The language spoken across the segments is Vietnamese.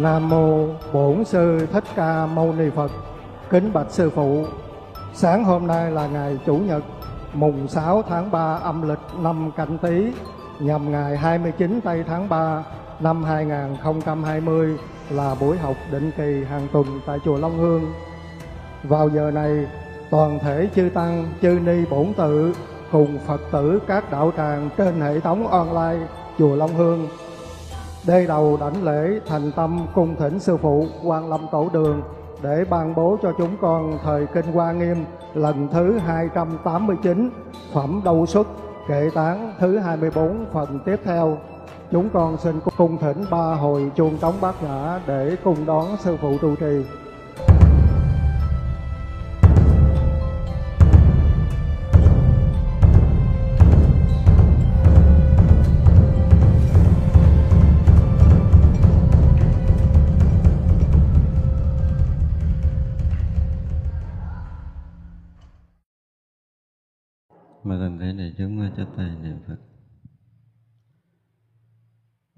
Nam mô Bổn sư Thích Ca Mâu Ni Phật. Kính bạch sư phụ, sáng hôm nay là ngày chủ nhật, mùng 6 tháng 3 âm lịch năm Canh Tý, nhằm ngày 29 tây tháng 3 năm 2020 là buổi học định kỳ hàng tuần tại chùa Long Hương. Vào giờ này, toàn thể chư tăng, chư ni bổn tự cùng Phật tử các đạo tràng trên hệ thống online chùa Long Hương Đê đầu đảnh lễ thành tâm cung thỉnh sư phụ quan Lâm Tổ Đường để ban bố cho chúng con thời kinh Hoa Nghiêm lần thứ 289 phẩm đầu xuất, kệ tán thứ 24 phần tiếp theo. Chúng con xin cung thỉnh ba hồi chuông trống bát nhã để cùng đón sư phụ trụ trì.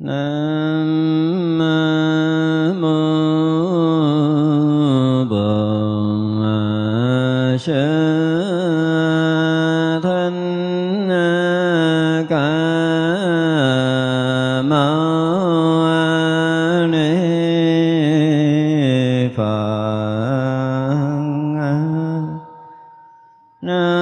Nam mô bổn sư Bổn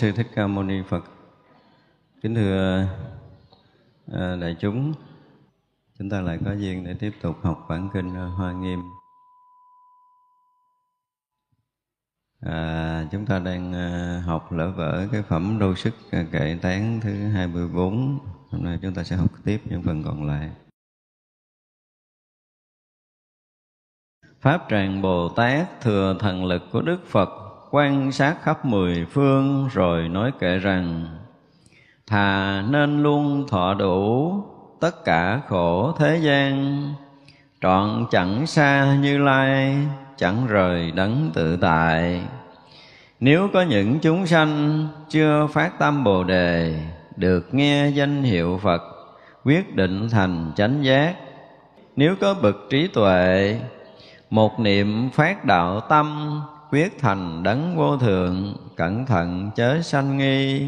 Sư Thích Ca Mâu Ni Phật. Kính thưa à, đại chúng Chúng ta lại có duyên để tiếp tục học bản kinh Hoa Nghiêm. À, Chúng ta đang à, học lỡ vỡ cái phẩm đô sức à, kệ tán thứ 24 Hôm nay chúng ta sẽ học tiếp những phần còn lại. Pháp tràng Bồ Tát thừa thần lực của Đức Phật quan sát khắp mười phương rồi nói kệ rằng, thà nên luôn thọ đủ tất cả khổ thế gian, trọn chẳng xa như lai, chẳng rời đấng tự tại. Nếu có những chúng sanh chưa phát tâm bồ đề, được nghe danh hiệu phật, quyết định thành chánh giác. Nếu có bậc trí tuệ, một niệm phát đạo tâm quyết thành đấng vô thượng, cẩn thận chớ sanh nghi.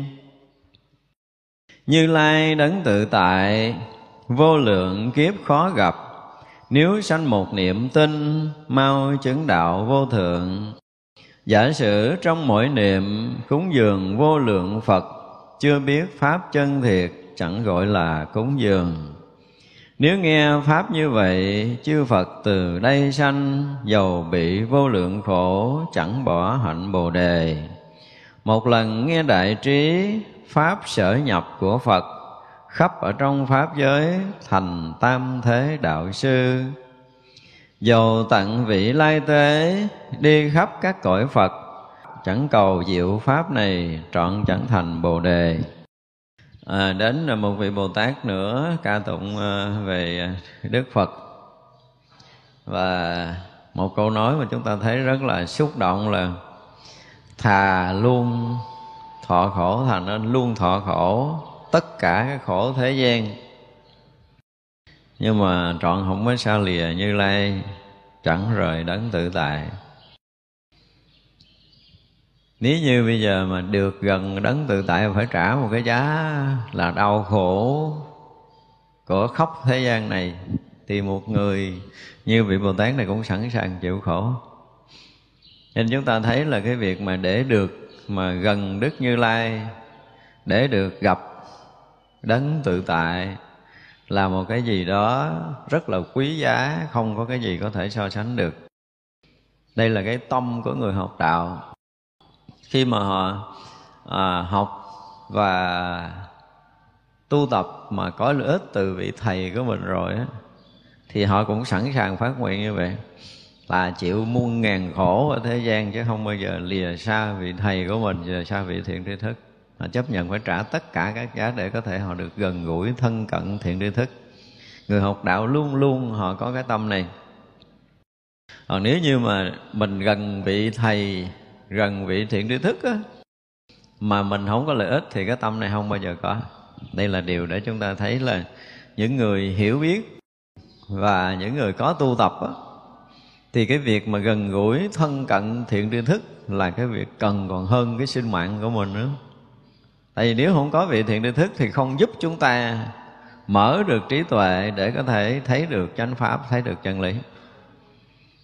Như lai đấng tự tại, vô lượng kiếp khó gặp. Nếu sanh một niệm tin, mau chứng đạo vô thượng. Giả sử trong mỗi niệm cúng dường vô lượng phật, chưa biết pháp chân thiệt, chẳng gọi là cúng dường nếu nghe Pháp như vậy, chư Phật từ đây sanh, Dầu bị vô lượng khổ, chẳng bỏ hạnh Bồ Đề. Một lần nghe đại trí, Pháp sở nhập của Phật, Khắp ở trong Pháp giới, thành tam thế đạo sư. Dầu tận vị lai tế, đi khắp các cõi Phật, Chẳng cầu diệu Pháp này, trọn chẳng thành Bồ Đề à, đến một vị bồ tát nữa ca tụng à, về đức phật. Và một câu nói mà chúng ta thấy rất là xúc động là thà luôn thọ khổ thà nên luôn thọ khổ tất cả các khổ thế gian. Nhưng mà trọn không có xa lìa như lai chẳng rời đấng tự tại nếu như bây giờ mà được gần đấng tự tại phải trả một cái giá là đau khổ của khóc thế gian này thì một người như vị bồ tát này cũng sẵn sàng chịu khổ. Nên chúng ta thấy là cái việc mà để được mà gần đức như lai, để được gặp đấng tự tại là một cái gì đó rất là quý giá, không có cái gì có thể so sánh được. Đây là cái tâm của người học đạo khi mà họ à, học và tu tập mà có lợi ích từ vị thầy của mình rồi á thì họ cũng sẵn sàng phát nguyện như vậy. Là chịu muôn ngàn khổ ở thế gian chứ không bao giờ lìa xa vị thầy của mình lìa xa vị thiện tri thức. Họ chấp nhận phải trả tất cả các giá để có thể họ được gần gũi thân cận thiện tri thức. Người học đạo luôn luôn họ có cái tâm này. Còn nếu như mà mình gần vị thầy gần vị thiện tri thức á, mà mình không có lợi ích thì cái tâm này không bao giờ có. Đây là điều để chúng ta thấy là những người hiểu biết và những người có tu tập á, thì cái việc mà gần gũi thân cận thiện tri thức là cái việc cần còn hơn cái sinh mạng của mình nữa. Tại vì nếu không có vị thiện tri thức thì không giúp chúng ta mở được trí tuệ để có thể thấy được chánh pháp thấy được chân lý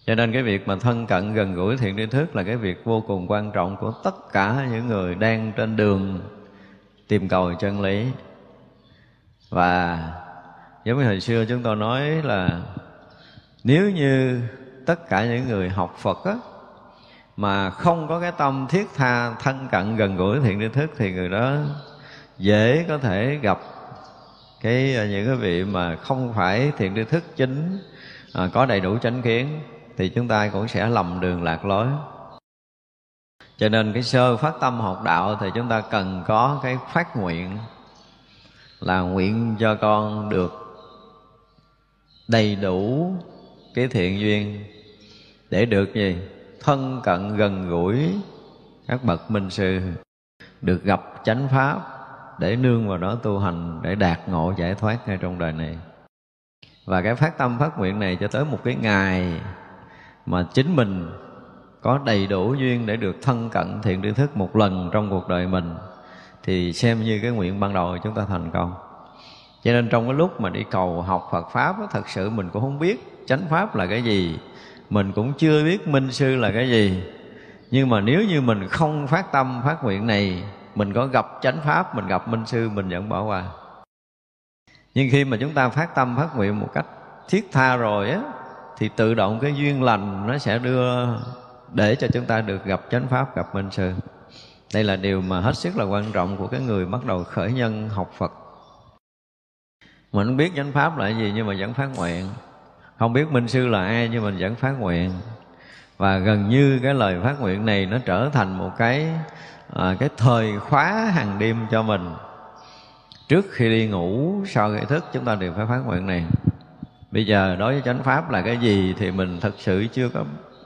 cho nên cái việc mà thân cận gần gũi thiện tri thức là cái việc vô cùng quan trọng của tất cả những người đang trên đường tìm cầu chân lý. Và giống như hồi xưa chúng tôi nói là nếu như tất cả những người học Phật á, mà không có cái tâm thiết tha thân cận gần gũi thiện tri thức thì người đó dễ có thể gặp cái à, những cái vị mà không phải thiện tri thức chính à, có đầy đủ chánh kiến thì chúng ta cũng sẽ lầm đường lạc lối. Cho nên cái sơ phát tâm học đạo thì chúng ta cần có cái phát nguyện, là nguyện cho con được đầy đủ cái thiện duyên để được gì? Thân cận gần gũi các bậc minh sư, được gặp chánh pháp để nương vào đó tu hành, để đạt ngộ giải thoát ngay trong đời này. Và cái phát tâm phát nguyện này cho tới một cái ngày mà chính mình có đầy đủ duyên để được thân cận thiện tri thức một lần trong cuộc đời mình thì xem như cái nguyện ban đầu chúng ta thành công. Cho nên trong cái lúc mà đi cầu học Phật pháp đó, thật sự mình cũng không biết chánh pháp là cái gì mình cũng chưa biết minh sư là cái gì. Nhưng mà nếu như mình không phát tâm phát nguyện này mình có gặp chánh pháp mình gặp minh sư mình vẫn bỏ qua. Nhưng khi mà chúng ta phát tâm phát nguyện một cách thiết tha rồi á thì tự động cái duyên lành nó sẽ đưa để cho chúng ta được gặp chánh pháp gặp minh sư. Đây là điều mà hết sức là quan trọng của cái người bắt đầu khởi nhân học phật. Mình không biết chánh pháp là gì nhưng mà vẫn phát nguyện. Không biết minh sư là ai nhưng mình vẫn phát nguyện. Và gần như cái lời phát nguyện này nó trở thành một cái à, cái thời khóa hàng đêm cho mình. Trước khi đi ngủ sau khi thức chúng ta đều phải phát nguyện này bây giờ đối với chánh pháp là cái gì thì mình thật sự chưa có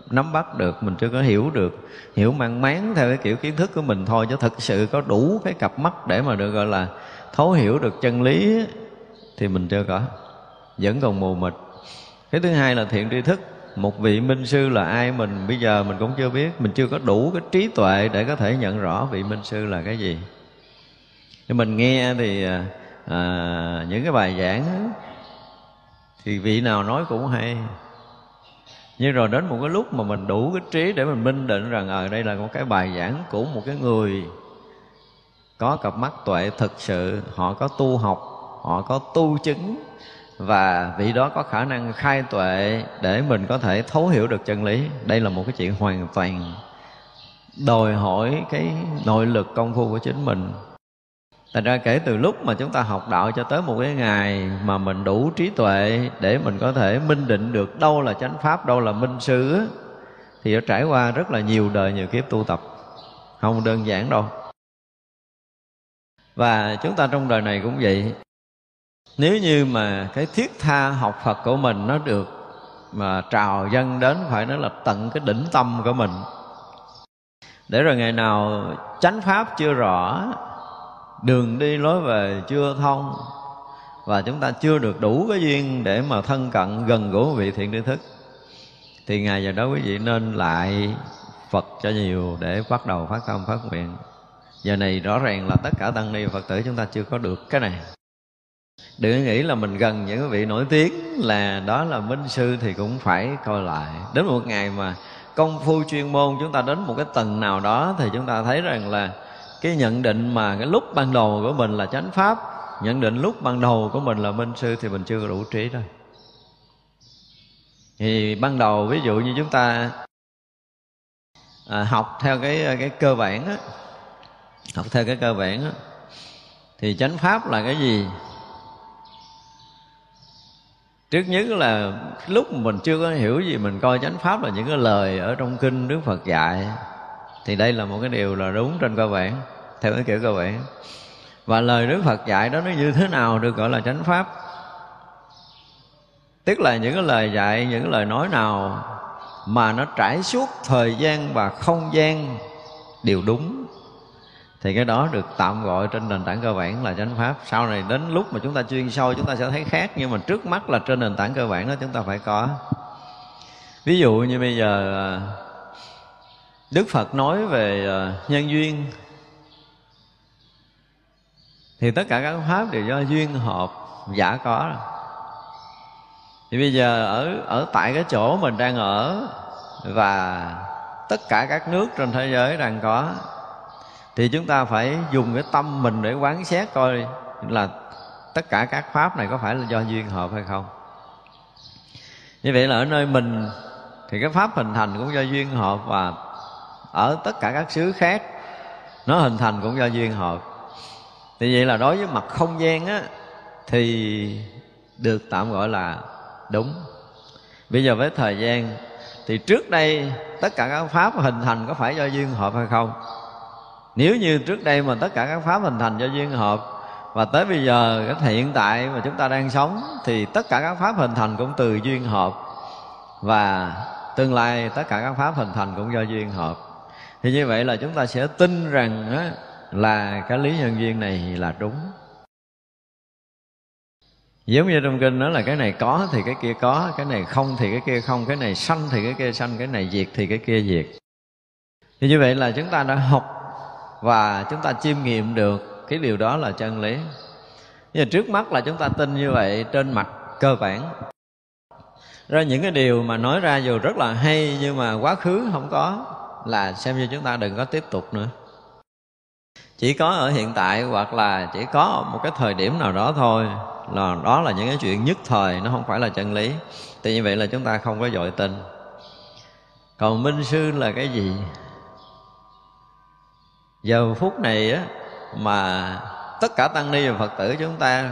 nắm bắt được mình chưa có hiểu được. Hiểu mang máng theo cái kiểu kiến thức của mình thôi chứ thật sự có đủ cái cặp mắt để mà được gọi là thấu hiểu được chân lý thì mình chưa có. Vẫn còn mù mịt. Cái thứ hai là thiện tri thức. Một vị minh sư là ai mình bây giờ mình cũng chưa biết. Mình chưa có đủ cái trí tuệ để có thể nhận rõ vị minh sư là cái gì. Thì mình nghe thì à, à những cái bài giảng thì vị nào nói cũng hay. Nhưng rồi đến một cái lúc mà mình đủ cái trí để mình minh định rằng ở ờ, đây là một cái bài giảng của một cái người có cặp mắt tuệ thực sự họ có tu học họ có tu chứng và vị đó có khả năng khai tuệ để mình có thể thấu hiểu được chân lý. Đây là một cái chuyện hoàn toàn đòi hỏi cái nội lực công phu của chính mình. Thành ra kể từ lúc mà chúng ta học đạo cho tới một cái ngày mà mình đủ trí tuệ để mình có thể minh định được đâu là chánh pháp, đâu là minh sư thì đã trải qua rất là nhiều đời nhiều kiếp tu tập. Không đơn giản đâu. Và chúng ta trong đời này cũng vậy. Nếu như mà cái thiết tha học Phật của mình nó được mà trào dân đến phải nói là tận cái đỉnh tâm của mình để rồi ngày nào chánh pháp chưa rõ đường đi lối về chưa thông. Và chúng ta chưa được đủ cái duyên để mà thân cận gần gũi vị thiện tri thức. Thì ngày giờ đó quý vị nên lại Phật cho nhiều để bắt đầu phát tâm, phát nguyện. Giờ này rõ ràng là tất cả tăng ni Phật tử chúng ta chưa có được cái này. Đừng nghĩ là mình gần những vị nổi tiếng là đó là minh sư thì cũng phải coi lại. Đến một ngày mà công phu chuyên môn chúng ta đến một cái tầng nào đó thì chúng ta thấy rằng là cái nhận định mà cái lúc ban đầu của mình là chánh pháp nhận định lúc ban đầu của mình là minh sư thì mình chưa đủ trí đâu thì ban đầu ví dụ như chúng ta à, học theo cái cái cơ bản á học theo cái cơ bản á thì chánh pháp là cái gì? Trước nhất là lúc mình chưa có hiểu gì mình coi chánh pháp là những cái lời ở trong kinh đức phật dạy thì đây là một cái điều là đúng trên cơ bản theo cái kiểu cơ bản và lời đức phật dạy đó nó như thế nào được gọi là chánh pháp? Tức là những cái lời dạy, những cái lời nói nào mà nó trải suốt thời gian và không gian đều đúng, thì cái đó được tạm gọi trên nền tảng cơ bản là chánh pháp. Sau này đến lúc mà chúng ta chuyên sâu, chúng ta sẽ thấy khác, nhưng mà trước mắt là trên nền tảng cơ bản đó chúng ta phải có. Ví dụ như bây giờ à, đức phật nói về à, nhân duyên thì tất cả các pháp đều do duyên hợp, giả có. Thì bây giờ ở ở tại cái chỗ mình đang ở và tất cả các nước trên thế giới đang có, thì chúng ta phải dùng cái tâm mình để quán xét coi là tất cả các pháp này có phải là do duyên hợp hay không. Như vậy là ở nơi mình, thì cái pháp hình thành cũng do duyên hợp và ở tất cả các xứ khác, nó hình thành cũng do duyên hợp thì vậy là đối với mặt không gian á thì được tạm gọi là đúng. Bây giờ với thời gian thì trước đây tất cả các pháp hình thành có phải do duyên hợp hay không? Nếu như trước đây mà tất cả các pháp hình thành do duyên hợp và tới bây giờ cái hiện tại mà chúng ta đang sống thì tất cả các pháp hình thành cũng từ duyên hợp và tương lai tất cả các pháp hình thành cũng do duyên hợp. Thì như vậy là chúng ta sẽ tin rằng á, là cái lý nhân duyên này là đúng. Giống như trong kinh đó là cái này có thì cái kia có, cái này không thì cái kia không, cái này sanh thì cái kia sanh, cái này diệt thì cái kia diệt. Thì như vậy là chúng ta đã học và chúng ta chiêm nghiệm được cái điều đó là chân lý. Nhưng trước mắt là chúng ta tin như vậy trên mặt cơ bản. Ra những cái điều mà nói ra dù rất là hay nhưng mà quá khứ không có là xem như chúng ta đừng có tiếp tục nữa chỉ có ở hiện tại hoặc là chỉ có một cái thời điểm nào đó thôi. Là đó là những cái chuyện nhất thời, nó không phải là chân lý. Thì như vậy là chúng ta không có dội tin còn minh sư là cái gì? Giờ phút này á, mà tất cả tăng ni và phật tử chúng ta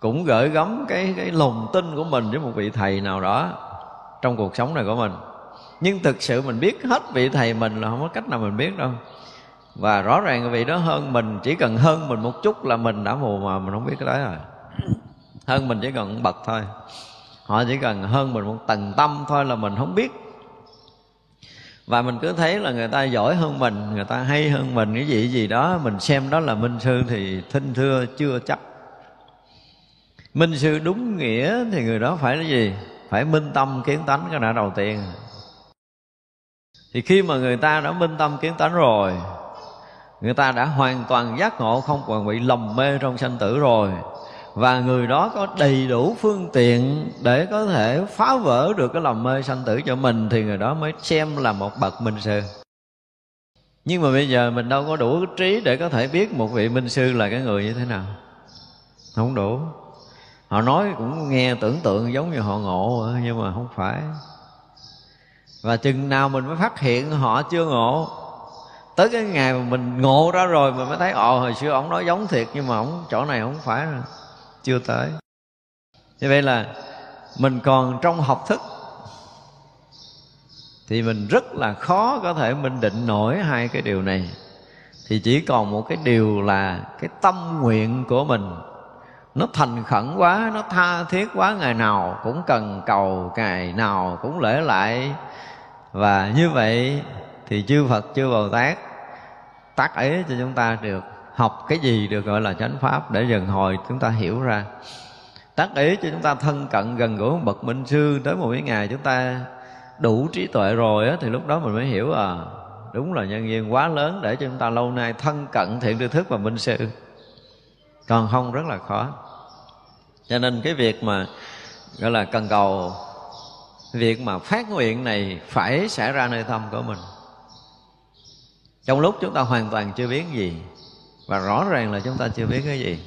cũng gửi gắm cái cái lòng tin của mình với một vị thầy nào đó trong cuộc sống này của mình. Nhưng thực sự mình biết hết vị thầy mình là không có cách nào mình biết đâu và rõ ràng vị đó hơn mình, chỉ cần hơn mình một chút là mình đã mù mà, mình không biết cái đấy rồi. Hơn mình chỉ cần bật bậc thôi. Họ chỉ cần hơn mình một tầng tâm thôi là mình không biết. Và mình cứ thấy là người ta giỏi hơn mình, người ta hay hơn mình, cái gì gì đó, mình xem đó là minh sư thì thinh thưa chưa chắc. Minh sư đúng nghĩa thì người đó phải là gì? Phải minh tâm kiến tánh cái đã đầu tiên. Thì khi mà người ta đã minh tâm kiến tánh rồi người ta đã hoàn toàn giác ngộ không còn bị lầm mê trong sanh tử rồi. Và người đó có đầy đủ phương tiện để có thể phá vỡ được cái lầm mê sanh tử cho mình, thì người đó mới xem là một bậc minh sư. Nhưng mà bây giờ mình đâu có đủ trí để có thể biết một vị minh sư là cái người như thế nào. Không đủ. Họ nói cũng nghe tưởng tượng giống như họ ngộ, nhưng mà không phải. Và chừng nào mình mới phát hiện họ chưa ngộ tới cái ngày mà mình ngộ ra rồi mình mới thấy, ồ, hồi xưa ông nói giống thiệt nhưng mà ông, chỗ này không phải rồi. Chưa tới. Như vậy là mình còn trong học thức. Thì mình rất là khó có thể minh định nổi hai cái điều này. Thì chỉ còn một cái điều là cái tâm nguyện của mình, nó thành khẩn quá, nó tha thiết quá, ngày nào cũng cần cầu, ngày nào cũng lễ lại. Và như vậy thì chư Phật, chư Bồ Tát tác ấy cho chúng ta được học cái gì được gọi là chánh pháp để dần hồi chúng ta hiểu ra. Tác ý cho chúng ta thân cận gần gũi bậc minh sư tới một cái ngày chúng ta đủ trí tuệ rồi á, thì lúc đó mình mới hiểu à đúng là nhân duyên quá lớn để cho chúng ta lâu nay thân cận thiện tri thức và minh sư. Còn không rất là khó. Cho nên cái việc mà gọi là cần cầu việc mà phát nguyện này phải xảy ra nơi tâm của mình trong lúc chúng ta hoàn toàn chưa biết gì và rõ ràng là chúng ta chưa biết cái gì.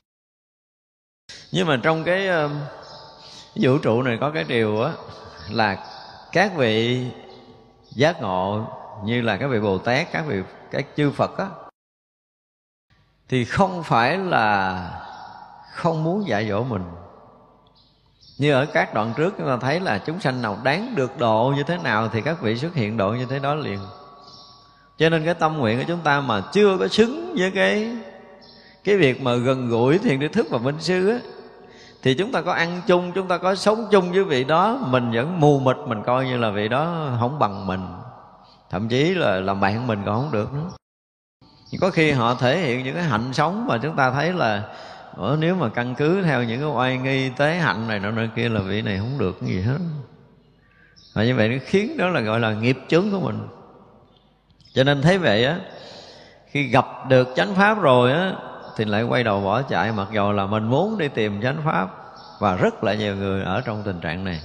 Nhưng mà trong cái uh, vũ trụ này có cái điều á là các vị giác ngộ như là các vị bồ tát các vị các chư phật á thì không phải là không muốn dạy dỗ mình. Như ở các đoạn trước chúng ta thấy là chúng sanh nào đáng được độ như thế nào thì các vị xuất hiện độ như thế đó liền cho nên cái tâm nguyện của chúng ta mà chưa có xứng với cái cái việc mà gần gũi thiền tri thức và minh sư á, thì chúng ta có ăn chung, chúng ta có sống chung với vị đó, mình vẫn mù mịt, mình coi như là vị đó không bằng mình. Thậm chí là làm bạn mình còn không được nữa. Có khi họ thể hiện những cái hạnh sống mà chúng ta thấy là ở nếu mà căn cứ theo những cái oai nghi, tế hạnh này nọ nơi kia là vị này không được cái gì hết. Và như vậy nó khiến đó là gọi là nghiệp chướng của mình cho nên thấy vậy á, khi gặp được chánh pháp rồi á, thì lại quay đầu bỏ chạy, mặc dù là mình muốn đi tìm chánh pháp và rất là nhiều người ở trong tình trạng này.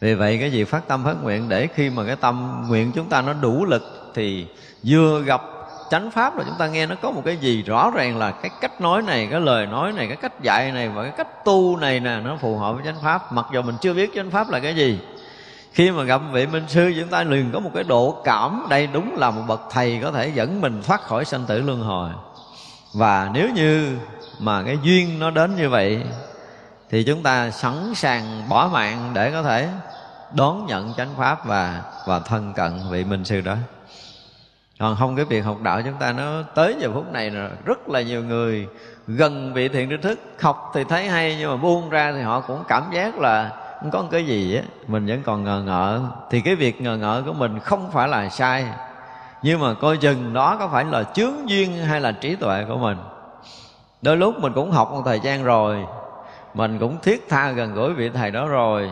Vì vậy cái gì phát tâm phát nguyện, để khi mà cái tâm nguyện chúng ta nó đủ lực thì vừa gặp chánh pháp là chúng ta nghe nó có một cái gì rõ ràng là cái cách nói này, cái lời nói này, cái cách dạy này và cái cách tu này nè, nó phù hợp với chánh pháp. Mặc dù mình chưa biết chánh pháp là cái gì khi mà gặp vị minh sư, chúng ta liền có một cái độ cảm, đây đúng là một bậc thầy có thể dẫn mình thoát khỏi sanh tử luân hồi. Và nếu như mà cái duyên nó đến như vậy, thì chúng ta sẵn sàng bỏ mạng để có thể đón nhận chánh pháp và và thân cận vị minh sư đó. Còn không, cái việc học đạo chúng ta nó tới giờ phút này là rất là nhiều người gần vị thiện tri thức, học thì thấy hay nhưng mà buông ra thì họ cũng cảm giác là không có cái gì á mình vẫn còn ngờ ngợ. Thì cái việc ngờ ngợ của mình không phải là sai. Nhưng mà coi chừng đó có phải là chướng duyên hay là trí tuệ của mình. Đôi lúc mình cũng học một thời gian rồi. Mình cũng thiết tha gần gũi vị thầy đó rồi.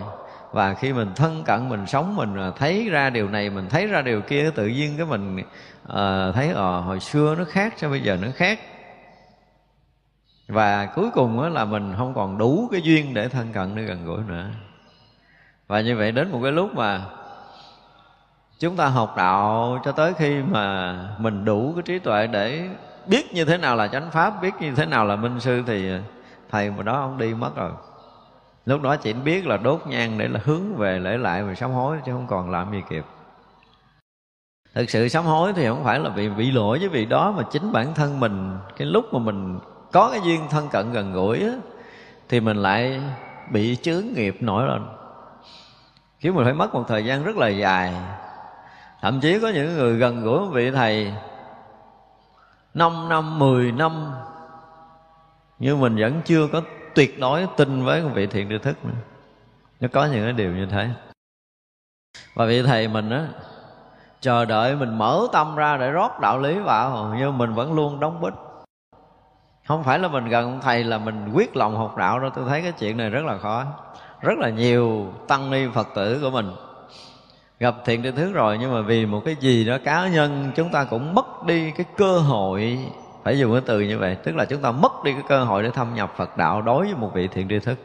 Và khi mình thân cận mình sống mình à, thấy ra điều này mình thấy ra điều kia tự nhiên cái mình uh, thấy ờ uh, hồi xưa nó khác sao bây giờ nó khác? Và cuối cùng đó là mình không còn đủ cái duyên để thân cận để gần gũi nữa và như vậy đến một cái lúc mà chúng ta học đạo cho tới khi mà mình đủ cái trí tuệ để biết như thế nào là chánh pháp biết như thế nào là minh sư thì thầy mà đó ông đi mất rồi. Lúc đó chỉ biết là đốt nhang để là hướng về lễ lại và sám hối chứ không còn làm gì kịp. Thực sự sám hối thì không phải là vì bị lỗi với vị đó mà chính bản thân mình cái lúc mà mình có cái duyên thân cận gần gũi á, thì mình lại bị chướng nghiệp nổi lên khiến mình phải mất một thời gian rất là dài. Thậm chí có những người gần gũi vị thầy. 5 năm, 10 năm. Nhưng mình vẫn chưa có tuyệt đối tin với vị thiện tri thức nữa. Nó có những cái điều như thế. Và vị thầy mình á Chờ đợi mình mở tâm ra để rót đạo lý vào Nhưng mình vẫn luôn đóng bít Không phải là mình gần ông thầy là mình quyết lòng học đạo đâu Tôi thấy cái chuyện này rất là khó. Rất là nhiều tăng ni Phật tử của mình. Gặp thiện tri thức rồi nhưng mà vì một cái gì đó cá nhân chúng ta cũng mất đi cái cơ hội phải dùng cái từ như vậy tức là chúng ta mất đi cái cơ hội để thâm nhập Phật đạo đối với một vị thiện tri thức.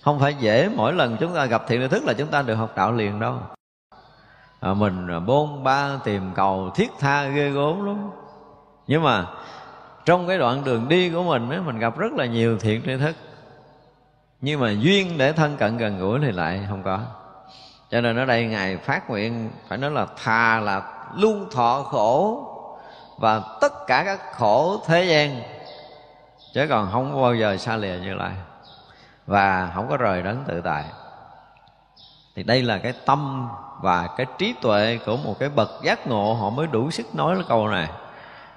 Không phải dễ mỗi lần chúng ta gặp thiện tri thức là chúng ta được học đạo liền đâu. À, mình bôn ba tìm cầu thiết tha ghê gốm lắm. Nhưng mà trong cái đoạn đường đi của mình ấy, mình gặp rất là nhiều thiện tri thức nhưng mà duyên để thân cận gần gũi thì lại không có. Cho nên ở đây ngài phát nguyện phải nói là thà là luôn thọ khổ và tất cả các khổ thế gian, chứ còn không bao giờ xa lìa như lại và không có rời đến tự tại. Thì đây là cái tâm và cái trí tuệ của một cái bậc giác ngộ, họ mới đủ sức nói cái câu này.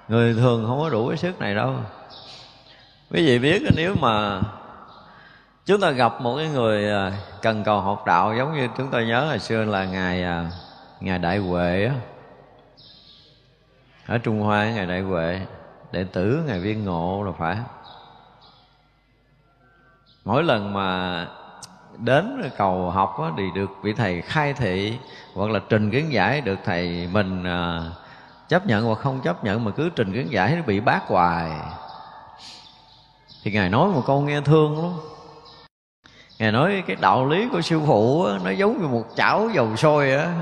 Người thường không có đủ cái sức này đâu. Quý vị biết nếu mà chúng ta gặp một cái người à, cần cầu học đạo giống như chúng ta nhớ hồi xưa là ngài à, ngài đại huệ á. Ở trung hoa ngài đại huệ đệ tử ngài viên ngộ là phải. Mỗi lần mà đến cầu học đó, thì được vị thầy khai thị hoặc là trình kiến giải được thầy mình à, chấp nhận hoặc không chấp nhận mà cứ trình kiến giải nó bị bác hoài. Thì ngài nói một câu nghe thương lắm ngài nói cái đạo lý của sư phụ á, nó giống như một chảo dầu sôi á.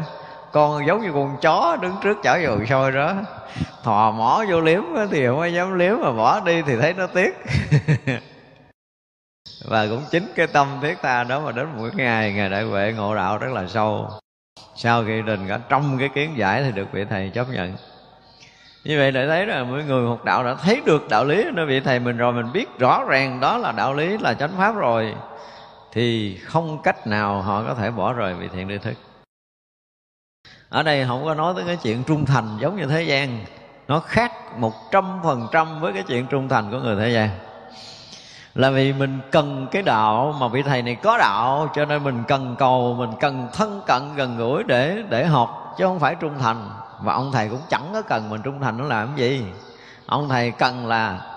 Con giống như con chó đứng trước chảo dầu sôi đó. Thò mỏ vô liếm á, thì không ai dám liếm mà bỏ đi thì thấy nó tiếc. Và cũng chính cái tâm thiết tha đó mà đến mỗi ngày ngày đại huệ ngộ đạo rất là sâu. Sau khi đình cả trong cái kiến giải thì được vị thầy chấp nhận. Như vậy để thấy là mỗi người học đạo đã thấy được đạo lý nơi vị thầy mình rồi mình biết rõ ràng đó là đạo lý là chánh pháp rồi thì không cách nào họ có thể bỏ rời vị thiện tri thức. Ở đây không có nói tới cái chuyện trung thành giống như thế gian. Nó khác một trăm phần trăm với cái chuyện trung thành của người thế gian. Là vì mình cần cái đạo mà vị thầy này có đạo, cho nên mình cần cầu, mình cần thân cận, gần gũi để để học, chứ không phải trung thành. Và ông thầy cũng chẳng có cần mình trung thành nó làm cái gì. Ông thầy cần là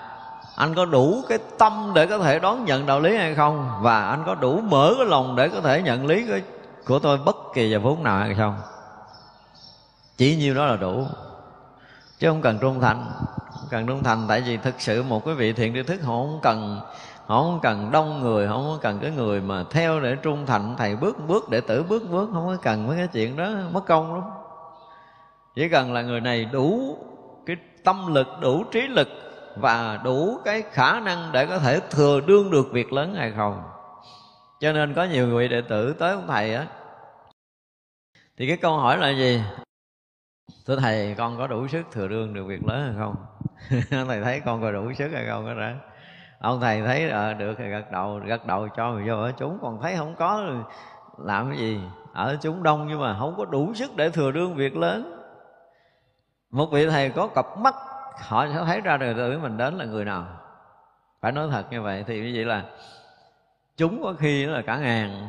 anh có đủ cái tâm để có thể đón nhận đạo lý hay không? Và anh có đủ mở cái lòng để có thể nhận lý của, của tôi bất kỳ giờ phút nào hay không? Chỉ nhiêu đó là đủ. Chứ không cần trung thành. Không cần trung thành tại vì thực sự một cái vị thiện tri thức họ không cần họ không cần đông người họ không cần cái người mà theo để trung thành thầy bước bước để tử bước bước không có cần mấy cái chuyện đó mất công lắm. Chỉ cần là người này đủ cái tâm lực đủ trí lực và đủ cái khả năng để có thể thừa đương được việc lớn hay không. Cho nên có nhiều người đệ tử tới ông thầy á. Thì cái câu hỏi là gì? Thưa thầy con có đủ sức thừa đương được việc lớn hay không? Thầy thấy con có đủ sức hay không đó đã ông thầy thấy à, được thì gật đầu gật đầu cho người vô ở chúng. Còn thấy không có làm cái gì? Ở chúng đông nhưng mà không có đủ sức để thừa đương việc lớn. Một vị thầy có cặp mắt họ sẽ thấy ra được từ mình đến là người nào? Phải nói thật như vậy thì như vậy là chúng có khi là cả ngàn,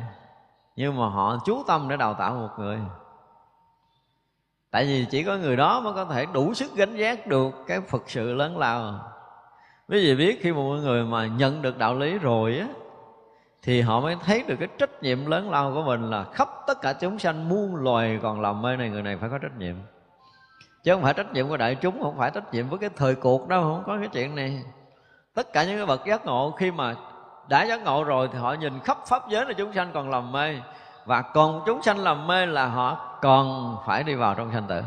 nhưng mà họ chú tâm để đào tạo một người. Tại vì chỉ có người đó mới có thể đủ sức gánh giác được cái phật sự lớn lao. Quý vị biết khi một người mà nhận được đạo lý rồi á, thì họ mới thấy được cái trách nhiệm lớn lao của mình là khắp tất cả chúng sanh muôn loài còn làm mê này, người này phải có trách nhiệm chứ không phải trách nhiệm của đại chúng, không phải trách nhiệm với cái thời cuộc đâu, không có cái chuyện này. Tất cả những cái bậc giác ngộ, khi mà đã giác ngộ rồi thì họ nhìn khắp pháp giới là chúng sanh còn lầm mê. Và còn chúng sanh lầm mê là họ còn phải đi vào trong sanh tử.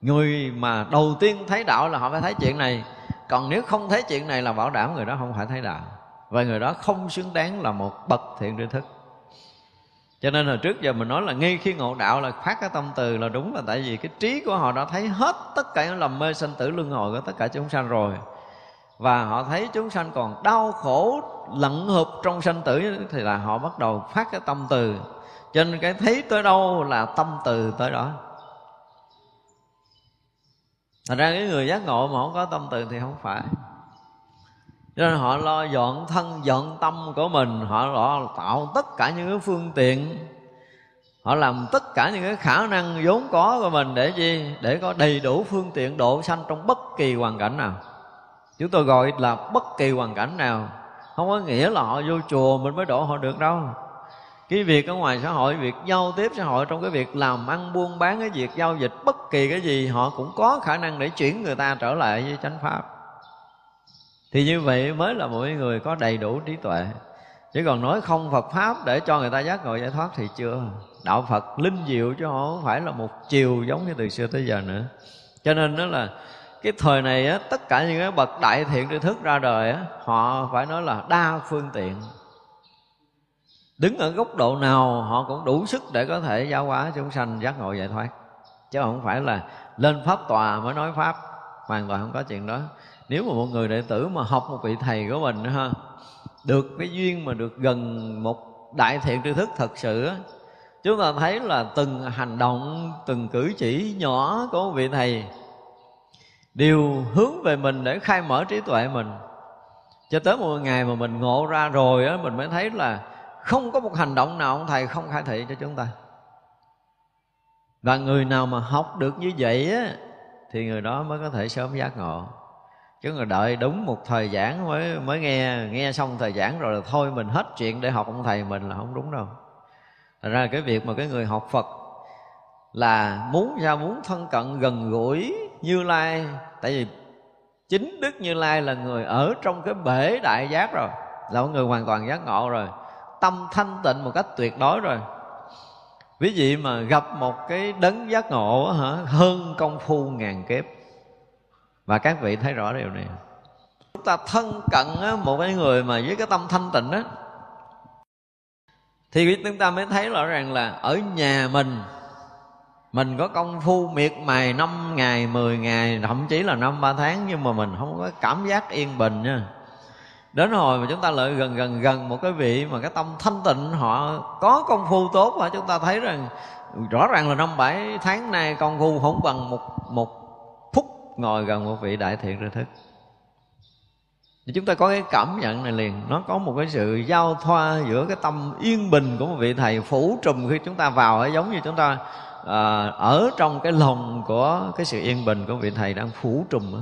Người mà đầu tiên thấy đạo là họ phải thấy chuyện này. Còn nếu không thấy chuyện này là bảo đảm người đó không phải thấy đạo. Và người đó không xứng đáng là một bậc thiện tri thức cho nên là trước giờ mình nói là ngay khi ngộ đạo là phát cái tâm từ là đúng là tại vì cái trí của họ đã thấy hết tất cả những lầm mê sanh tử luân hồi của tất cả chúng sanh rồi. Và họ thấy chúng sanh còn đau khổ lận hợp trong sanh tử thì là họ bắt đầu phát cái tâm từ. Cho nên cái thấy tới đâu là tâm từ tới đó. Thành ra cái người giác ngộ mà không có tâm từ thì không phải cho nên họ lo dọn thân, dọn tâm của mình. Họ lo tạo tất cả những cái phương tiện. Họ làm tất cả những cái khả năng vốn có của mình để gì để có đầy đủ phương tiện độ sanh trong bất kỳ hoàn cảnh nào. Chúng tôi gọi là bất kỳ hoàn cảnh nào. Không có nghĩa là họ vô chùa mình mới độ họ được đâu. Cái việc ở ngoài xã hội, việc giao tiếp xã hội trong cái việc làm ăn, buôn bán, cái việc giao dịch bất kỳ cái gì, họ cũng có khả năng để chuyển người ta trở lại với chánh pháp thì như vậy mới là mỗi người có đầy đủ trí tuệ. Chứ còn nói không Phật pháp để cho người ta giác ngộ giải thoát thì chưa. Đạo Phật linh diệu chứ không phải là một chiều giống như từ xưa tới giờ nữa. Cho nên đó là cái thời này á, tất cả những cái bậc đại thiện tri thức ra đời á, họ phải nói là đa phương tiện. Đứng ở góc độ nào họ cũng đủ sức để có thể giáo hóa chúng sanh giác ngộ giải thoát. Chứ không phải là lên pháp tòa mới nói pháp hoàn toàn không có chuyện đó nếu mà một người đệ tử mà học một vị thầy của mình ha, được cái duyên mà được gần một đại thiện tri thức thật sự á, chúng ta thấy là từng hành động, từng cử chỉ nhỏ của một vị thầy đều hướng về mình để khai mở trí tuệ mình. Cho tới một ngày mà mình ngộ ra rồi á, mình mới thấy là không có một hành động nào ông thầy không khai thị cho chúng ta. Và người nào mà học được như vậy á, thì người đó mới có thể sớm giác ngộ chứ người đợi đúng một thời giảng mới mới nghe nghe xong thời giảng rồi là thôi mình hết chuyện để học ông thầy mình là không đúng đâu. Thật ra cái việc mà cái người học Phật là muốn ra muốn thân cận gần gũi Như Lai, Tại vì chính Đức Như Lai là người ở trong cái bể đại giác rồi, Là một người hoàn toàn giác ngộ rồi, Tâm thanh tịnh một cách tuyệt đối rồi. Ví dụ mà gặp một cái đấng giác ngộ hả, Hơn công phu ngàn kiếp và các vị thấy rõ điều này chúng ta thân cận một cái người mà với cái tâm thanh tịnh đó thì chúng ta mới thấy rõ ràng là ở nhà mình mình có công phu miệt mài năm ngày, 10 ngày, thậm chí là năm ba tháng nhưng mà mình không có cảm giác yên bình nha. Đến hồi mà chúng ta lại gần gần gần một cái vị mà cái tâm thanh tịnh họ có công phu tốt và chúng ta thấy rằng rõ ràng là năm bảy tháng nay công phu không bằng một một ngồi gần một vị đại thiện tri thức. Thì chúng ta có cái cảm nhận này liền. Nó có một cái sự giao thoa giữa cái tâm yên bình của một vị thầy phủ trùm khi chúng ta vào ấy giống như chúng ta à, ở trong cái lòng của cái sự yên bình của vị thầy đang phủ trùm đó.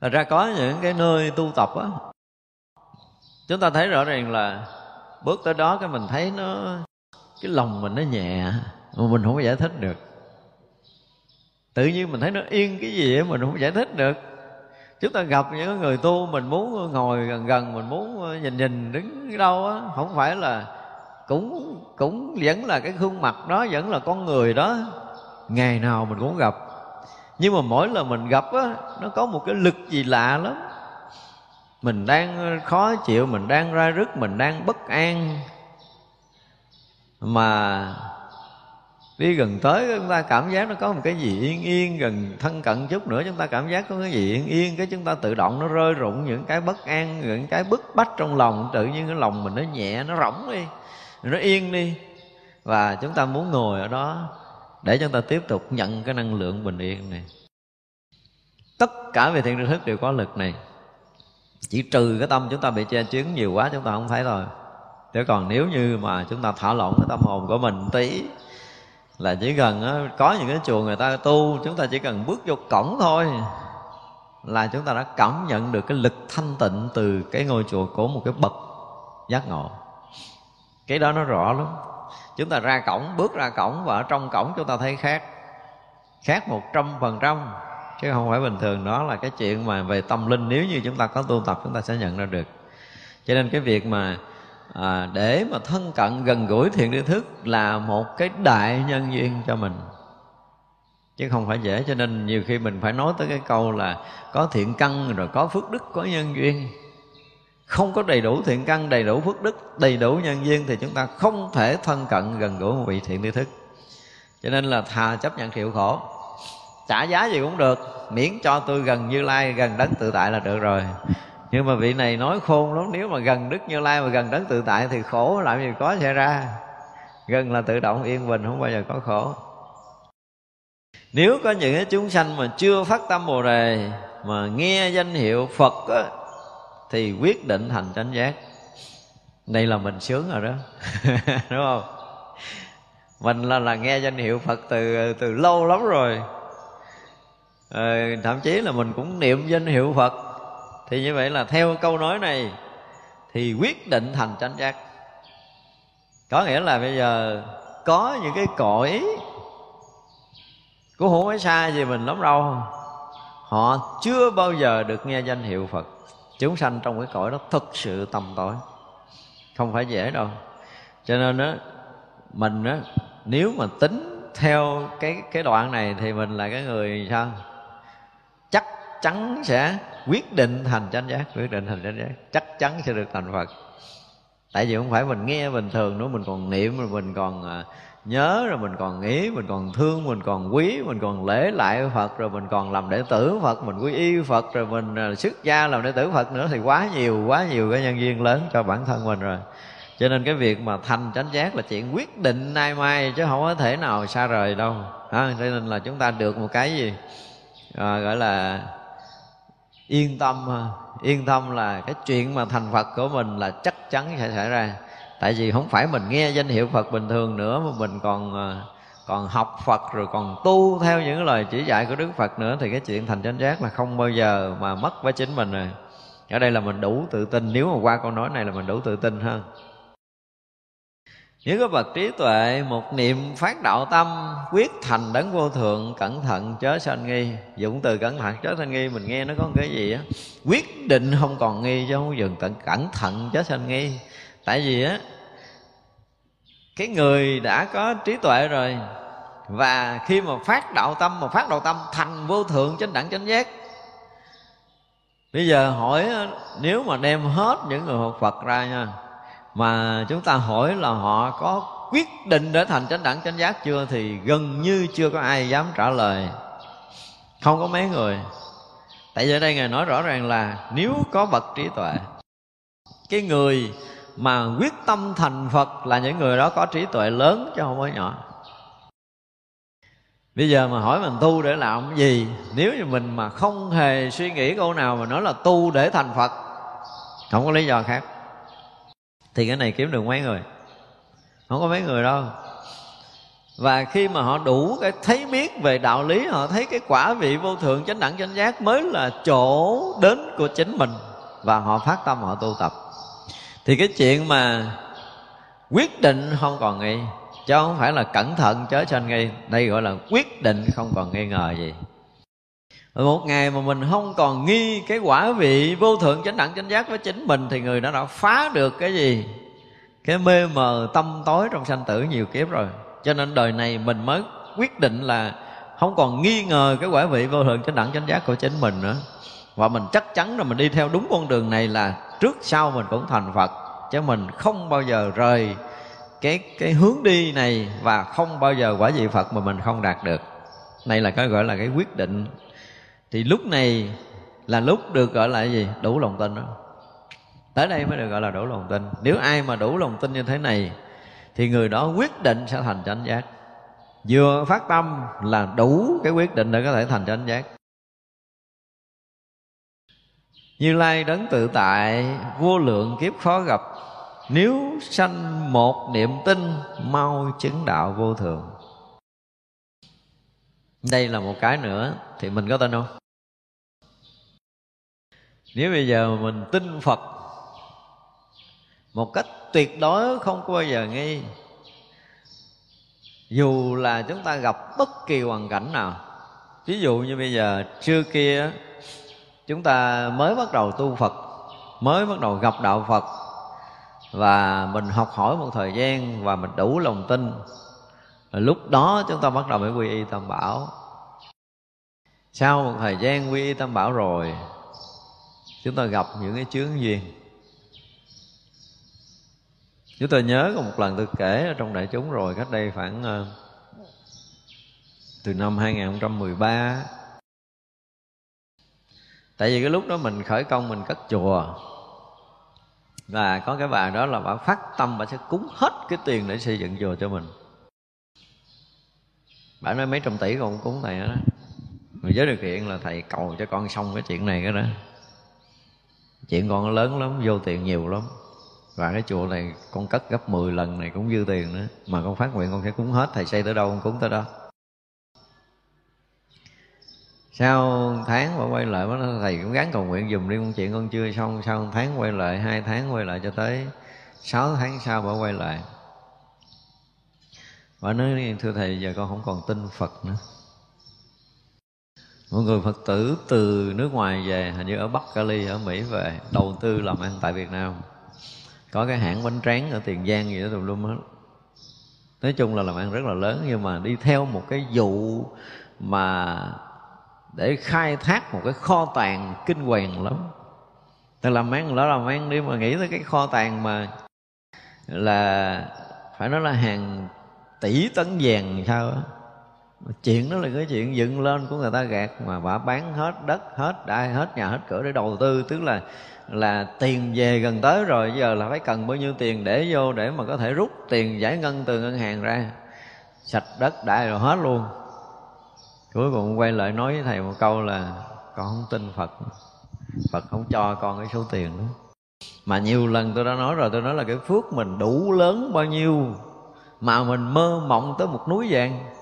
Thật ra có những cái nơi tu tập á Chúng ta thấy rõ ràng là Bước tới đó cái mình thấy nó Cái lòng mình nó nhẹ Mà mình không có giải thích được. Tự nhiên mình thấy nó yên cái gì mình không giải thích được. Chúng ta gặp những người tu, mình muốn ngồi gần gần, mình muốn nhìn nhìn đứng đâu á, không phải là cũng cũng vẫn là cái gương mặt đó, vẫn là con người đó. Ngày nào mình cũng gặp. Nhưng mà mỗi lần mình gặp á, nó có một cái lực gì lạ lắm. Mình đang khó chịu, mình đang ra rứt, mình đang bất an. Mà đi gần tới, chúng ta cảm giác nó có một cái gì yên yên, gần thân cận chút nữa, chúng ta cảm giác có cái gì yên yên, cái chúng ta tự động nó rơi rụng những cái bất an, những cái bức bách trong lòng. Tự nhiên cái lòng mình nó nhẹ, nó rỗng đi, nó yên đi. Và chúng ta muốn ngồi ở đó để chúng ta tiếp tục nhận cái năng lượng bình yên này. Tất cả về thiện tri thức đều có lực này. Chỉ trừ cái tâm chúng ta bị che chướng nhiều quá, chúng ta không thấy thôi. Chứ còn nếu như mà chúng ta thả lỏng cái tâm hồn của mình tí là chỉ cần có những cái chùa người ta tu, chúng ta chỉ cần bước vô cổng thôi là chúng ta đã cảm nhận được cái lực thanh tịnh từ cái ngôi chùa của một cái bậc giác ngộ. Cái đó nó rõ lắm. Chúng ta ra cổng, bước ra cổng và ở trong cổng chúng ta thấy khác. Khác một trăm phần trăm. Chứ không phải bình thường. Đó là cái chuyện mà về tâm linh. Nếu như chúng ta có tu tập, chúng ta sẽ nhận ra được. Cho nên cái việc mà à, để mà thân cận gần gũi thiện tri thức là một cái đại nhân duyên cho mình. Chứ không phải dễ cho nên nhiều khi mình phải nói tới cái câu là có thiện căn rồi có phước đức có nhân duyên. Không có đầy đủ thiện căn đầy đủ phước đức đầy đủ nhân duyên thì chúng ta không thể thân cận gần gũi một vị thiện tri thức. Cho nên là thà chấp nhận chịu khổ. Trả giá gì cũng được miễn cho tôi gần như lai gần đấng tự tại là được rồi nhưng mà vị này nói khôn lắm nếu mà gần đức như lai mà gần đấng tự tại thì khổ làm gì có xảy ra. Gần là tự động yên bình không bao giờ có khổ. Nếu có những cái chúng sanh mà chưa phát tâm bồ đề mà nghe danh hiệu phật á, thì quyết định thành chánh giác. Đây là mình sướng rồi đó. Đúng không? Mình là là nghe danh hiệu phật từ từ lâu lắm rồi. À, thậm chí là mình cũng niệm danh hiệu phật thì như vậy là theo câu nói này thì quyết định thành chánh giác. Có nghĩa là bây giờ có những cái cõi cũng không phải xa gì mình lắm đâu. Họ chưa bao giờ được nghe danh hiệu phật. Chúng sanh trong cái cõi đó thực sự tầm tối không phải dễ đâu. Cho nên đó mình đó nếu mà tính theo cái cái đoạn này thì mình là cái người sao? Chắc chắn sẽ quyết định thành chánh giác quyết định thành chánh giác. Chắc chắn sẽ được thành phật. Tại vì không phải mình nghe bình thường nữa mình còn niệm rồi mình còn à, nhớ rồi mình còn nghĩ mình còn thương mình còn quý mình còn lễ lại phật rồi mình còn làm đệ tử phật mình quy y phật rồi mình à, xuất gia làm đệ tử phật nữa thì quá nhiều quá nhiều cái nhân duyên lớn cho bản thân mình rồi. Cho nên cái việc mà thành chánh giác là chuyện quyết định nay mai chứ không có thể nào xa rời đâu. À, cho nên là chúng ta được một cái gì à, gọi là yên tâm yên tâm là cái chuyện mà thành phật của mình là chắc chắn sẽ xảy ra. Tại vì không phải mình nghe danh hiệu phật bình thường nữa mà mình còn ờ, còn học phật rồi còn tu theo những lời chỉ dạy của đức phật nữa thì cái chuyện thành chánh giác là không bao giờ mà mất với chính mình rồi. Ở đây là mình đủ tự tin. Nếu mà qua câu nói này là mình đủ tự tin hơn nếu có bậc trí tuệ, một niệm phát đạo tâm, quyết thành đấng vô thượng, cẩn thận chớ sanh nghi. Dụng từ cẩn thận, chớ sanh nghi, mình nghe nó có cái gì á. Quyết định không còn nghi, chứ không dừng tận cẩn thận, chớ sanh nghi. Tại vì á, cái người đã có trí tuệ rồi, và khi mà phát đạo tâm, mà phát đạo tâm thành vô thượng, chánh đẳng, chánh giác, bây giờ hỏi nếu mà đem hết những người học phật ra nha mà chúng ta hỏi là họ có quyết định để thành chánh đẳng, chánh giác chưa? Thì gần như chưa có ai dám trả lời. Không có mấy người. Tại vì ở đây ngài nói rõ ràng là nếu có bậc trí tuệ, cái người mà quyết tâm thành phật là những người đó có trí tuệ lớn chứ không có nhỏ. Bây giờ mà hỏi mình tu để làm cái gì? Nếu như mình mà không hề suy nghĩ câu nào mà nói là tu để thành phật, không có lý do khác thì cái này kiếm được mấy người? Không có mấy người đâu. Và khi mà họ đủ cái thấy biết về đạo lý, họ thấy cái quả vị vô thượng chánh đẳng chánh giác mới là chỗ đến của chính mình và họ phát tâm họ tu tập. Thì cái chuyện mà quyết định không còn nghi, chứ không phải là cẩn thận chớ sanh nghi, đây gọi là quyết định không còn nghi ngờ gì một ngày mà mình không còn nghi cái quả vị vô thượng chánh đẳng chánh giác với chính mình thì người đó đã phá được cái gì? Cái mê mờ tâm tối trong sanh tử nhiều kiếp rồi. Cho nên đời này mình mới quyết định là không còn nghi ngờ cái quả vị vô thượng chánh đẳng chánh giác của chính mình nữa. Và mình chắc chắn là mình đi theo đúng con đường này là trước sau mình cũng thành phật. Chứ mình không bao giờ rời cái cái hướng đi này và không bao giờ quả vị phật mà mình không đạt được. Này là cái gọi là cái quyết định thì lúc này là lúc được gọi là gì? Đủ lòng tin đó. Tới đây mới được gọi là đủ lòng tin. Nếu ai mà đủ lòng tin như thế này, thì người đó quyết định sẽ thành chánh giác. Vừa phát tâm là đủ cái quyết định để có thể thành chánh giác. Như lai đấng tự tại, vô lượng kiếp khó gặp, nếu sanh một niệm tin, mau chứng đạo vô thường. Đây là một cái nữa, thì mình có tin không? Nếu bây giờ mình tin phật một cách tuyệt đối, không có bao giờ nghi dù là chúng ta gặp bất kỳ hoàn cảnh nào, ví dụ như bây giờ trưa kia chúng ta mới bắt đầu tu phật, mới bắt đầu gặp đạo phật, và mình học hỏi một thời gian và mình đủ lòng tin rồi lúc đó chúng ta bắt đầu mới quy y tam bảo. Sau một thời gian quy y tam bảo rồi chúng ta gặp những cái chướng duyên chúng tôi nhớ có một lần tôi kể ở trong đại chúng rồi cách đây khoảng uh, từ năm 2013 tại vì cái lúc đó mình khởi công mình cất chùa. Và có cái bà đó là bà phát tâm bà sẽ cúng hết cái tiền để xây dựng chùa cho mình. Bà nói mấy trăm tỷ còn cúng thầy đó mà với điều kiện là thầy cầu cho con xong cái chuyện này cái đó chuyện con lớn lắm, vô tiền nhiều lắm. Và cái chùa này con cất gấp 10 lần này cũng dư tiền nữa. Mà con phát nguyện con sẽ cúng hết, thầy xây tới đâu con cúng tới đó. Sau tháng bà quay lại, mới thầy cũng gắng cầu nguyện dùm đi con chuyện con chưa xong. Sau một tháng quay lại, hai tháng quay lại cho tới sáu tháng sau bà quay lại. Bà nói, thưa thầy, giờ con không còn tin phật nữa một người phật tử từ nước ngoài về, hình như ở bắc cali, ở mỹ về, đầu tư làm ăn tại việt nam. Có cái hãng bánh tráng ở tiền giang gì đó tùm lum hết. Nói chung là làm ăn rất là lớn, nhưng mà đi theo một cái vụ mà để khai thác một cái kho tàng kinh hoàng lắm. Ta làm ăn đó làm ăn đi mà nghĩ tới cái kho tàng mà là, phải nói là hàng tỷ tấn vàng sao á chuyện đó là cái chuyện dựng lên của người ta gạt mà bà bán hết đất, hết đai, hết nhà, hết cửa để đầu tư. Tức là là tiền về gần tới rồi giờ là phải cần bao nhiêu tiền để vô để mà có thể rút tiền giải ngân từ ngân hàng ra. Sạch đất đai rồi hết luôn. Cuối cùng quay lại nói với thầy một câu là, con không tin phật. Phật không cho con cái số tiền đó. Mà nhiều lần tôi đã nói rồi, tôi nói là cái phước mình đủ lớn bao nhiêu mà mình mơ mộng tới một núi vàng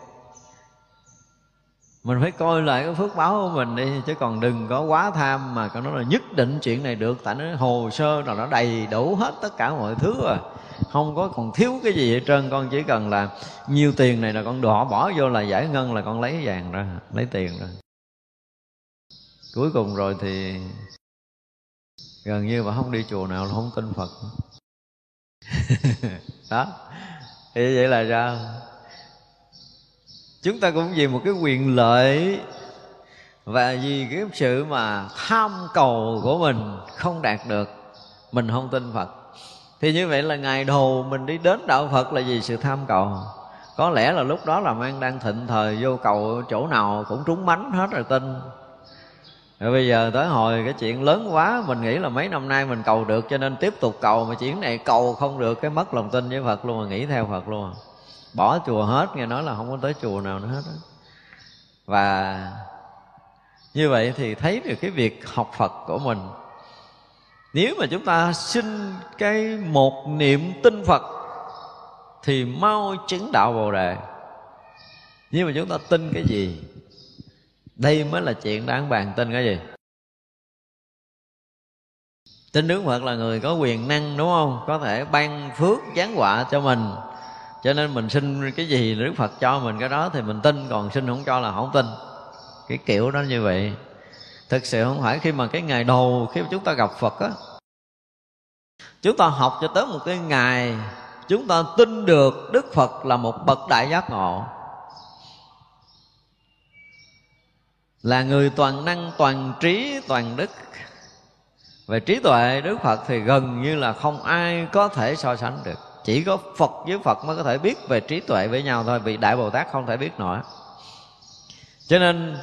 mình phải coi lại cái phước báo của mình đi, chứ còn đừng có quá tham mà có nói là nhất định chuyện này được. Tại nó hồ sơ là nó đầy đủ hết tất cả mọi thứ rồi. Không có còn thiếu cái gì hết trơn. Con chỉ cần là nhiều tiền này là con đỏ bỏ vô là giải ngân, là con lấy vàng ra, lấy tiền ra. Cuối cùng rồi thì gần như mà không đi chùa nào là không tin phật. Đó. Thì vậy là sao? Chúng ta cũng vì một cái quyền lợi và vì cái sự mà tham cầu của mình không đạt được, mình không tin phật. Thì như vậy là ngày đầu mình đi đến đạo phật là vì sự tham cầu. Có lẽ là lúc đó là mang đang thịnh thời, vô cầu chỗ nào cũng trúng bánh hết rồi tin. Rồi bây giờ tới hồi cái chuyện lớn quá, Mình nghĩ là mấy năm nay mình cầu được Cho nên tiếp tục cầu, Mà chuyện này cầu không được, Cái mất lòng tin với Phật luôn, Mà nghĩ theo Phật luôn. Bỏ chùa hết, Nghe nói là không có tới chùa nào nữa hết Và như vậy thì thấy được cái việc học Phật của mình. Nếu mà chúng ta xin cái một niệm tin Phật, Thì mau chứng đạo Bồ Đề. Nhưng mà chúng ta tin cái gì, đây mới là chuyện đáng bàn tin cái gì? Tin đức phật là người có quyền năng, đúng không? Có thể ban phước giáng họa cho mình cho nên mình xin cái gì đức phật cho mình cái đó thì mình tin, còn xin không cho là không tin. Cái kiểu đó như vậy. Thực sự không phải khi mà cái ngày đầu khi mà chúng ta gặp phật á, chúng ta học cho tới một cái ngày chúng ta tin được đức phật là một bậc đại giác ngộ. Là người toàn năng, toàn trí, toàn đức. Về trí tuệ đức phật thì gần như là không ai có thể so sánh được chỉ có phật với phật mới có thể biết về trí tuệ với nhau thôi, vì đại bồ tát không thể biết nổi. Cho nên,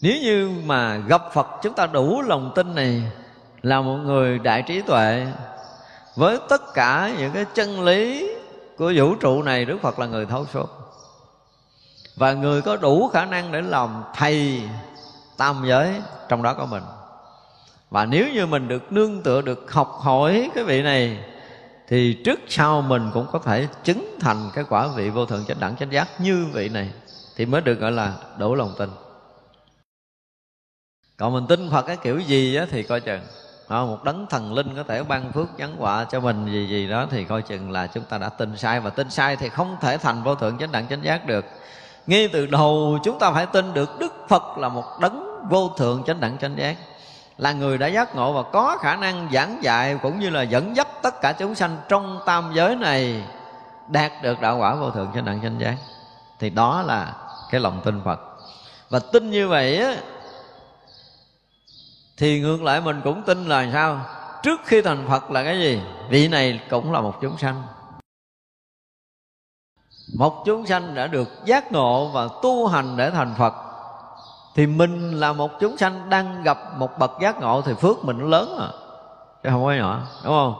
nếu như mà gặp phật, chúng ta đủ lòng tin này, là một người đại trí tuệ, với tất cả những cái chân lý của vũ trụ này, đức phật là người thấu suốt. Và người có đủ khả năng để làm thầy tam giới trong đó có mình. Và nếu như mình được nương tựa, được học hỏi cái vị này thì trước sau mình cũng có thể chứng thành cái quả vị vô thượng chánh đẳng chánh giác như vị này thì mới được gọi là đủ lòng tin. Còn mình tin Phật cái kiểu gì á thì coi chừng. À, một đấng thần linh có thể ban phước giáng họa cho mình gì gì đó thì coi chừng là chúng ta đã tin sai. Và tin sai thì không thể thành vô thượng chánh đẳng chánh giác được. Ngay từ đầu chúng ta phải tin được đức phật là một đấng vô thượng chánh đẳng chánh giác là người đã giác ngộ và có khả năng giảng dạy cũng như là dẫn dắt tất cả chúng sanh trong tam giới này đạt được đạo quả vô thượng trên đẳng chánh giác. Thì đó là cái lòng tin phật. Và tin như vậy á, thì ngược lại mình cũng tin là sao? Trước khi thành phật là cái gì? Vị này cũng là một chúng sanh. Một chúng sanh đã được giác ngộ và tu hành để thành phật thì mình là một chúng sanh đang gặp một bậc giác ngộ thì phước mình nó lớn à. Chứ không có nhỏ, đúng không?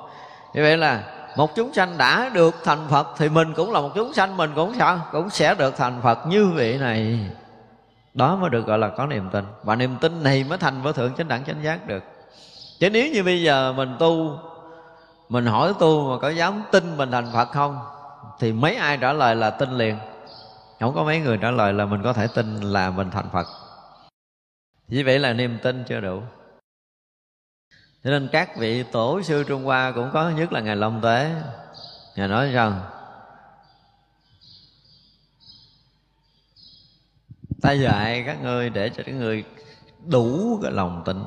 Như vậy là một chúng sanh đã được thành phật thì mình cũng là một chúng sanh, mình cũng sao? Cũng sẽ được thành phật như vị này. Đó mới được gọi là có niềm tin. Và niềm tin này mới thành vô thượng chánh đẳng chánh giác được. Chứ nếu như bây giờ mình tu, mình hỏi tu mà có dám tin mình thành phật không, thì mấy ai trả lời là tin liền. Không có mấy người trả lời là mình có thể tin là mình thành phật vì vậy là niềm tin chưa đủ. Cho nên các vị tổ sư trung hoa cũng có nhất là ngài long tế. Ngài nói rằng, ta dạy các ngươi để cho các người đủ cái lòng tin,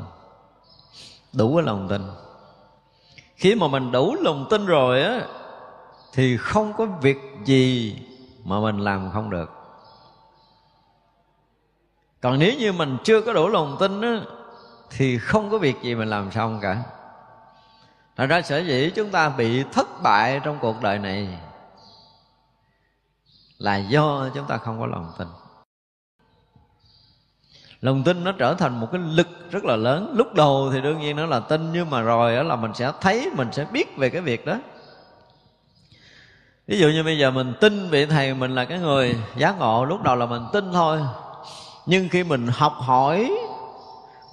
đủ cái lòng tin. Khi mà mình đủ lòng tin rồi á, thì không có việc gì mà mình làm không được còn nếu như mình chưa có đủ lòng tin đó, thì không có việc gì mình làm xong cả. Thật ra sở dĩ chúng ta bị thất bại trong cuộc đời này Là do chúng ta không có lòng tin. Lòng tin nó trở thành một cái lực rất là lớn. Lúc đầu thì đương nhiên nó là tin Nhưng mà rồi đó là mình sẽ thấy Mình sẽ biết về cái việc đó. Ví dụ như bây giờ mình tin vị thầy mình là cái người giác ngộ lúc đầu là mình tin thôi nhưng khi mình học hỏi,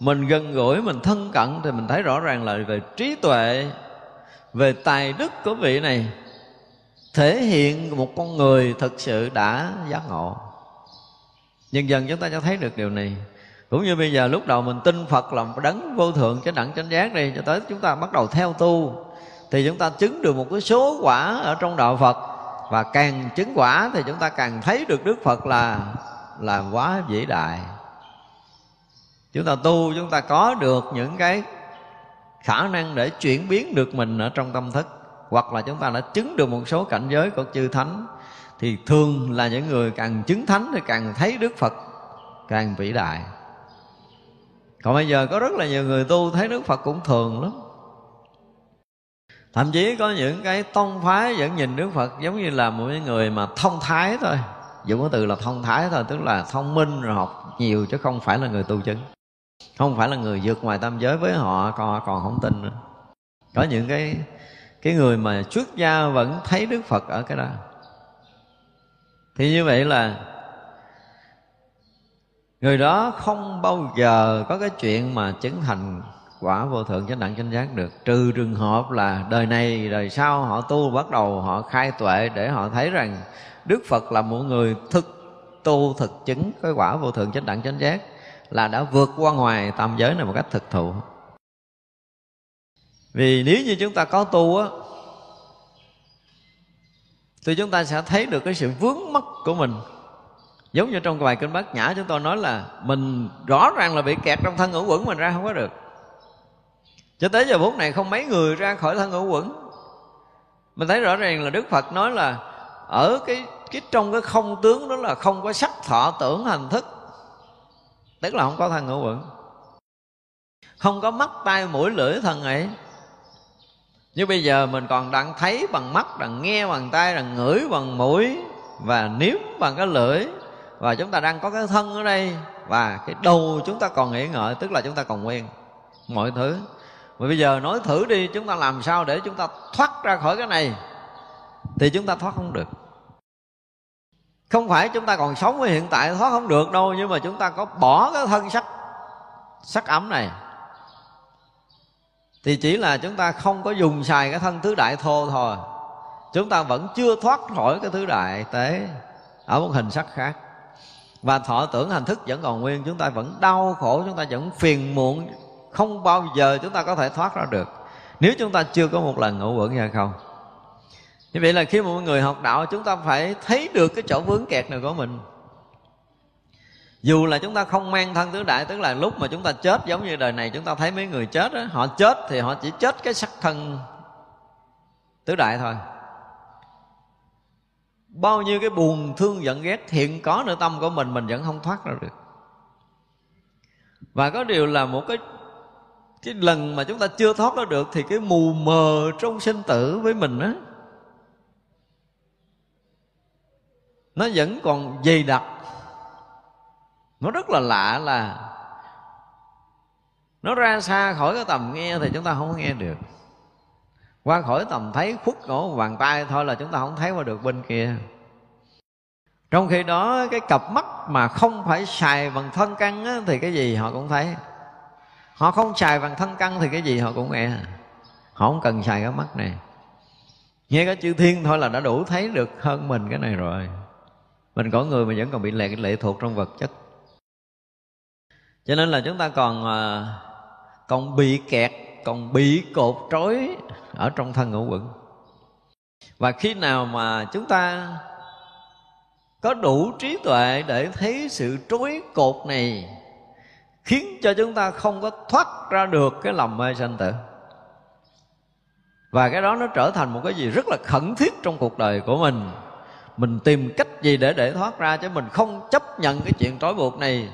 mình gần gũi, mình thân cận thì mình thấy rõ ràng là về trí tuệ, về tài đức của vị này thể hiện một con người thực sự đã giác ngộ. Dần dần chúng ta cho thấy được điều này. Cũng như bây giờ lúc đầu mình tin Phật là một đấng vô thượng chánh đẳng chánh giác đi, cho tới chúng ta bắt đầu theo tu, thì chúng ta chứng được một cái số quả ở trong đạo Phật. Và càng chứng quả thì chúng ta càng thấy được Đức Phật là là quá vĩ đại. Chúng ta tu, chúng ta có được những cái khả năng để chuyển biến được mình ở trong tâm thức, hoặc là chúng ta đã chứng được một số cảnh giới của chư thánh, thì thường là những người càng chứng thánh thì càng thấy Đức Phật càng vĩ đại. Còn bây giờ có rất là nhiều người tu thấy đức phật cũng thường lắm. Thậm chí có những cái tông phái vẫn nhìn đức phật giống như là một người mà thông thái thôi dùng cái từ là thông thái thôi, tức là thông minh rồi học nhiều chứ không phải là người tu chứng không phải là người vượt ngoài tam giới với họ, còn còn không tin nữa. Có những cái cái người mà xuất gia vẫn thấy đức phật ở cái đó. Thì như vậy là người đó không bao giờ có cái chuyện mà chứng thành quả vô thượng chánh đẳng chánh giác được. Trừ trường hợp là đời này, đời sau họ tu bắt đầu họ khai tuệ để họ thấy rằng đức phật là một người thực tu thực chứng cái quả vô thượng chánh đẳng chánh giác là đã vượt qua ngoài tam giới này một cách thực thụ. Vì nếu như chúng ta có tu á, thì chúng ta sẽ thấy được cái sự vướng mắc của mình. Giống như trong bài kinh bát nhã chúng tôi nói là mình rõ ràng là bị kẹt trong thân ngũ quẩn mình ra không có được. Cho tới giờ phút này không mấy người ra khỏi thân ngũ quẩn. Mình thấy rõ ràng là đức phật nói là ở cái cái trong cái không tướng đó là không có sắc thọ tưởng hành thức. Tức là không có thân ngũ quẩn. Không có mắt, tai, mũi, lưỡi thân ấy. Như bây giờ mình còn đang thấy bằng mắt đang nghe, bằng tay đang ngửi, bằng mũi, và nếm bằng cái lưỡi. Và chúng ta đang có cái thân ở đây, và cái đầu chúng ta còn nghĩ ngợi, tức là chúng ta còn nguyên mọi thứ. Mà bây giờ nói thử đi, chúng ta làm sao để chúng ta thoát ra khỏi cái này? Thì chúng ta thoát không được không phải chúng ta còn sống với hiện tại thoát không được đâu, nhưng mà chúng ta có bỏ cái thân sắc sắc ấm này. Thì chỉ là chúng ta không có dùng xài cái thân tứ đại thô thôi. Chúng ta vẫn chưa thoát khỏi cái thứ đại tế ở một hình sắc khác. Và thọ tưởng hành thức vẫn còn nguyên, chúng ta vẫn đau khổ, chúng ta vẫn phiền muộn, không bao giờ chúng ta có thể thoát ra được. Nếu chúng ta chưa có một lần ngủ quẩn hay không? Như vậy là khi một người học đạo chúng ta phải thấy được cái chỗ vướng kẹt này của mình. Dù là chúng ta không mang thân tứ đại tức là lúc mà chúng ta chết giống như đời này chúng ta thấy mấy người chết đó, họ chết thì họ chỉ chết cái sắc thân tứ đại thôi. Bao nhiêu cái buồn thương giận ghét hiện có nơi tâm của mình mình vẫn không thoát ra được. Và có điều là một cái cái lần mà chúng ta chưa thoát ra được thì cái mù mờ trong sinh tử với mình á nó vẫn còn dày đặc. Nó rất là lạ là nó ra xa khỏi cái tầm nghe thì chúng ta không nghe được. Qua khỏi tầm thấy khuất cổ bàn tay thôi là chúng ta không thấy qua được bên kia. Trong khi đó cái cặp mắt mà không phải xài bằng thân căn á, thì cái gì họ cũng thấy. Họ không xài bằng thân căn thì cái gì họ cũng nghe. Họ không cần xài cái mắt này. Nghe cái chữ thiên thôi là đã đủ thấy được hơn mình cái này rồi mình có người mà vẫn còn bị lệ lệ thuộc trong vật chất. Cho nên là chúng ta còn à, còn bị kẹt, còn bị cột trói ở trong thân ngũ quẩn. Và khi nào mà chúng ta có đủ trí tuệ để thấy sự trói cột này, khiến cho chúng ta không có thoát ra được cái lòng mê sanh tử. Và cái đó nó trở thành một cái gì rất là khẩn thiết trong cuộc đời của mình mình tìm cách gì để để thoát ra chứ mình không chấp nhận cái chuyện trói buộc này.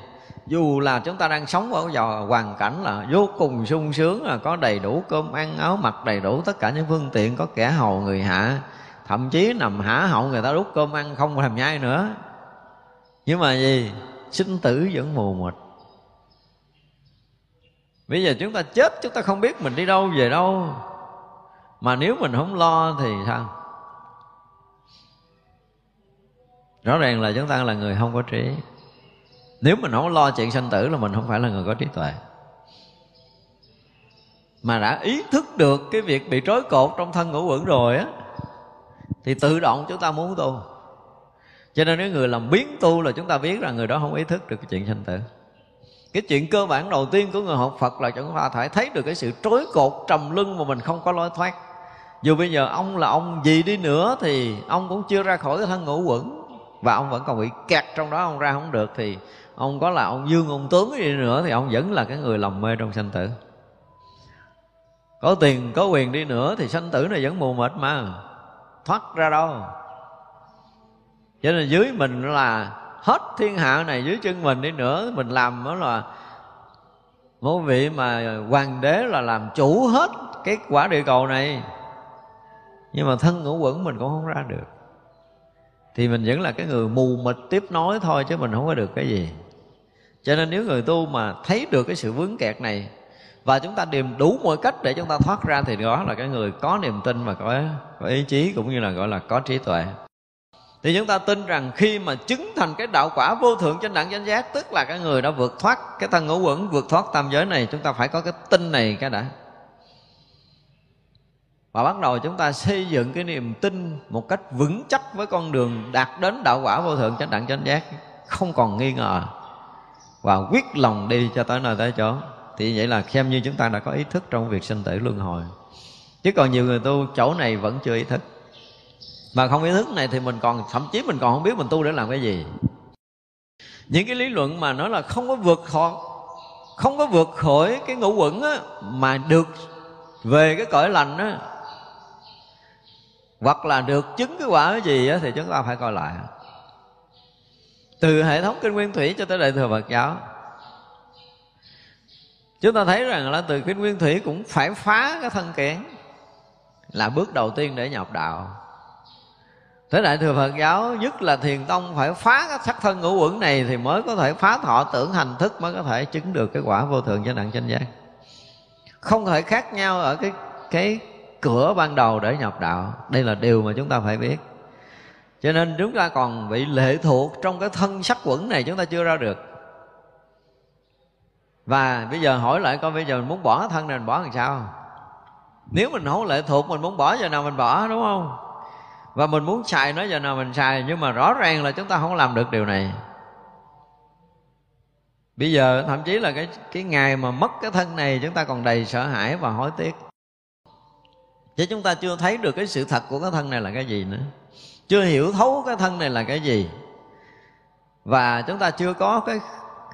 Dù là chúng ta đang sống ở vào hoàn cảnh là vô cùng sung sướng, là có đầy đủ cơm ăn, áo mặc đầy đủ tất cả những phương tiện, có kẻ hầu người hạ, thậm chí nằm hả hậu người ta đút cơm ăn không thèm nhai nữa. Nhưng mà gì? Sinh tử vẫn mù mịt. Bây giờ chúng ta chết, chúng ta không biết mình đi đâu, về đâu. Mà nếu mình không lo thì sao? Rõ ràng là chúng ta là người không có trí. Nếu mình không lo chuyện sanh tử là mình không phải là người có trí tuệ. Mà đã ý thức được cái việc bị trói cột trong thân ngũ quẩn rồi á, thì tự động chúng ta muốn tu. Cho nên nếu người làm biến tu là chúng ta biết rằng người đó không ý thức được cái chuyện sanh tử. Cái chuyện cơ bản đầu tiên của người học Phật là chúng ta phải thấy được cái sự trói cột trầm lưng mà mình không có lối thoát. Dù bây giờ ông là ông gì đi nữa thì ông cũng chưa ra khỏi cái thân ngũ quẩn và ông vẫn còn bị kẹt trong đó, ông ra không được thì ông có là ông dương, ông tướng gì nữa thì ông vẫn là cái người lầm mê trong sanh tử. Có tiền, có quyền đi nữa thì sanh tử này vẫn mù mịt mà. Thoát ra đâu? Cho nên dưới mình là hết thiên hạ này, dưới chân mình đi nữa, mình làm đó là một vị mà hoàng đế là làm chủ hết cái quả địa cầu này. Nhưng mà thân ngũ quẩn mình cũng không ra được thì mình vẫn là cái người mù mịt tiếp nối thôi chứ mình không có được cái gì. Cho nên nếu người tu mà thấy được cái sự vướng kẹt này và chúng ta tìm đủ mọi cách để chúng ta thoát ra thì đó là cái người có niềm tin và có, có ý chí cũng như là gọi là có trí tuệ. Thì chúng ta tin rằng khi mà chứng thành cái đạo quả vô thượng trên đẳng danh giác tức là cái người đã vượt thoát cái thân ngũ quẩn vượt thoát tam giới này chúng ta phải có cái tin này cái đã và bắt đầu chúng ta xây dựng cái niềm tin một cách vững chắc với con đường đạt đến đạo quả vô thượng chánh đẳng chánh giác không còn nghi ngờ và quyết lòng đi cho tới nơi tới chỗ. Thì vậy là xem như chúng ta đã có ý thức trong việc sinh tử luân hồi. Chứ còn nhiều người tu chỗ này vẫn chưa ý thức. Mà không ý thức này thì mình còn thậm chí mình còn không biết mình tu để làm cái gì. Những cái lý luận mà nói là không có vượt khỏi không có vượt khỏi cái ngũ quẩn á, mà được về cái cõi lành á hoặc là được chứng cái quả cái gì đó, thì chúng ta phải coi lại. Từ hệ thống kinh nguyên thủy cho tới đại thừa phật giáo. Chúng ta thấy rằng là từ kinh nguyên thủy cũng phải phá cái thân kén là bước đầu tiên để nhập đạo. Thế Đại Thừa Phật giáo nhất là Thiền Tông phải phá cái sắc thân ngũ quẩn này Thì mới có thể phá thọ tưởng hành thức Mới có thể chứng được cái quả vô thượng chánh đẳng chánh giác. Không thể khác nhau ở cái cái cửa ban đầu để nhập đạo. Đây là điều mà chúng ta phải biết. Cho nên chúng ta còn bị lệ thuộc trong cái thân sắc quẩn này Chúng ta chưa ra được. Và bây giờ hỏi lại coi bây giờ mình muốn bỏ thân này mình bỏ làm sao? Nếu mình không lệ thuộc, mình muốn bỏ giờ nào mình bỏ, đúng không? Và mình muốn xài nó giờ nào mình xài, nhưng mà rõ ràng là chúng ta không làm được điều này. Bây giờ thậm chí là cái cái ngày mà mất cái thân này, chúng ta còn đầy sợ hãi và hối tiếc chứ chúng ta chưa thấy được cái sự thật của cái thân này là cái gì nữa. Chưa hiểu thấu cái thân này là cái gì. Và chúng ta chưa có cái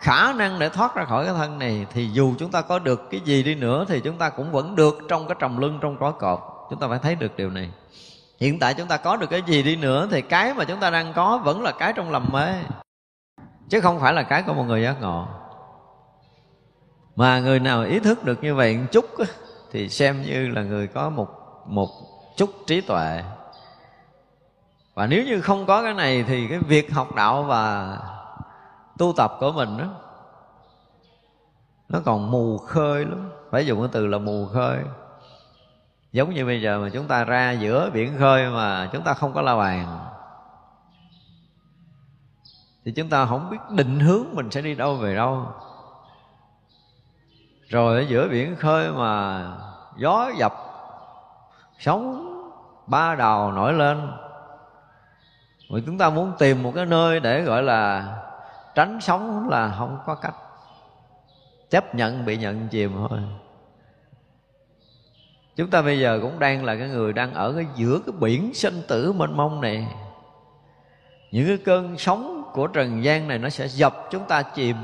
khả năng để thoát ra khỏi cái thân này, thì dù chúng ta có được cái gì đi nữa, thì chúng ta cũng vẫn được trong cái trầm lưng trong cõi cột chúng ta phải thấy được điều này. Hiện tại chúng ta có được cái gì đi nữa, thì cái mà chúng ta đang có vẫn là cái trong lầm mê chứ không phải là cái của một người giác ngộ. Mà người nào ý thức được như vậy một chút thì xem như là người có một một chút trí tuệ. Và nếu như không có cái này thì cái việc học đạo và tu tập của mình đó nó còn mù khơi lắm. Phải dùng cái từ là mù khơi. Giống như bây giờ mà chúng ta ra giữa biển khơi mà chúng ta không có la bàn, thì chúng ta không biết định hướng mình sẽ đi đâu về đâu. Rồi ở giữa biển khơi mà gió dập sóng ba đào nổi lên. Vì chúng ta muốn tìm một cái nơi để gọi là tránh sóng là không có cách. Chấp nhận bị nhận chìm thôi. Chúng ta bây giờ cũng đang là cái người đang ở cái giữa cái biển sinh tử mênh mông này. Những cái cơn sóng của trần gian này nó sẽ dập chúng ta chìm.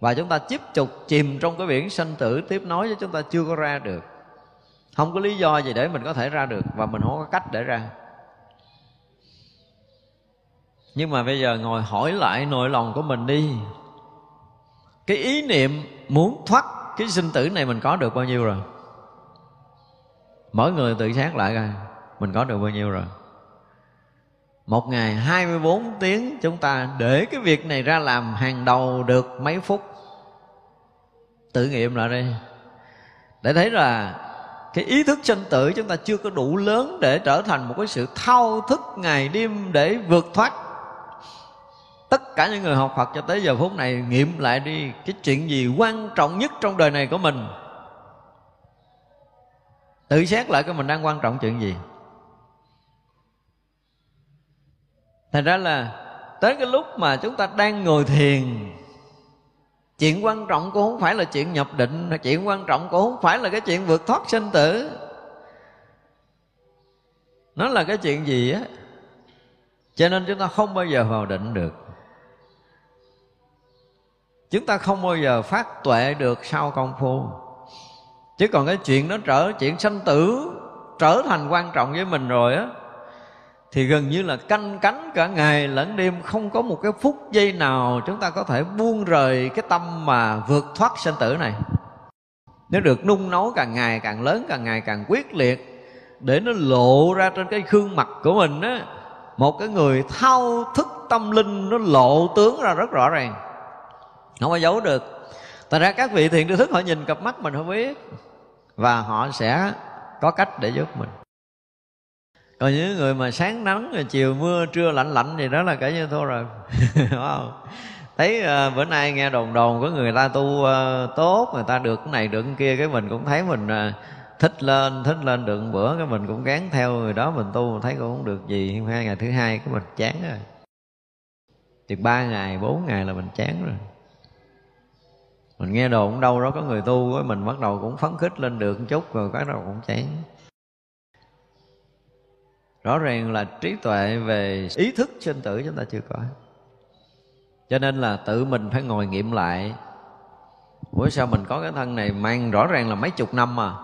Và chúng ta tiếp tục chìm trong cái biển sinh tử. Tiếp nối cho chúng ta chưa có ra được không có lý do gì để mình có thể ra được và mình không có cách để ra. Nhưng mà bây giờ ngồi hỏi lại nội lòng của mình đi. Cái ý niệm muốn thoát cái sinh tử này mình có được bao nhiêu rồi? Mỗi người tự xét lại coi, mình có được bao nhiêu rồi? Một ngày 24 tiếng chúng ta để cái việc này ra làm hàng đầu được mấy phút? Tự nghiệm lại đi. Để thấy là cái ý thức sinh tử chúng ta chưa có đủ lớn để trở thành một cái sự thao thức ngày đêm để vượt thoát. Tất cả những người học Phật cho tới giờ phút này nghiệm lại đi, cái chuyện gì quan trọng nhất trong đời này của mình? Tự xét lại cái mình đang quan trọng chuyện gì. Thành ra là tới cái lúc mà chúng ta đang ngồi thiền chuyện quan trọng cũng không phải là chuyện nhập định, chuyện quan trọng cũng không phải là cái chuyện vượt thoát sinh tử. Nó là cái chuyện gì á? Cho nên chúng ta không bao giờ vào định được. Chúng ta không bao giờ phát tuệ được sau công phu. Chứ còn cái chuyện nó trở, chuyện sanh tử trở thành quan trọng với mình rồi á thì gần như là canh cánh cả ngày lẫn đêm, không có một cái phút giây nào chúng ta có thể buông rời cái tâm mà vượt thoát sinh tử này. Nếu được nung nấu càng ngày càng lớn, càng ngày càng quyết liệt, để nó lộ ra trên cái gương mặt của mình á, một cái người thao thức tâm linh nó lộ tướng ra rất rõ ràng. Không có giấu được. Tại ra các vị thiện tri thức họ nhìn cặp mắt mình không biết, Và họ sẽ có cách để giúp mình còn những người mà sáng nắng rồi chiều mưa trưa lạnh lạnh thì đó là cả như thua rồi. Đúng không? Thấy uh, bữa nay nghe đồn đồn có người ta tu uh, tốt người ta được cái này được cái kia cái mình cũng thấy mình uh, thích lên thích lên được bữa cái mình cũng gán theo người đó mình tu mình thấy cũng không được gì. Hai ngày thứ hai cái mình chán rồi. Thì ba ngày bốn ngày là mình chán rồi. Mình nghe đồn đâu đó có người tu với mình bắt đầu cũng phấn khích lên được một chút rồi cái đầu cũng chán rõ ràng là trí tuệ về ý thức sinh tử chúng ta chưa có. Cho nên là tự mình phải ngồi nghiệm lại. Bữa sao mình có cái thân này mang rõ ràng là mấy chục năm mà.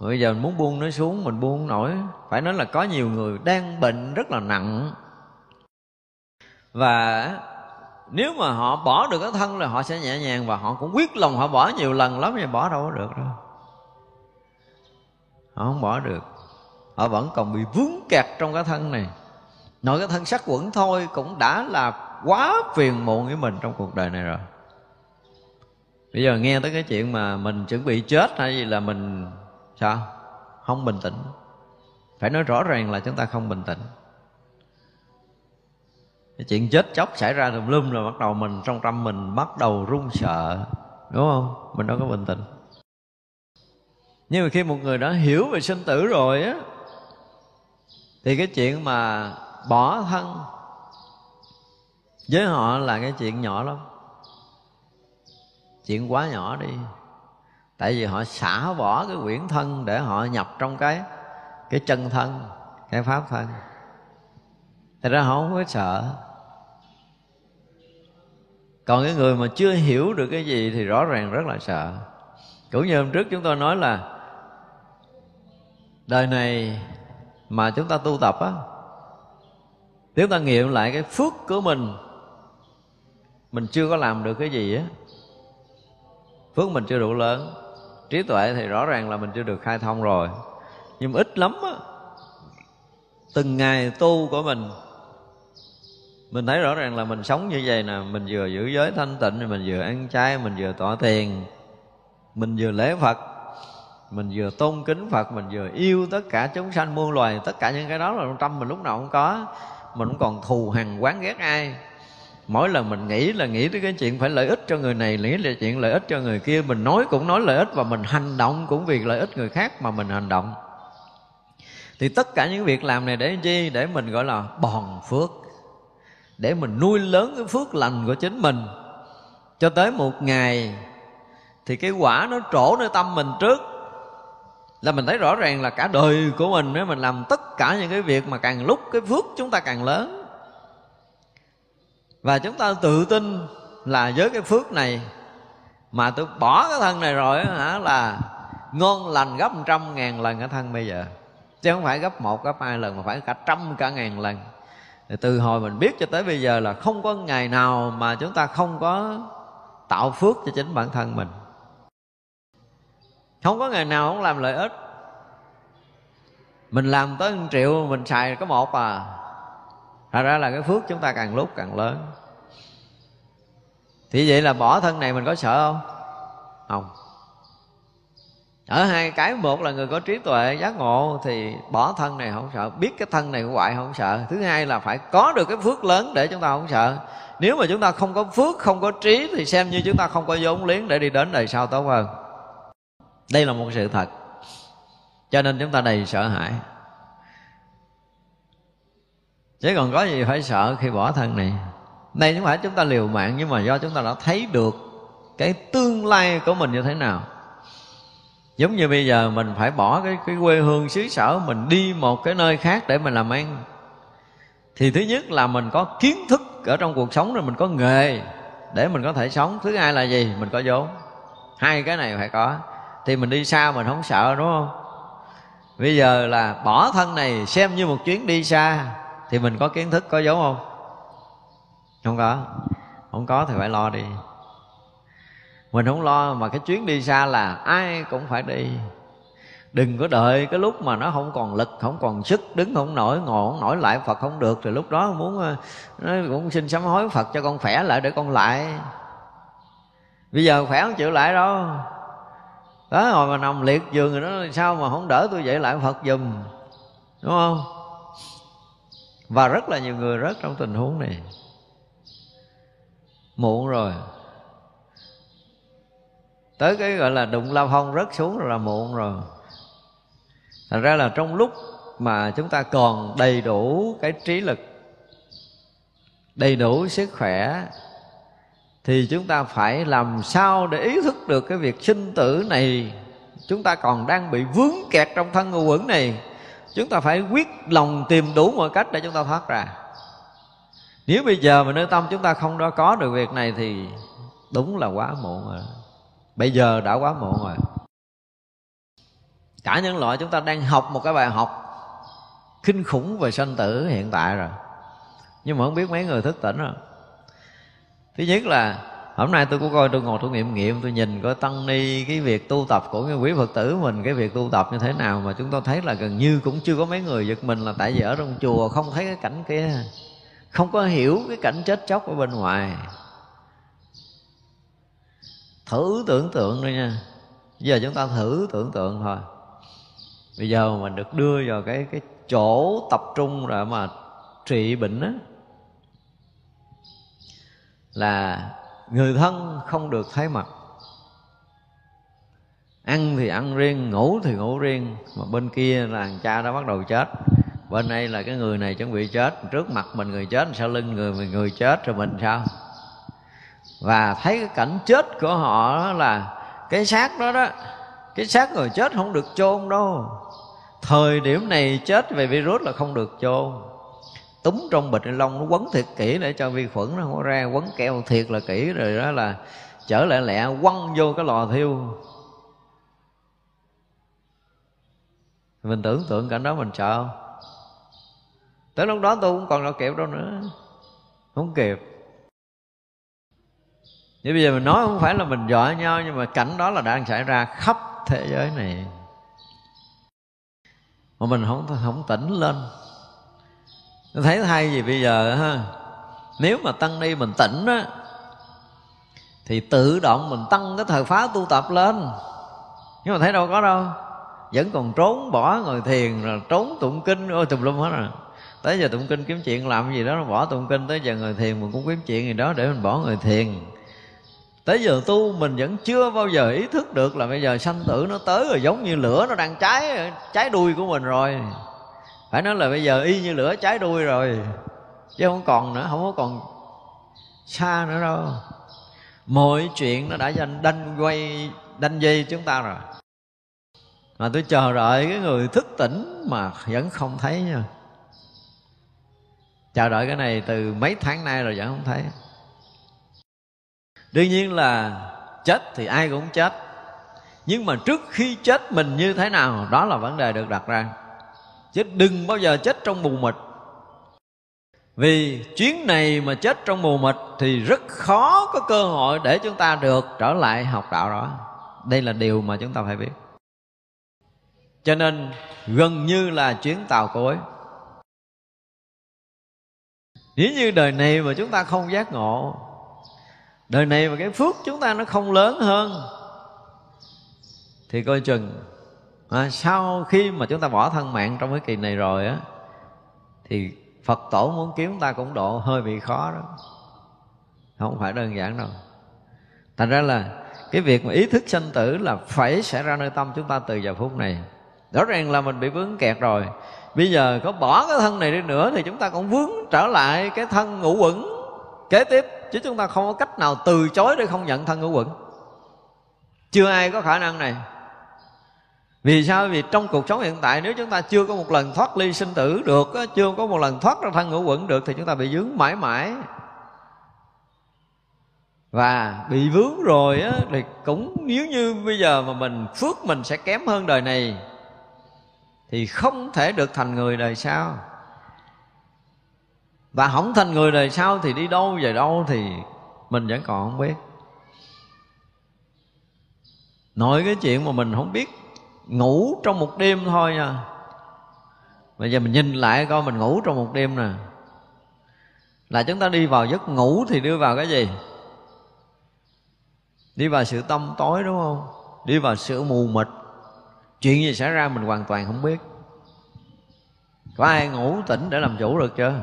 Bây giờ mình muốn buông nó xuống, mình buông nổi. Phải nói là có nhiều người đang bệnh rất là nặng. Và nếu mà họ bỏ được cái thân là họ sẽ nhẹ nhàng Và họ cũng quyết lòng họ bỏ nhiều lần lắm thì bỏ đâu có được đâu. Họ không bỏ được. Họ vẫn còn bị vướng kẹt trong cái thân này. Nội cái thân sắc quẩn thôi Cũng đã là quá phiền muộn với mình trong cuộc đời này rồi. Bây giờ nghe tới cái chuyện mà mình chuẩn bị chết hay gì là mình, sao? Không bình tĩnh. Phải nói rõ ràng là chúng ta không bình tĩnh. Cái chuyện chết chóc xảy ra tùm lum rồi bắt đầu mình trong tâm mình bắt đầu run sợ, đúng không? Mình đâu có bình tĩnh. Nhưng mà khi một người đã hiểu về sinh tử rồi á thì cái chuyện mà bỏ thân với họ là cái chuyện nhỏ lắm. Chuyện quá nhỏ đi. Tại vì họ xả bỏ cái quyển thân để họ nhập trong cái cái chân thân, cái pháp thân. Thật ra họ không có sợ. Còn cái người mà chưa hiểu được cái gì thì rõ ràng rất là sợ. Cũng như hôm trước chúng tôi nói là đời này mà chúng ta tu tập á, nếu ta nghiệm lại cái phước của mình mình chưa có làm được cái gì á, phước mình chưa đủ lớn, trí tuệ thì rõ ràng là mình chưa được khai thông rồi. Nhưng mà ít lắm á, từng ngày tu của mình mình thấy rõ ràng là mình sống như vậy nè. Mình vừa giữ giới thanh tịnh, mình vừa ăn chay, mình vừa tỏ tiền mình vừa lễ phật mình vừa tôn kính phật, mình vừa yêu tất cả chúng sanh, muôn loài, tất cả những cái đó là trong tâm mình lúc nào cũng có. Mình cũng còn thù hằn, quán ghét ai. Mỗi lần mình nghĩ là nghĩ tới cái chuyện phải lợi ích cho người này, nghĩ là chuyện lợi ích cho người kia, mình nói cũng nói lợi ích và mình hành động cũng vì lợi ích người khác mà mình hành động. Thì tất cả những việc làm này để chi? Để mình, gọi là, bòn phước. Để mình nuôi lớn cái phước lành của chính mình. Cho tới một ngày thì cái quả nó trổ nơi tâm mình trước là mình thấy rõ ràng là cả đời của mình, nếu mình làm tất cả những cái việc mà càng lúc cái phước chúng ta càng lớn. Và chúng ta tự tin là với cái phước này mà tôi bỏ cái thân này rồi hả, là ngon lành gấp trăm ngàn lần cái thân bây giờ. Chứ không phải gấp một, gấp hai lần mà phải cả trăm cả ngàn lần. Thì từ hồi mình biết cho tới bây giờ là không có ngày nào mà chúng ta không có tạo phước cho chính bản thân mình không có ngày nào không làm lợi ích. Mình làm tới 1 triệu, mình xài có một à. Thật ra là cái phước chúng ta càng lúc càng lớn. Thì vậy là bỏ thân này mình có sợ không? Không. Ở hai cái một là người có trí tuệ giác ngộ thì bỏ thân này không sợ, biết cái thân này của hoại không sợ. Thứ hai là phải có được cái phước lớn để chúng ta không sợ. Nếu mà chúng ta không có phước, không có trí thì xem như chúng ta không có vốn liếng để đi đến đời sau tốt hơn đây là một sự thật. Cho nên chúng ta đầy sợ hãi. Chứ còn có gì phải sợ khi bỏ thân này? Đây không phải chúng ta liều mạng, nhưng mà do chúng ta đã thấy được cái tương lai của mình như thế nào. Giống như bây giờ mình phải bỏ cái cái quê hương xứ sở mình đi một cái nơi khác để mình làm ăn. Thì thứ nhất là mình có kiến thức ở trong cuộc sống rồi mình có nghề để mình có thể sống. Thứ hai là gì? Mình có vốn. Hai cái này phải có thì mình đi xa mình không sợ, đúng không? Bây giờ là bỏ thân này xem như một chuyến đi xa thì mình có kiến thức, có dấu không? Không có. Không có thì phải lo đi. Mình không lo mà cái chuyến đi xa là ai cũng phải đi. Đừng có đợi cái lúc mà nó không còn lực, không còn sức, đứng không nổi, ngồi không nổi, lại phật không được, thì lúc đó muốn ờ, nó cũng xin sám hối phật cho con khỏe lại để con lại. Bây giờ khỏe không chịu lại đâu đó hồi mà nằm liệt giường rồi đó, sao mà không đỡ tôi dậy lại phật giùm? Đúng không? Và rất là nhiều người rất trong tình huống này. Muộn rồi. Tới cái gọi là đụng lao phong rớt xuống rồi là muộn rồi. Thành ra là trong lúc mà chúng ta còn đầy đủ cái trí lực, đầy đủ sức khỏe thì chúng ta phải làm sao để ý thức được cái việc sinh tử này? Chúng ta còn đang bị vướng kẹt trong thân ngũ quẩn này. Chúng ta phải quyết lòng tìm đủ mọi cách để chúng ta thoát ra. Nếu bây giờ mà nơi tâm chúng ta không đó có được việc này thì đúng là quá muộn rồi. Bây giờ đã quá muộn rồi. Cả nhân loại chúng ta đang học một cái bài học kinh khủng về sanh tử hiện tại rồi. Nhưng mà không biết mấy người thức tỉnh rồi thứ nhất là, hôm nay tôi cũng coi, tôi ngồi tôi nghiệm nghiệm, tôi nhìn coi tăng ni cái việc tu tập của cái quý phật tử mình, cái việc tu tập như thế nào mà chúng tôi thấy là gần như cũng chưa có mấy người giật mình là tại vì ở trong chùa không thấy cái cảnh kia. Không có hiểu cái cảnh chết chóc ở bên ngoài. Thử tưởng tượng thôi nha. Giờ chúng ta thử tưởng tượng thôi. Bây giờ mình được đưa vào cái cái chỗ tập trung rồi mà trị bệnh á là người thân không được thấy mặt. Ăn thì ăn riêng, ngủ thì ngủ riêng, mà bên kia là thằng cha đã bắt đầu chết. Bên đây là cái người này chuẩn bị chết, trước mặt mình người chết, sau lưng người mình người chết, rồi mình sao? Và thấy cái cảnh chết của họ là cái xác đó đó, cái xác người chết không được chôn đâu. Thời điểm này chết về virus là không được chôn túm trong bịch ni lông, nó quấn thiệt kỹ để cho vi khuẩn nó không ra, quấn keo thiệt là kỹ, rồi đó là trở lại lẹ, quăng vô cái lò thiêu. Mình tưởng tượng cảnh đó mình sợ không? Tới lúc đó tôi cũng còn đâu kịp đâu nữa. Không kịp. Vậy bây giờ mình nói không phải là mình dọa nhau, Nhưng mà cảnh đó là đang xảy ra khắp thế giới này. Mà mình không không tỉnh lên thấy thay gì bây giờ ha? Nếu mà tăng ni mình tỉnh á, Thì tự động mình tăng cái thời phá tu tập lên. Nhưng mà thấy đâu có đâu. Vẫn còn trốn bỏ ngồi thiền, rồi Trốn tụng kinh. Ôi, tùm lum hết rồi. Tới giờ tụng kinh kiếm chuyện làm gì đó Bỏ tụng kinh. Tới giờ ngồi thiền Mình cũng kiếm chuyện gì đó để mình bỏ ngồi thiền. Tới giờ tu mình vẫn chưa bao giờ ý thức được là bây giờ sanh tử nó tới rồi giống như lửa nó đang cháy cháy đuôi của mình rồi phải nói là bây giờ y như lửa cháy đuôi rồi, chứ không còn nữa, không có còn xa nữa đâu. Mọi chuyện nó đã dành, đanh quay, đanh dây chúng ta rồi. Mà tôi chờ đợi cái người thức tỉnh mà vẫn không thấy nha. Chờ đợi cái này từ mấy tháng nay rồi vẫn không thấy. Đương nhiên là chết thì ai cũng chết. Nhưng mà trước khi chết mình như thế nào, đó là vấn đề được đặt ra chứ đừng bao giờ chết trong mù mịt. Vì chuyến này mà chết trong mù mịt thì rất khó có cơ hội để chúng ta được trở lại học đạo đó. Đây là điều mà chúng ta phải biết. Cho nên, gần như là chuyến tàu cối nếu như đời này mà chúng ta không giác ngộ, đời này mà cái phước chúng ta nó không lớn hơn, thì coi chừng à, sau khi mà chúng ta bỏ thân mạng trong cái kỳ này rồi á thì phật tổ muốn kiếm chúng ta cũng độ hơi bị khó đó. Không phải đơn giản đâu. Thành ra là cái việc mà ý thức sanh tử là phải xảy ra nơi tâm chúng ta từ giờ phút này. Rõ ràng là mình bị vướng kẹt rồi. Bây giờ có bỏ cái thân này đi nữa thì chúng ta cũng vướng trở lại cái thân ngũ quẩn kế tiếp chứ chúng ta không có cách nào từ chối để không nhận thân ngũ quẩn. Chưa ai có khả năng này vì sao? Vì trong cuộc sống hiện tại nếu chúng ta chưa có một lần thoát ly sinh tử được chưa có một lần thoát ra thân ngũ quẩn được thì chúng ta bị vướng mãi mãi. Và bị vướng rồi á, thì cũng nếu như bây giờ mà mình phước mình sẽ kém hơn đời này thì không thể được thành người đời sau. Và không thành người đời sau thì đi đâu về đâu thì mình vẫn còn không biết. Nội cái chuyện mà mình không biết ngủ trong một đêm thôi nha bây giờ mình nhìn lại coi mình ngủ trong một đêm nè. Là chúng ta đi vào giấc ngủ thì đưa vào cái gì? Đi vào sự tâm tối đúng không? Đi vào sự mù mịt. Chuyện gì xảy ra mình hoàn toàn không biết. Có ai ngủ tỉnh để làm chủ được chưa?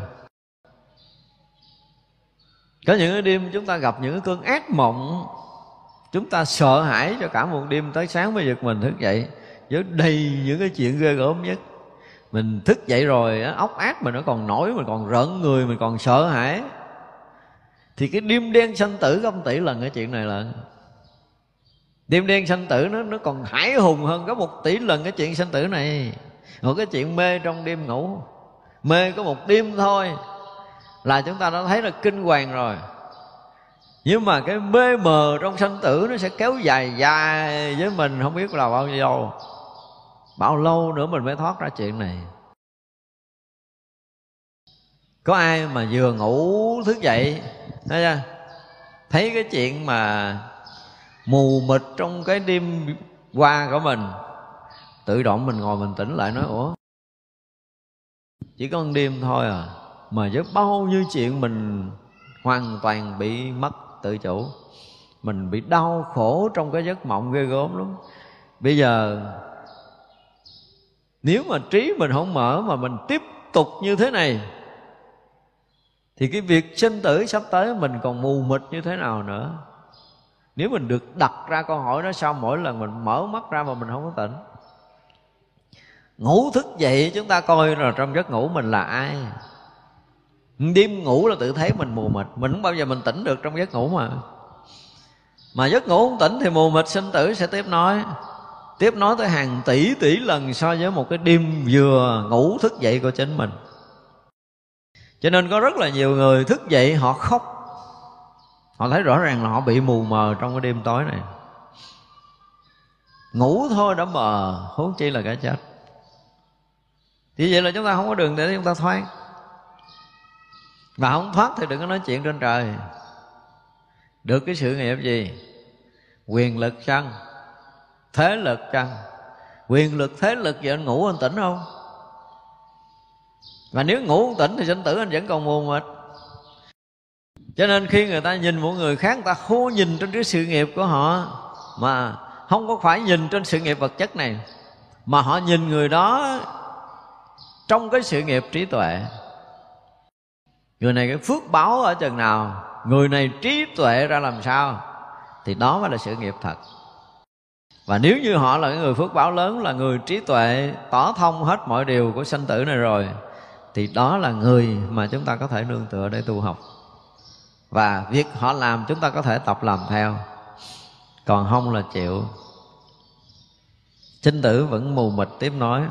Có những cái đêm chúng ta gặp những cái cơn ác mộng, chúng ta sợ hãi cho cả một đêm tới sáng mới giật mình thức dậy với đầy những cái chuyện ghê gớm nhất. Mình thức dậy rồi óc ác mình nó còn nổi, mình còn rợn người, mình còn sợ hãi. Thì cái đêm đen sanh tử không tỷ lần cái chuyện này là đêm đen sanh tử nó nó còn hải hùng hơn có một tỷ lần cái chuyện sanh tử này. Còn cái chuyện mê trong đêm ngủ. Mê có một đêm thôi là chúng ta đã thấy là kinh hoàng rồi. Nhưng mà cái mê mờ trong sanh tử nó sẽ kéo dài dài với mình, không biết là bao nhiêu. lâu bao lâu nữa mình mới thoát ra chuyện này? Có ai mà vừa ngủ thức dậy, thấy chưa? Thấy cái chuyện mà mù mịt trong cái đêm qua của mình, tự động mình ngồi mình tỉnh lại nói, ủa? Chỉ có một đêm thôi à mà với bao nhiêu chuyện mình hoàn toàn bị mất tự chủ. Mình bị đau khổ trong cái giấc mộng ghê gớm lắm. Bây giờ nếu mà trí mình không mở mà mình tiếp tục như thế này, thì cái việc sinh tử sắp tới mình còn mù mịt như thế nào nữa? Nếu mình được đặt ra câu hỏi đó sau mỗi lần mình mở mắt ra mà mình không có tỉnh? Ngủ thức dậy chúng ta coi là trong giấc ngủ mình là ai? Đêm ngủ là tự thấy mình mù mịt, mình không bao giờ mình tỉnh được trong giấc ngủ mà. Mà giấc ngủ không tỉnh thì mù mịt, sinh tử sẽ tiếp nói tiếp nói tới hàng tỷ tỷ lần so với một cái đêm vừa ngủ thức dậy của chính mình. Cho nên có rất là nhiều người thức dậy họ khóc. Họ thấy rõ ràng là họ bị mù mờ trong cái đêm tối này. Ngủ thôi đã mờ, huống chi là cái chết. Thì vậy là chúng ta không có đường để chúng ta thoát. Mà không thoát thì đừng có nói chuyện trên trời. Được cái sự nghiệp gì? Quyền lực chăng? Thế lực chăng? Quyền lực thế lực vậy anh ngủ anh tỉnh không? Mà nếu ngủ không tỉnh thì sinh tử anh vẫn còn mù mịt. Cho nên khi người ta nhìn một người khác, người ta khô nhìn trên cái sự nghiệp của họ, mà không có phải nhìn trên sự nghiệp vật chất này, mà họ nhìn người đó trong cái sự nghiệp trí tuệ. Người này cái phước báo ở chừng nào, người này trí tuệ ra làm sao, thì đó mới là sự nghiệp thật và nếu như họ là người phước báo lớn, là người trí tuệ, tỏ thông hết mọi điều của sanh tử này rồi, thì đó là người mà chúng ta có thể nương tựa để tu học. Và việc họ làm, chúng ta có thể tập làm theo. Còn không là chịu. Sinh tử vẫn mù mịt tiếp nói.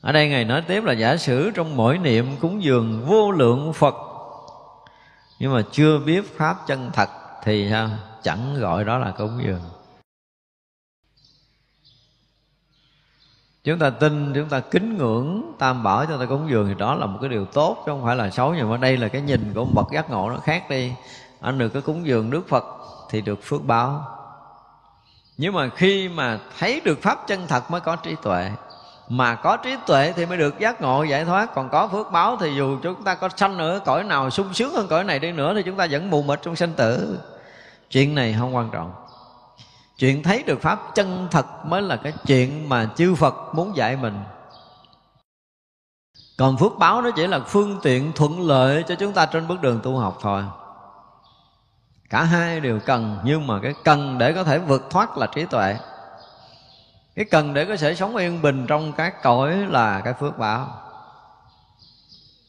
Ở đây ngài nói tiếp là giả sử trong mỗi niệm cúng dường vô lượng phật, nhưng mà chưa biết pháp chân thật thì sao? Chẳng gọi đó là cúng dường. Chúng ta tin, chúng ta kính ngưỡng, tam bảo cho ta cúng dường thì đó là một cái điều tốt, chứ không phải là xấu nhưng mà đây là cái nhìn của một bậc giác ngộ nó khác đi. Anh được cái cúng dường đức phật thì được phước báo. Nhưng mà khi mà thấy được pháp chân thật mới có trí tuệ. Mà có trí tuệ thì mới được giác ngộ, giải thoát. Còn có phước báo thì dù chúng ta có sanh nữa cõi nào sung sướng hơn cõi này đi nữa thì chúng ta vẫn mù mịt trong sanh tử chuyện này không quan trọng. Chuyện thấy được pháp chân thật mới là cái chuyện mà chư phật muốn dạy mình. Còn phước báo nó chỉ là phương tiện thuận lợi cho chúng ta trên bước đường tu học thôi. Cả hai đều cần, nhưng mà cái cần để có thể vượt thoát là trí tuệ. Cái cần để có thể sống yên bình trong các cõi là cái phước báo.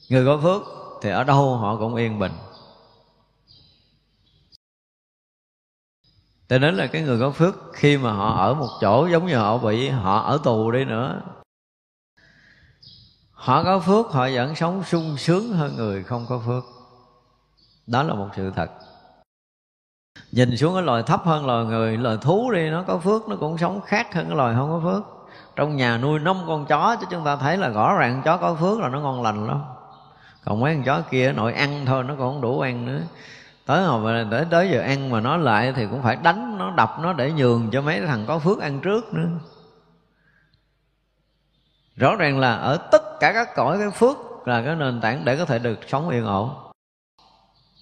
Người có phước thì ở đâu họ cũng yên bình. Cho nên là cái người có phước khi mà họ ở một chỗ giống như họ bị họ ở tù đi nữa, họ có phước, họ vẫn sống sung sướng hơn người không có phước. Đó là một sự thật. Nhìn xuống cái loài thấp hơn loài người, loài thú đi, nó có phước, nó cũng sống khác hơn cái loài không có phước. Trong nhà nuôi năm con chó, chứ chúng ta thấy là rõ ràng chó có phước là nó ngon lành lắm. Còn mấy con chó kia, nội ăn thôi, nó còn không đủ ăn nữa tới hồi mà tới tới giờ ăn mà nó lại thì cũng phải đánh, nó đập, nó để nhường cho mấy thằng có phước ăn trước nữa. Rõ ràng là ở tất cả các cõi cái phước là cái nền tảng để có thể được sống yên ổn.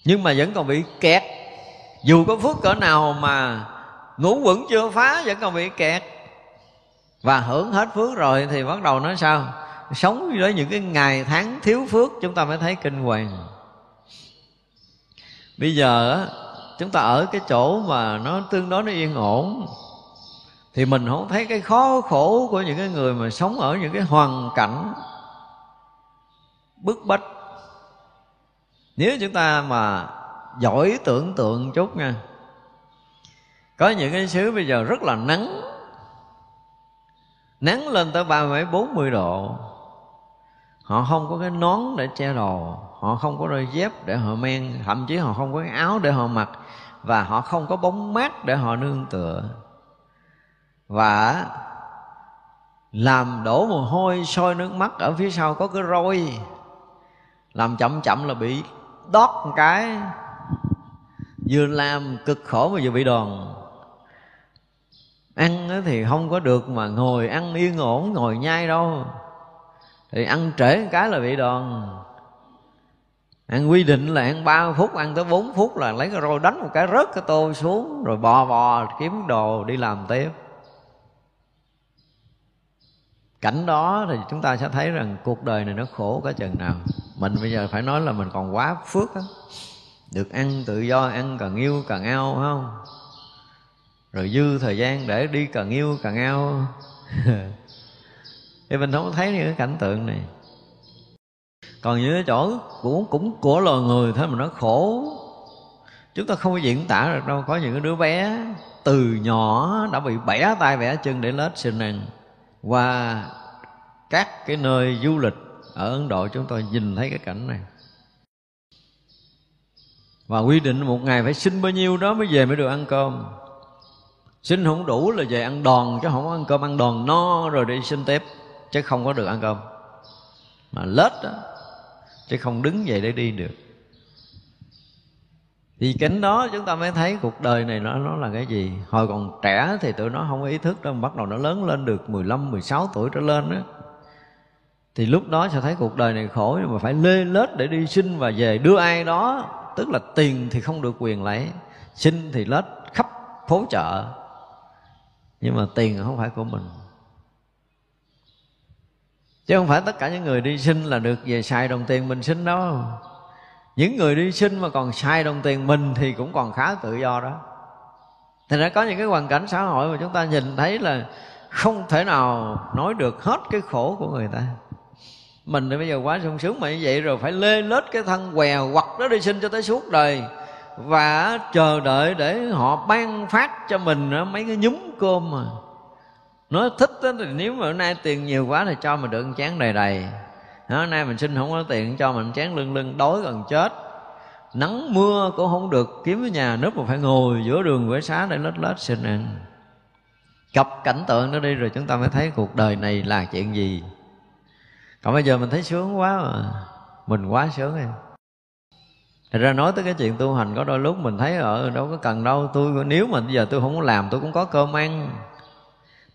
Nhưng mà vẫn còn bị kẹt. Dù có phước cỡ nào mà ngủ quẩn chưa phá, vẫn còn bị kẹt. Và hưởng hết phước rồi thì bắt đầu nói sao? Sống với những cái ngày tháng thiếu phước, chúng ta mới thấy kinh hoàng bây giờ chúng ta ở cái chỗ mà nó, tương đối nó yên ổn. Thì mình không thấy cái khó khổ của những cái người mà sống ở những cái hoàn cảnh bức bách. Nếu chúng ta mà giỏi tưởng tượng chút nha, có những cái xứ bây giờ rất là nắng. Nắng lên tới ba mươi bốn mươi độ. Họ không có cái nón để che đầu họ không có đôi dép để họ men, thậm chí họ không có cái áo để họ mặc, và họ không có bóng mát để họ nương tựa. Và làm đổ mồ hôi, sôi nước mắt ở phía sau có cái roi, làm chậm chậm là bị đót một cái. Vừa làm cực khổ mà vừa bị đòn. Ăn thì không có được mà ngồi ăn yên ổn, ngồi nhai đâu. Thì ăn trễ cái là bị đòn ăn quy định là ăn 3 phút, ăn tới 4 phút là lấy cái roi đánh một cái rớt cái tô xuống, rồi bò bò kiếm đồ đi làm tiếp. Cảnh đó thì chúng ta sẽ thấy rằng cuộc đời này nó khổ cả chừng nào. Mình bây giờ phải nói là mình còn quá phước á. Được ăn tự do, ăn càng yêu càng ao, phải không? Rồi dư thời gian để đi càng yêu càng ao. Thì mình không thấy những cái cảnh tượng này còn những cái chỗ cũng cũng của loài người thế mà nó khổ. Chúng ta không có diễn tả được đâu. Có những cái đứa bé từ nhỏ đã bị bẻ tay bẻ chân để lết sinh ăn qua các cái nơi du lịch ở Ấn Độ, chúng tôi nhìn thấy cái cảnh này. Và quy định một ngày phải xin bao nhiêu đó mới về mới được ăn cơm. Xin không đủ là về ăn đòn, chứ không ăn cơm ăn đòn no rồi đi xin tiếp, chứ không có được ăn cơm. Mà lết đó chứ không đứng dậy để đi được. Thì cảnh đó chúng ta mới thấy cuộc đời này nó nó là cái gì. Hồi còn trẻ thì tụi nó không có ý thức đâu bắt đầu nó lớn lên được 15, 16 tuổi trở lên đó thì lúc đó sẽ thấy cuộc đời này khổ nhưng mà phải lê lết để đi xin và về. Đưa ai đó tức là tiền thì không được quyền lấy xin thì lết khắp phố chợ. Nhưng mà tiền không phải của mình chứ không phải tất cả những người đi xin là được về xài đồng tiền mình xin đâu. Những người đi xin mà còn xài đồng tiền mình thì cũng còn khá tự do đó. Thì ra có những cái hoàn cảnh xã hội mà chúng ta nhìn thấy là không thể nào nói được hết cái khổ của người ta. Mình thì bây giờ quá sung sướng mà như vậy rồi phải lê lết cái thân què hoặc đó đi sinh cho tới suốt đời. Và chờ đợi để họ ban phát cho mình mấy cái nhúm cơm mà nó thích đó, thì nếu mà hôm nay tiền nhiều quá thì cho mình được chén đầy đầy. Hôm nay mình xin không có tiền cho mình chén lưng lưng đói gần chết. Nắng mưa cũng không được kiếm ở nhà nước mà phải ngồi giữa đường với xá để lết lết xin ăn. Cặp cảnh tượng đó đi rồi chúng ta mới thấy cuộc đời này là chuyện gì. Còn bây giờ mình thấy sướng quá mà. Mình quá sướng em. Thật ra nói tới cái chuyện tu hành có đôi lúc mình thấy ở đâu có cần đâu. Tôi nếu mà bây giờ tôi không có làm tôi cũng có cơm ăn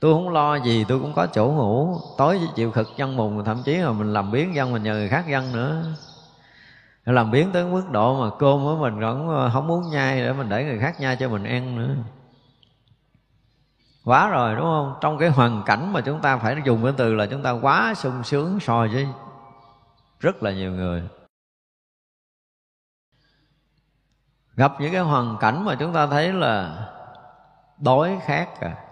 tôi không lo gì, tôi cũng có chỗ ngủ. Tối chịu khực dân mùng, thậm chí là mình làm biến dân mình nhờ người khác dân nữa. Làm biến tới mức độ mà cơm của mình cũng không muốn nhai để mình để người khác nhai cho mình ăn nữa. Quá rồi, đúng không? Trong cái hoàn cảnh mà chúng ta phải dùng cái từ là chúng ta quá sung sướng so với rất là nhiều người. Gặp những cái hoàn cảnh mà chúng ta thấy là đói khát à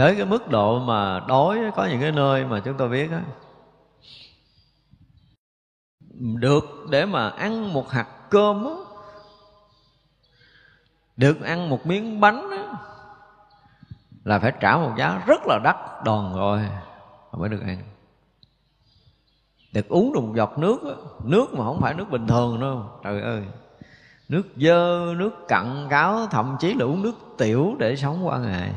tới cái mức độ mà đói có những cái nơi mà chúng ta biết á. Được để mà ăn một hạt cơm á. Được ăn một miếng bánh á, là phải trả một giá rất là đắt đòn rồi mới được ăn. Được uống được một giọt nước á, nước mà không phải nước bình thường đâu trời ơi. Nước dơ nước cặn cáo thậm chí là uống nước tiểu để sống qua ngày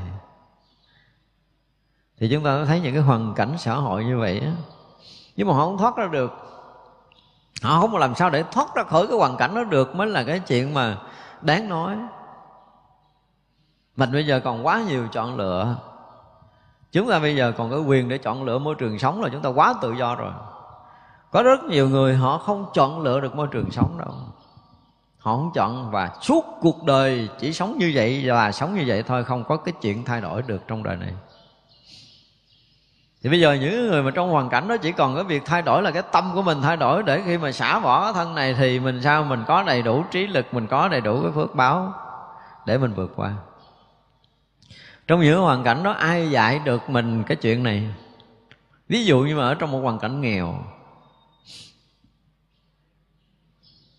thì chúng ta thấy những cái hoàn cảnh xã hội như vậy á. Nhưng mà họ không thoát ra được. Họ không làm sao để thoát ra khỏi cái hoàn cảnh đó được mới là cái chuyện mà đáng nói. Mình bây giờ còn quá nhiều chọn lựa. Chúng ta bây giờ còn có quyền để chọn lựa môi trường sống là chúng ta quá tự do rồi. Có rất nhiều người họ không chọn lựa được môi trường sống đâu. Họ không chọn và suốt cuộc đời chỉ sống như vậy và sống như vậy thôi, không có cái chuyện thay đổi được trong đời này thì bây giờ những người mà trong hoàn cảnh đó chỉ còn cái việc thay đổi là cái tâm của mình thay đổi để khi mà xả bỏ cái thân này thì mình sao? Mình có đầy đủ trí lực mình có đầy đủ cái phước báo để mình vượt qua. Trong những hoàn cảnh đó ai dạy được mình cái chuyện này? Ví dụ như mà ở trong một hoàn cảnh nghèo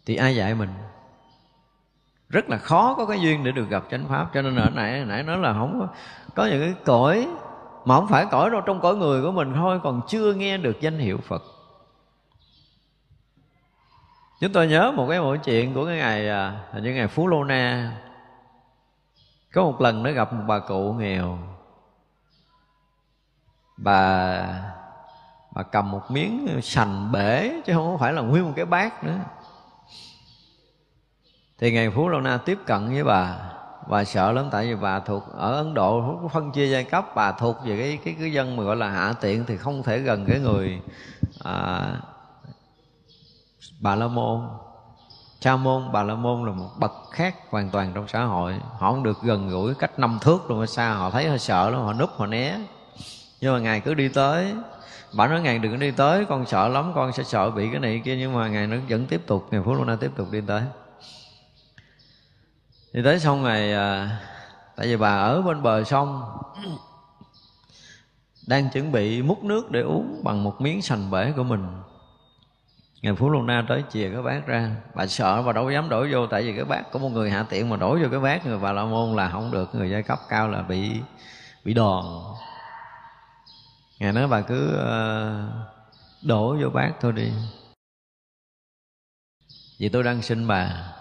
thì ai dạy mình? Rất là khó có cái duyên để được gặp chánh pháp cho nên ở nãy nãy nói là không có, có những cái cõi mà không phải cõi đâu, trong cõi người của mình thôi, còn chưa nghe được danh hiệu phật. Chúng tôi nhớ một cái mỗi chuyện của cái ngày à, hình như ngày phú lô na. Có một lần nó gặp một bà cụ nghèo. Bà bà cầm một miếng sành bể, chứ không phải là nguyên một cái bát nữa. Thì ngày phú lô na tiếp cận với bà bà sợ lắm tại vì bà thuộc ở ấn độ phân chia giai cấp bà thuộc về cái cái cái dân mà gọi là hạ tiện thì không thể gần cái người à, bà la môn. Cha môn bà la môn là một bậc khác hoàn toàn trong xã hội. Họ không được gần gũi cách năm thước luôn mà xa họ thấy họ sợ lắm họ núp họ né. Nhưng mà ngài cứ đi tới. Bà nói ngài đừng đi tới con sợ lắm con sẽ sợ bị cái này kia. Nhưng mà ngài nó vẫn tiếp tục ngày phú na tiếp tục đi tới thì tới xong ngày à, tại vì bà ở bên bờ sông, đang chuẩn bị múc nước để uống bằng một miếng sành bể của mình. Ngày phú lô na tới chìa cái bát ra. Bà sợ bà đâu dám đổ vô, tại vì cái bát của một người hạ tiện mà đổ vô cái bát người bà la môn là không được, người giai cấp cao là bị bị đòn. Ngài nói bà cứ à, đổ vô bát thôi đi. Vì tôi đang xin bà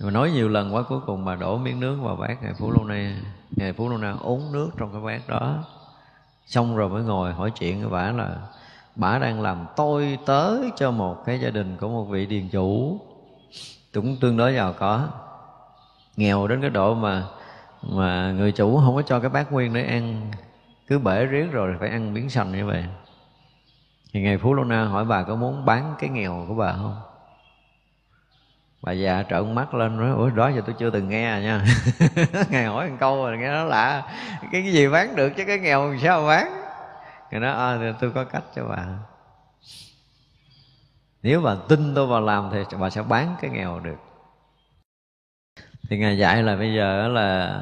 mà nói nhiều lần quá, cuối cùng bà đổ miếng nước vào bát ngài phú lô na ngài phú lô na uống nước trong cái bát đó. Xong rồi mới ngồi hỏi chuyện với bà là, bà đang làm tôi tới cho một cái gia đình của một vị điền chủ. Cũng tương đối giàu có. Nghèo đến cái độ mà mà người chủ không có cho cái bát nguyên để ăn. Cứ bể riết rồi phải ăn miếng sành như vậy. Thì ngày phú lô na hỏi bà có muốn bán cái nghèo của bà không? Bà già trợn mắt lên nói ủa đó giờ tôi chưa từng nghe à nha. Ngài hỏi một câu rồi nghe nó lạ. Cái, cái gì bán được chứ cái nghèo sao bán? Ngài nói à, tôi có cách cho bà. Nếu bà tin tôi vào làm thì bà sẽ bán cái nghèo được. Thì ngài dạy là bây giờ là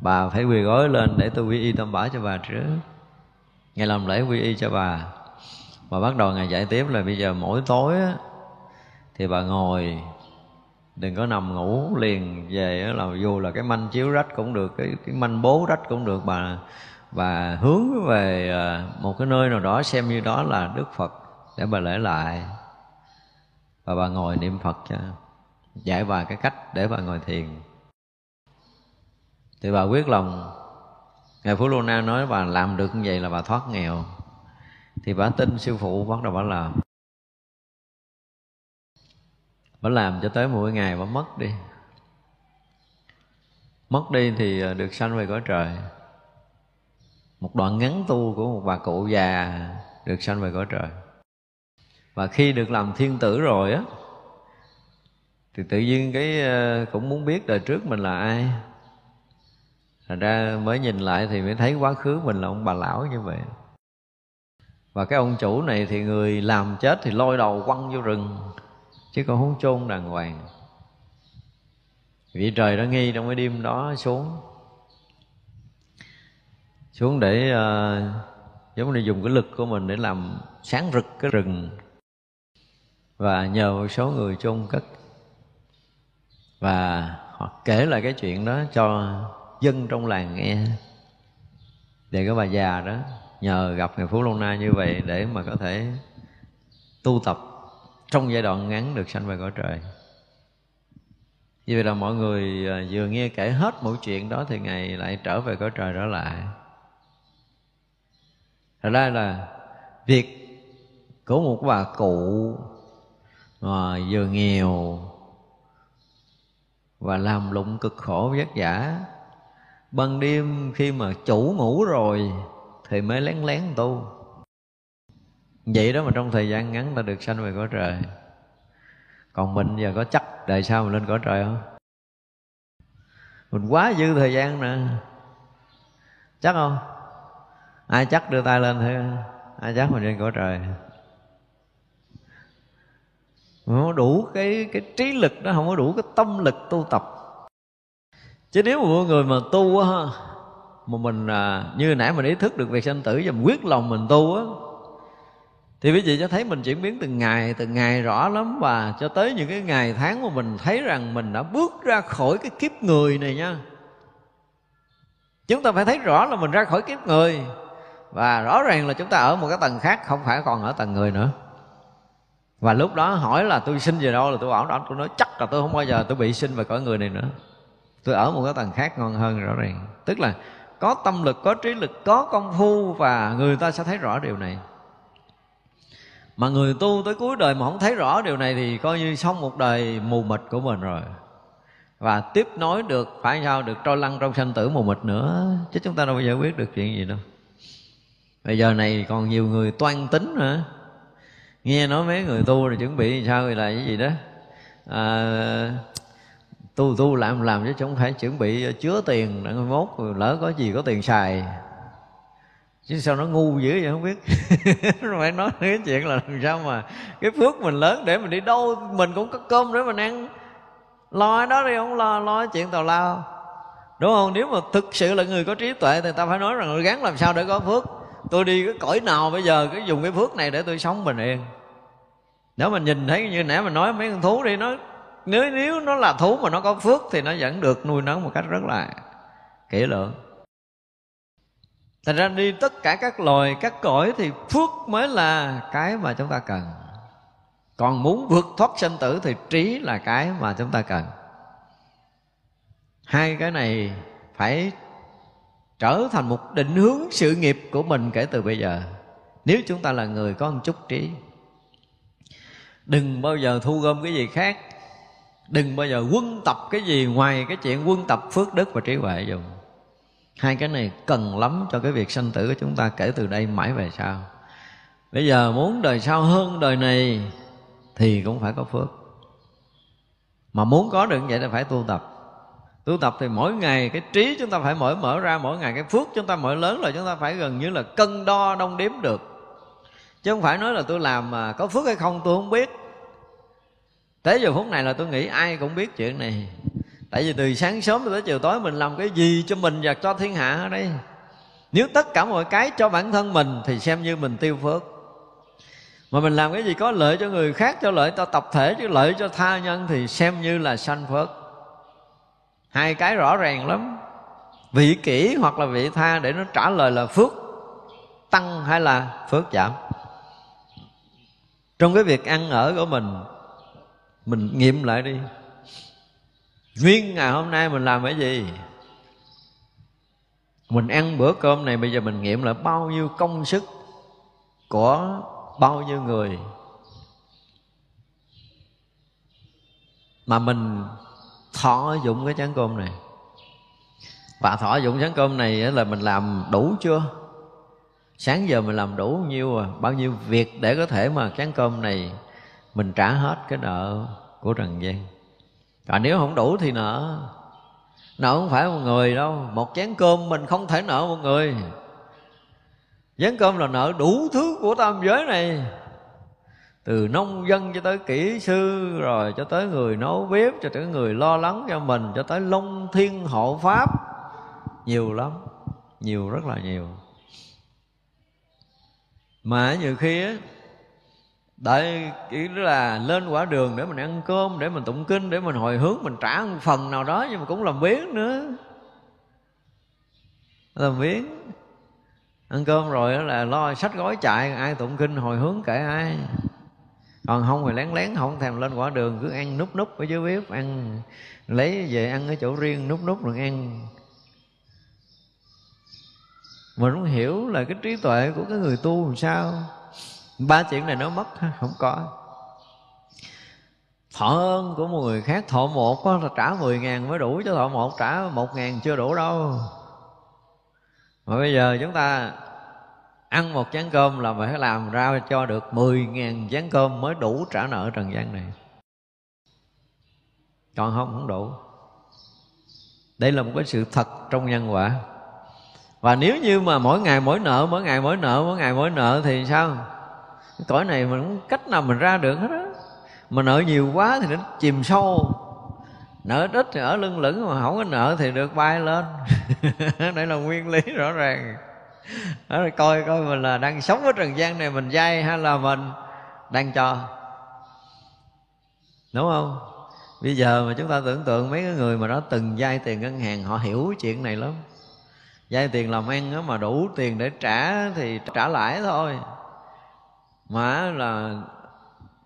bà phải quỳ gối lên để tôi quy y tâm bảo cho bà trước. Ngài làm lễ quy y cho bà. Và bắt đầu ngài dạy tiếp là bây giờ mỗi tối á, thì bà ngồi, đừng có nằm ngủ liền về là dù là cái manh chiếu rách cũng được, cái cái manh bố rách cũng được, bà và hướng về à, một cái nơi nào đó xem như đó là đức phật để bà lễ lại. Và bà ngồi niệm phật cho dạy bà cái cách để bà ngồi thiền. Thì bà quyết lòng ngài phú lô na nói bà làm được như vậy là bà thoát nghèo. Thì bà tin sư phụ bắt đầu bà làm bà làm cho tới mỗi ngày bà mất đi. Mất đi thì ờ, được sanh về cõi trời. Một đoạn ngắn tu của một bà cụ già được sanh về cõi trời. Và khi được làm thiên tử rồi á, thì tự nhiên cái ờ, cũng muốn biết đời trước mình là ai. Thành ra mới nhìn lại thì mới thấy quá khứ mình là ông bà lão như vậy. Và cái ông chủ này thì người làm chết thì lôi đầu quăng vô rừng chứ còn không chôn đàng hoàng. Vị trời đã nghi trong cái đêm đó xuống. Xuống để uh, giống như dùng cái lực của mình để làm sáng rực cái rừng. Và nhờ một số người chôn cất. Và họ kể lại cái chuyện đó cho dân trong làng nghe. Để cái bà già đó nhờ gặp ngày phú long na như vậy để mà có thể tu tập trong giai đoạn ngắn được sanh về cõi trời. Vì vậy là mọi người à, vừa nghe kể hết mỗi chuyện đó thì ngài lại trở về cõi trời trở lại. Thật ra là việc của một bà cụ mà vừa nghèo và làm lụng cực khổ vất vả, ban đêm khi mà chủ ngủ rồi thì mới lén lén tu vậy đó mà trong thời gian ngắn ta được sanh về cõi trời. Còn mình giờ có chắc đời sau mình lên cõi trời không? Mình quá dư thời gian nè. Chắc không? Ai chắc đưa tay lên thôi ai chắc mình lên cõi trời? Không có đủ cái cái trí lực đó không có đủ cái tâm lực tu tập. Chứ nếu mà mọi người mà tu á mà mình à, như nãy mình ý thức được việc sanh tử và mình quyết lòng mình tu á thì quý vị cho thấy mình chuyển biến từng ngày từng ngày rõ lắm và cho tới những cái ngày tháng mà mình thấy rằng mình đã bước ra khỏi cái kiếp người này nha. Chúng ta phải thấy rõ là mình ra khỏi kiếp người. Và rõ ràng là chúng ta ở một cái tầng khác, không phải còn ở tầng người nữa. Và lúc đó hỏi là tôi sinh về đâu là tôi bảo đó, tôi nói chắc là tôi không bao giờ tôi bị sinh về cõi người này nữa. Tôi ở một cái tầng khác ngon hơn rõ ràng. Tức là có tâm lực, có trí lực, có công phu và người ta sẽ thấy rõ điều này mà người tu tới cuối đời mà không thấy rõ điều này thì coi như xong một đời mù mịt của mình rồi. Và tiếp nối được phải sao được trôi lăn trong sanh tử mù mịt nữa? Chứ chúng ta đâu bao giờ biết được chuyện gì đâu. Bây giờ này còn nhiều người toan tính nữa. Nghe nói mấy người tu rồi chuẩn bị sao thì là cái gì đó? À, tu tu làm làm chứ không phải chuẩn bị chứa tiền để mốt lỡ có gì có tiền xài chứ sao nó ngu dữ vậy không biết. Phải nói cái chuyện là làm sao mà cái phước mình lớn để mình đi đâu, mình cũng có cơm để mình ăn. Lo đó đi, không lo lo chuyện tào lao. Đúng không? Nếu mà thực sự là người có trí tuệ thì ta phải nói rằng gắn làm sao để có phước. Tôi đi cái cõi nào bây giờ cứ dùng cái phước này để tôi sống bình yên. Nếu mình nhìn thấy như nãy mình nói mấy con thú đi, nó, nếu nếu nó là thú mà nó có phước thì nó vẫn được nuôi nấng một cách rất là kỹ lưỡng thành ra đi tất cả các loài, các cõi thì phước mới là cái mà chúng ta cần. Còn muốn vượt thoát sanh tử thì trí là cái mà chúng ta cần. Hai cái này phải trở thành một định hướng sự nghiệp của mình kể từ bây giờ. Nếu chúng ta là người có một chút trí, đừng bao giờ thu gom cái gì khác. Đừng bao giờ quân tập cái gì ngoài cái chuyện quân tập phước đức và trí huệ dùng hai cái này cần lắm cho cái việc sanh tử của chúng ta kể từ đây mãi về sau. Bây giờ muốn đời sau hơn đời này thì cũng phải có phước. Mà muốn có được vậy là phải tu tập. Tu tập thì mỗi ngày cái trí chúng ta phải mở mở ra, mỗi ngày cái phước chúng ta mở lớn là chúng ta phải gần như là cân đo, đong đếm được. Chứ không phải nói là tôi làm mà có phước hay không tôi không biết. Tới giờ phút này là tôi nghĩ ai cũng biết chuyện này tại vì từ sáng sớm tới chiều tối mình làm cái gì cho mình và cho thiên hạ ở đây? Nếu tất cả mọi cái cho bản thân mình thì xem như mình tiêu phước. Mà mình làm cái gì có lợi cho người khác, cho lợi cho tập thể chứ lợi cho tha nhân thì xem như là sanh phước. Hai cái rõ ràng lắm. Vị kỷ hoặc là vị tha để nó trả lời là phước tăng hay là phước giảm. Trong cái việc ăn ở của mình mình nghiệm lại đi nguyên ngày hôm nay mình làm cái gì? Mình ăn bữa cơm này bây giờ mình nghiệm là bao nhiêu công sức của bao nhiêu người. Mà mình thọ dụng cái chén cơm này. Và thọ dụng chén cơm này là mình làm đủ chưa? Sáng giờ mình làm đủ nhiêu à? Bao nhiêu việc để có thể mà chén cơm này mình trả hết cái nợ của trần gian còn nếu không đủ thì nợ. Nợ không phải một người đâu. Một chén cơm mình không thể nợ một người. Chén cơm là nợ đủ thứ của tam giới này. Từ nông dân cho tới kỹ sư, rồi cho tới người nấu bếp, cho tới người lo lắng cho mình, cho tới long thiên hộ pháp. Nhiều lắm. Nhiều, rất là nhiều. Mà nhiều khi á đợi chỉ là lên quả đường để mình ăn cơm, để mình tụng kinh, để mình hồi hướng, mình trả một phần nào đó, nhưng mà cũng làm biến nữa. Làm biến ăn cơm rồi là lo sách gói chạy, ai tụng kinh hồi hướng kể ai. Còn không thì lén lén, không thèm lên quả đường, cứ ăn núp núp ở dưới bếp, ăn, lấy về ăn ở chỗ riêng, núp núp rồi ăn. Mình không hiểu là cái trí tuệ của cái người tu làm sao ba chuyện này nó mất không có. Thọ ơn của một người khác, thọ một có là trả mười ngàn mới đủ, chứ thọ một trả một ngàn chưa đủ đâu. Mà bây giờ chúng ta ăn một chén cơm là phải làm ra cho được mười ngàn chén cơm mới đủ trả nợ trần gian này. Còn không không đủ. Đây là một cái sự thật trong nhân quả. Và nếu như mà mỗi ngày mỗi nợ, mỗi ngày mỗi nợ, mỗi ngày mỗi nợ thì sao? Cõi này mình không cách nào mình ra được hết á. Mà nợ nhiều quá thì nó chìm sâu. Nợ ít thì ở lưng lửng, mà không có nợ thì được bay lên. Đây là nguyên lý rõ ràng. Đó là coi coi mình là đang sống ở trần gian này mình dây hay là mình đang cho đúng không? Bây giờ mà chúng ta tưởng tượng mấy cái người mà đó từng vay tiền ngân hàng, họ hiểu chuyện này lắm. Vay tiền làm ăn đó mà đủ tiền để trả thì trả lãi thôi mà là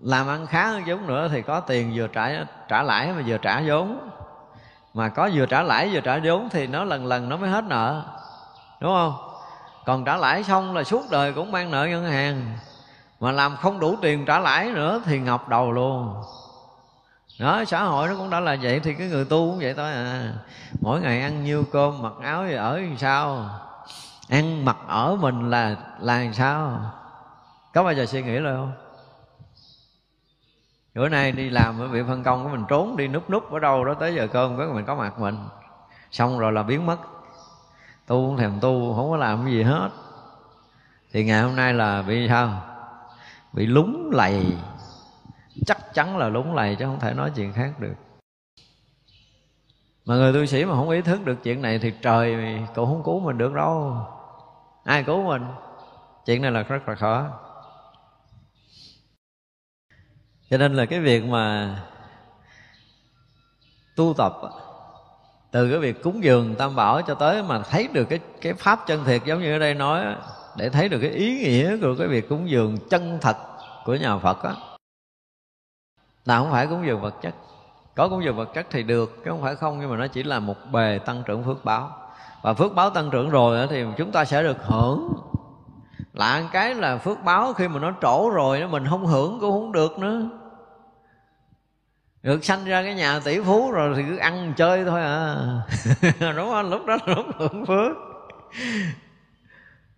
làm ăn khá hơn vốn nữa thì có tiền vừa trả trả lãi mà vừa trả vốn. Mà có vừa trả lãi vừa trả vốn thì nó lần lần nó mới hết nợ. Đúng không? Còn trả lãi xong là suốt đời cũng mang nợ ngân hàng. Mà làm không đủ tiền trả lãi nữa thì ngọc đầu luôn. Đó, xã hội nó cũng đã là vậy thì cái người tu cũng vậy thôi à. Mỗi ngày ăn nhiêu cơm, mặc áo thì ở làm sao? Ăn mặc ở mình là là làm sao? Có bao giờ suy nghĩ lại không? Bữa nay đi làm bị phân công của mình trốn đi núp núp ở đâu đó tới giờ cơm cái mình có mặt mình. Xong rồi là biến mất. Tu không thèm tu, không có làm cái gì hết. Thì ngày hôm nay là bị sao? Bị lúng lầy. Chắc chắn là lúng lầy chứ không thể nói chuyện khác được. Mà người tu sĩ mà không ý thức được chuyện này thì trời cũng không cứu mình được đâu. Ai cứu mình? Chuyện này là rất là khó cho nên là cái việc mà tu tập từ cái việc cúng dường tam bảo cho tới mà thấy được cái cái pháp chân thiệt giống như ở đây nói để thấy được cái ý nghĩa của cái việc cúng dường chân thật của nhà Phật á. Là không phải cúng dường vật chất. Có cúng dường vật chất thì được, chứ không phải không, nhưng mà nó chỉ là một bề tăng trưởng phước báo. Và phước báo tăng trưởng rồi thì chúng ta sẽ được hưởng lạ cái là phước báo khi mà nó trổ rồi, nó mình không hưởng cũng không được nữa. Được sanh ra cái nhà tỷ phú rồi thì cứ ăn chơi thôi à. Đúng không? Lúc đó lúc hưởng phước.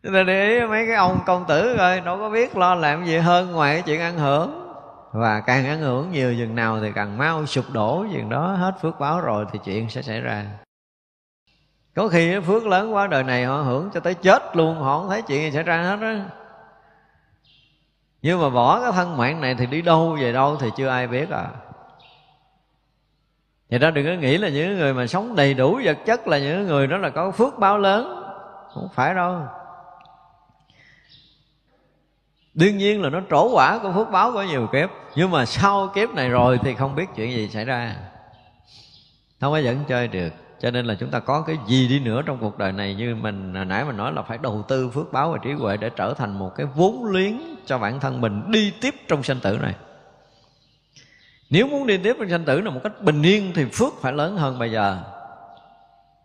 Chúng ta để ý mấy cái ông công tử rồi đâu có biết lo làm gì hơn ngoài cái chuyện ăn hưởng. Và càng ăn hưởng nhiều chừng nào thì càng mau sụp đổ chừng đó, hết phước báo rồi thì chuyện sẽ xảy ra có khi phước lớn quá đời này họ hưởng cho tới chết luôn, họ không thấy chuyện gì xảy ra hết á. Nhưng mà bỏ cái thân mạng này thì đi đâu, về đâu thì chưa ai biết à. Vậy đó đừng có nghĩ là những người mà sống đầy đủ vật chất là những người đó là có phước báo lớn. Không phải đâu. Đương nhiên là nó trổ quả của phước báo của nhiều kiếp, nhưng mà sau kiếp này rồi thì không biết chuyện gì xảy ra. Không có dẫn chơi được cho nên là chúng ta có cái gì đi nữa trong cuộc đời này như mình hồi nãy mình nói là phải đầu tư phước báo và trí huệ để trở thành một cái vốn liếng cho bản thân mình đi tiếp trong sanh tử này. Nếu muốn đi tiếp trong sanh tử là một cách bình yên thì phước phải lớn hơn bây giờ.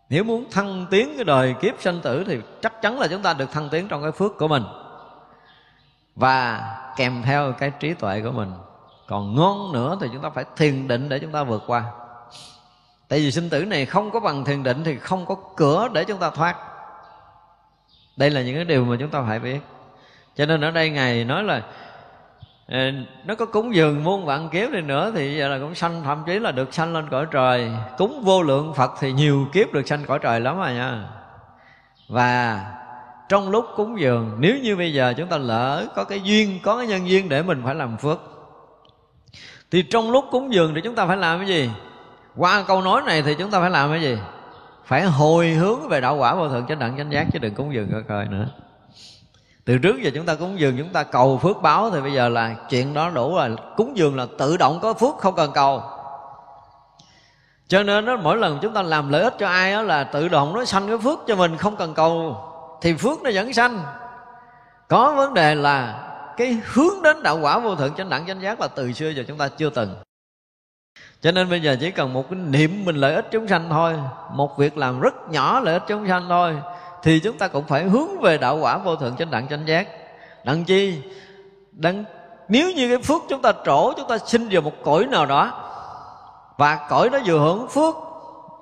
Nếu muốn thăng tiến cái đời kiếp sanh tử thì chắc chắn là chúng ta được thăng tiến trong cái phước của mình. Và kèm theo cái trí tuệ của mình. Còn ngon nữa thì chúng ta phải thiền định để chúng ta vượt qua tại vì sinh tử này không có bằng thiền định thì không có cửa để chúng ta thoát. Đây là những cái điều mà chúng ta phải biết. Cho nên ở đây ngài nói là ờ, nó có cúng dường muôn vạn kiếp đi nữa thì giờ là cũng sanh, thậm chí là được sanh lên cõi trời. Cúng vô lượng phật thì nhiều kiếp được sanh cõi trời lắm rồi nha. Và trong lúc cúng dường, nếu như bây giờ chúng ta lỡ có cái duyên, có cái nhân duyên để mình phải làm phước, thì trong lúc cúng dường thì chúng ta phải làm cái gì? Qua câu nói này thì chúng ta phải làm cái gì? Phải hồi hướng về đạo quả vô thượng chánh đẳng chánh giác chứ đừng cúng dường coi coi nữa. Từ trước giờ chúng ta cúng dường chúng ta cầu phước báo thì bây giờ là chuyện đó đủ là cúng dường là tự động có phước không cần cầu. Cho nên đó, mỗi lần chúng ta làm lợi ích cho ai đó là tự động nó sanh cái phước cho mình không cần cầu. Thì phước nó vẫn sanh. Có vấn đề là cái hướng đến đạo quả vô thượng chánh đẳng chánh giác là từ xưa giờ chúng ta chưa từng cho nên bây giờ chỉ cần một cái niệm mình lợi ích chúng sanh thôi, một việc làm rất nhỏ lợi ích chúng sanh thôi, thì chúng ta cũng phải hướng về đạo quả vô thượng chánh đẳng chánh giác. Đặng chi? Đặng, nếu như cái phước chúng ta trổ, chúng ta sinh vào một cõi nào đó, và cõi đó vừa hưởng phước,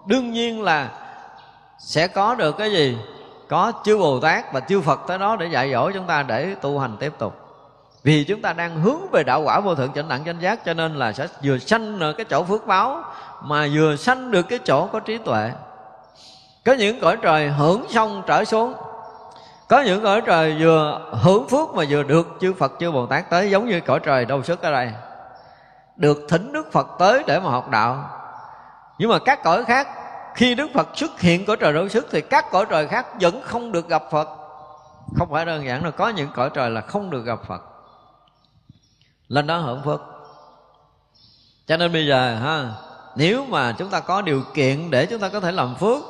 đương nhiên là sẽ có được cái gì? Có chư bồ tát và chư phật tới đó để dạy dỗ chúng ta để tu hành tiếp tục vì chúng ta đang hướng về đạo quả vô thượng chánh đẳng chánh giác, cho nên là sẽ vừa sanh được cái chỗ phước báo, mà vừa sanh được cái chỗ có trí tuệ. Có những cõi trời hưởng xong trở xuống, có những cõi trời vừa hưởng phước mà vừa được chư Phật, chư Bồ Tát tới, giống như cõi trời đâu sức ở đây. Được thỉnh Đức Phật tới để mà học đạo. Nhưng mà các cõi khác, khi Đức Phật xuất hiện cõi trời đâu sức thì các cõi trời khác vẫn không được gặp Phật. Không phải đơn giản là có những cõi trời là không được gặp Phật lên đó hưởng phước. Cho nên bây giờ, ha, nếu mà chúng ta có điều kiện để chúng ta có thể làm phước,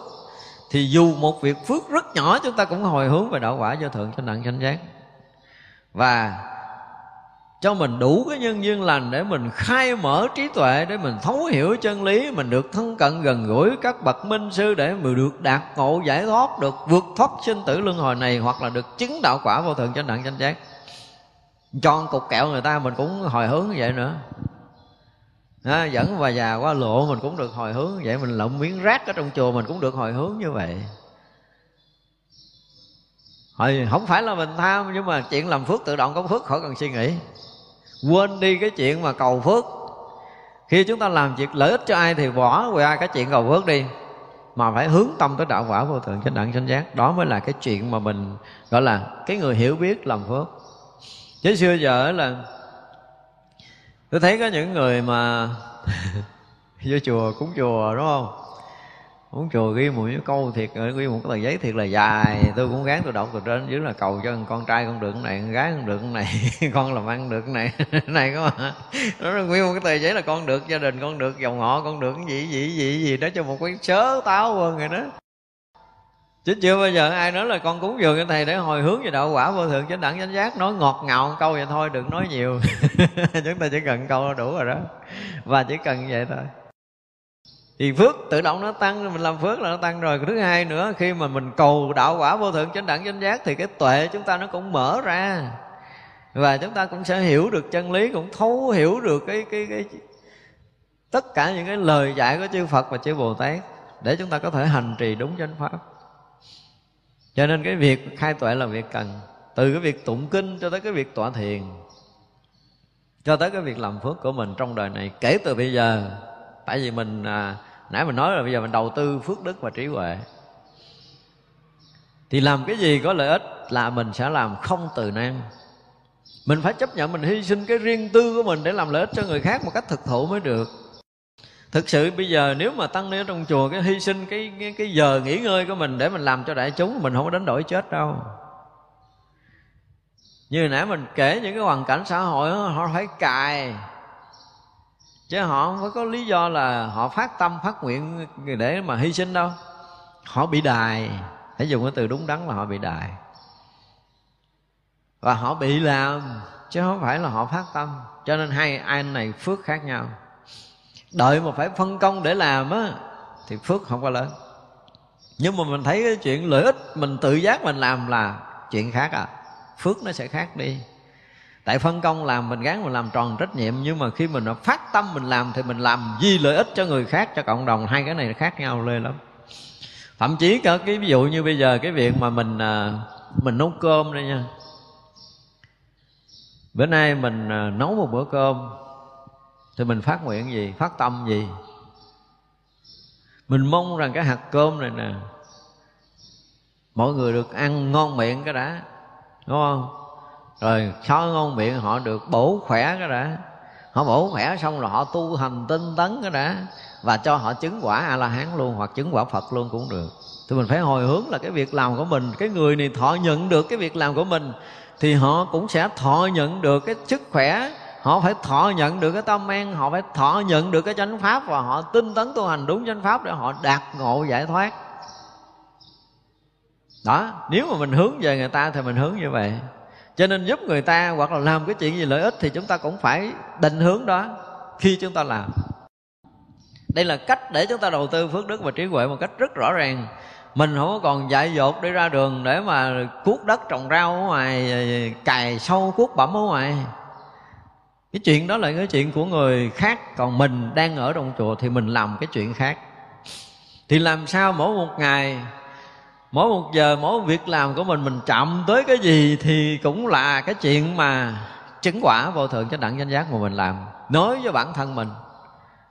thì dù một việc phước rất nhỏ, chúng ta cũng hồi hướng về đạo quả cho thượng cho nặng sanh giác và cho mình đủ cái nhân duyên lành để mình khai mở trí tuệ, để mình thấu hiểu chân lý, mình được thân cận gần gũi các bậc minh sư để mình được đạt ngộ giải thoát, được vượt thoát sinh tử luân hồi này, hoặc là được chứng đạo quả vô thượng cho đẳng chánh giác cho cục kẹo người ta mình cũng hồi hướng như vậy nữa. À, dẫn bà già qua lộ mình cũng được hồi hướng vậy. Mình lộng miếng rác ở trong chùa mình cũng được hồi hướng như vậy. Hồi không phải là mình tham nhưng mà chuyện làm phước tự động có phước khỏi cần suy nghĩ. Quên đi cái chuyện mà cầu phước. Khi chúng ta làm việc lợi ích cho ai thì bỏ qua cái chuyện cầu phước đi. Mà phải hướng tâm tới đạo quả vô thượng chánh đẳng chánh giác. Đó mới là cái chuyện mà mình gọi là cái người hiểu biết làm phước chứ xưa giờ là, tôi thấy có những người mà vô chùa cúng chùa, đúng không? Cúng chùa ghi một cái câu thiệt ờ, ghi một cái tờ giấy thiệt là dài. Tôi cũng gán tôi đọc từ trên, dưới là cầu cho con trai con được này, con gái con được này, con làm ăn được này. Này có mà. Nó là nguyên một cái tờ giấy là con được, gia đình con được, dòng họ con được, cái gì gì gì gì đó cho một cái sớ táo hơn rồi đó chứ chưa bao giờ ai nói là con cúng dường cho thầy để hồi hướng về đạo quả vô thượng chánh đẳng chánh giác. Nói ngọt ngào câu vậy thôi, đừng nói nhiều. Chúng ta chỉ cần câu là đủ rồi đó. Và chỉ cần vậy thôi. Thì phước tự động nó tăng, mình làm phước là nó tăng rồi. Thứ hai nữa, khi mà mình cầu đạo quả vô thượng chánh đẳng chánh giác thì cái tuệ chúng ta nó cũng mở ra. Và chúng ta cũng sẽ hiểu được chân lý, cũng thấu hiểu được cái cái cái tất cả những cái lời dạy của chư Phật và chư Bồ Tát để chúng ta có thể hành trì đúng chánh pháp cho nên cái việc khai tuệ là việc cần. Từ cái việc tụng kinh cho tới cái việc tọa thiền cho tới cái việc làm phước của mình trong đời này kể từ bây giờ. Tại vì mình à, nãy mình nói là bây giờ mình đầu tư phước đức và trí huệ. Thì làm cái gì có lợi ích là mình sẽ làm không từ nan. Mình phải chấp nhận mình hy sinh cái riêng tư của mình để làm lợi ích cho người khác một cách thực thụ mới được thực sự bây giờ nếu mà tăng ni ở trong chùa cái hy sinh cái, cái cái giờ nghỉ ngơi của mình để mình làm cho đại chúng mình không có đánh đổi chết đâu. Như nãy mình kể những cái hoàn cảnh xã hội đó, họ phải cài. Chứ họ không phải có lý do là họ phát tâm phát nguyện để mà hy sinh đâu. Họ bị đài. Hãy dùng cái từ đúng đắn là họ bị đài. Và họ bị làm chứ không phải là họ phát tâm. Cho nên hai ai này phước khác nhau đợi mà phải phân công để làm á, thì phước không có lớn. Nhưng mà mình thấy cái chuyện lợi ích mình tự giác mình làm là chuyện khác à. Phước nó sẽ khác đi. Tại phân công làm, mình gắng mình làm tròn trách nhiệm, nhưng mà khi mình phát tâm mình làm thì mình làm vì lợi ích cho người khác, cho cộng đồng. Hai cái này khác nhau lê lắm. Thậm chí cả cái ví dụ như bây giờ cái việc mà mình à, mình nấu cơm đây nha. Bữa nay mình à, nấu một bữa cơm thì mình phát nguyện gì? Phát tâm gì? Mình mong rằng cái hạt cơm này nè, mọi người được ăn ngon miệng cái đã, đúng không? Rồi sau ngon miệng họ được bổ khỏe cái đã. Họ bổ khỏe xong rồi họ tu hành tinh tấn cái đã và cho họ chứng quả a la hán luôn hoặc chứng quả phật luôn cũng được. Thì mình phải hồi hướng là cái việc làm của mình, cái người này thọ nhận được cái việc làm của mình thì họ cũng sẽ thọ nhận được cái sức khỏe họ phải thọ nhận được cái tâm an, họ phải thọ nhận được cái chánh pháp và họ tinh tấn tu hành đúng chánh pháp để họ đạt ngộ giải thoát. Đó, nếu mà mình hướng về người ta thì mình hướng như vậy. Cho nên giúp người ta hoặc là làm cái chuyện gì lợi ích thì chúng ta cũng phải định hướng đó khi chúng ta làm. Đây là cách để chúng ta đầu tư phước đức và trí huệ một cách rất rõ ràng. Mình không còn dại dột đi ra đường để mà cuốc đất trồng rau ở ngoài, cày sâu cuốc bẩm ở ngoài cái chuyện đó là cái chuyện của người khác, còn mình đang ở trong chùa thì mình làm cái chuyện khác. Thì làm sao mỗi một ngày, mỗi một giờ, mỗi một việc làm của mình mình chậm tới cái gì thì cũng là cái chuyện mà chứng quả vô thượng chánh đẳng chánh giác mà mình làm, nói với bản thân mình.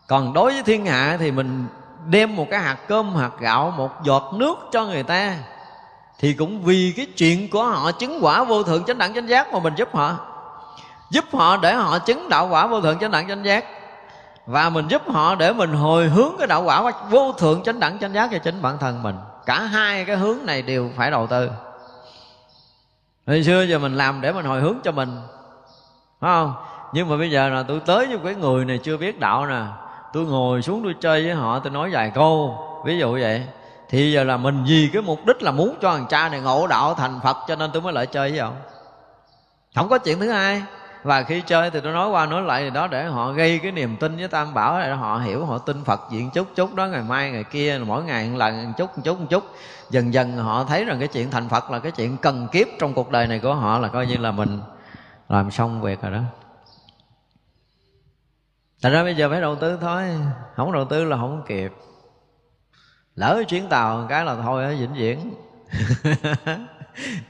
Còn đối với thiên hạ thì mình đem một cái hạt cơm, hạt gạo, một giọt nước cho người ta thì cũng vì cái chuyện của họ chứng quả vô thượng chánh đẳng chánh giác mà mình giúp họ giúp họ để họ chứng đạo quả vô thượng chánh đẳng chánh giác. Và mình giúp họ để mình hồi hướng cái đạo quả vô thượng chánh đẳng chánh giác cho chính bản thân mình. Cả hai cái hướng này đều phải đầu tư. Hồi xưa giờ mình làm để mình hồi hướng cho mình. Phải không? Nhưng mà bây giờ là tôi tới với cái người này chưa biết đạo nè. Tôi ngồi xuống tôi chơi với họ, tôi nói vài câu. Ví dụ vậy. Thì giờ là mình vì cái mục đích là muốn cho thằng cha này ngộ đạo thành phật cho nên tôi mới lại chơi với ông. Không có chuyện thứ hai và khi chơi thì tôi nói qua nói lại thì đó để họ gây cái niềm tin với tam bảo, để họ hiểu, họ tin phật diện chút chút đó, ngày mai, ngày kia mỗi ngày một lần, một chút một chút một chút. Dần dần họ thấy rằng cái chuyện thành phật là cái chuyện cần kiếp trong cuộc đời này của họ là coi như là mình làm xong việc rồi đó. Thành ra bây giờ phải đầu tư thôi, Không đầu tư là không kịp. Lỡ chuyến tàu cái là thôi ở vĩnh viễn.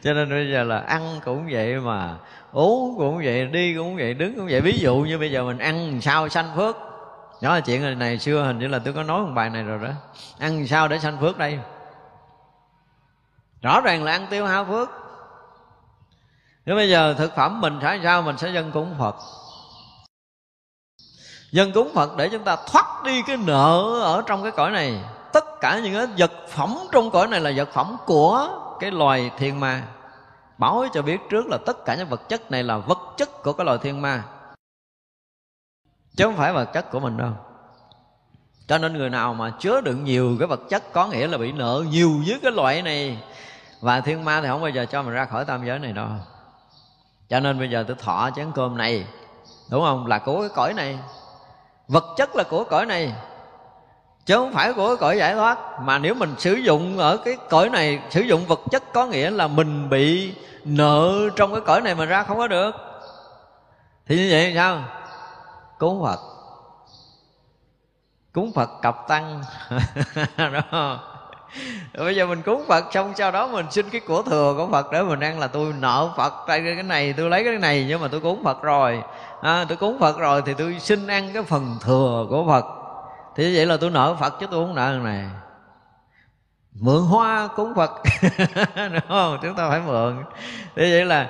Cho nên bây giờ là ăn cũng vậy mà. Uống cũng vậy, đi cũng vậy, đứng cũng vậy. Ví dụ như bây giờ mình ăn sao sanh phước. Đó là chuyện này, này xưa hình như là tôi có nói một bài này rồi đó. Ăn sao để sanh phước đây? Rõ ràng là ăn tiêu hao phước. Nếu bây giờ thực phẩm mình phải sao Mình sẽ dân cúng Phật. Dân cúng phật để chúng ta thoát đi cái nợ ở trong cái cõi này. Tất cả những cái vật phẩm trong cõi này là vật phẩm của cái loài thiên ma báo cho biết trước là tất cả những vật chất này là vật chất của cái loài thiên ma. Chứ không phải vật chất của mình đâu. Cho nên người nào mà chứa đựng nhiều cái vật chất có nghĩa là bị nợ nhiều với cái loại này và thiên ma thì không bao giờ cho mình ra khỏi tam giới này đâu. Cho nên bây giờ tôi thọ chén cơm này, đúng không? Là của cái cõi này. Vật chất là của cõi này. Chứ không phải của cõi giải thoát. Mà nếu mình sử dụng ở cái cõi này, sử dụng vật chất có nghĩa là mình bị nợ trong cái cõi này mà ra không có được. Thì như vậy sao? Cúng phật. Cúng phật cặp tăng. Đó. Bây giờ mình cúng phật xong sau đó mình xin cái của thừa của phật để mình ăn là tôi nợ phật tay cái này tôi lấy cái này nhưng mà tôi cúng phật rồi. À, tôi cúng phật rồi thì tôi xin ăn cái phần thừa của phật. Thì như vậy là tôi nợ phật chứ tôi không nợ này mượn hoa cúng phật. Đúng không? Chúng ta phải mượn. Thì vậy là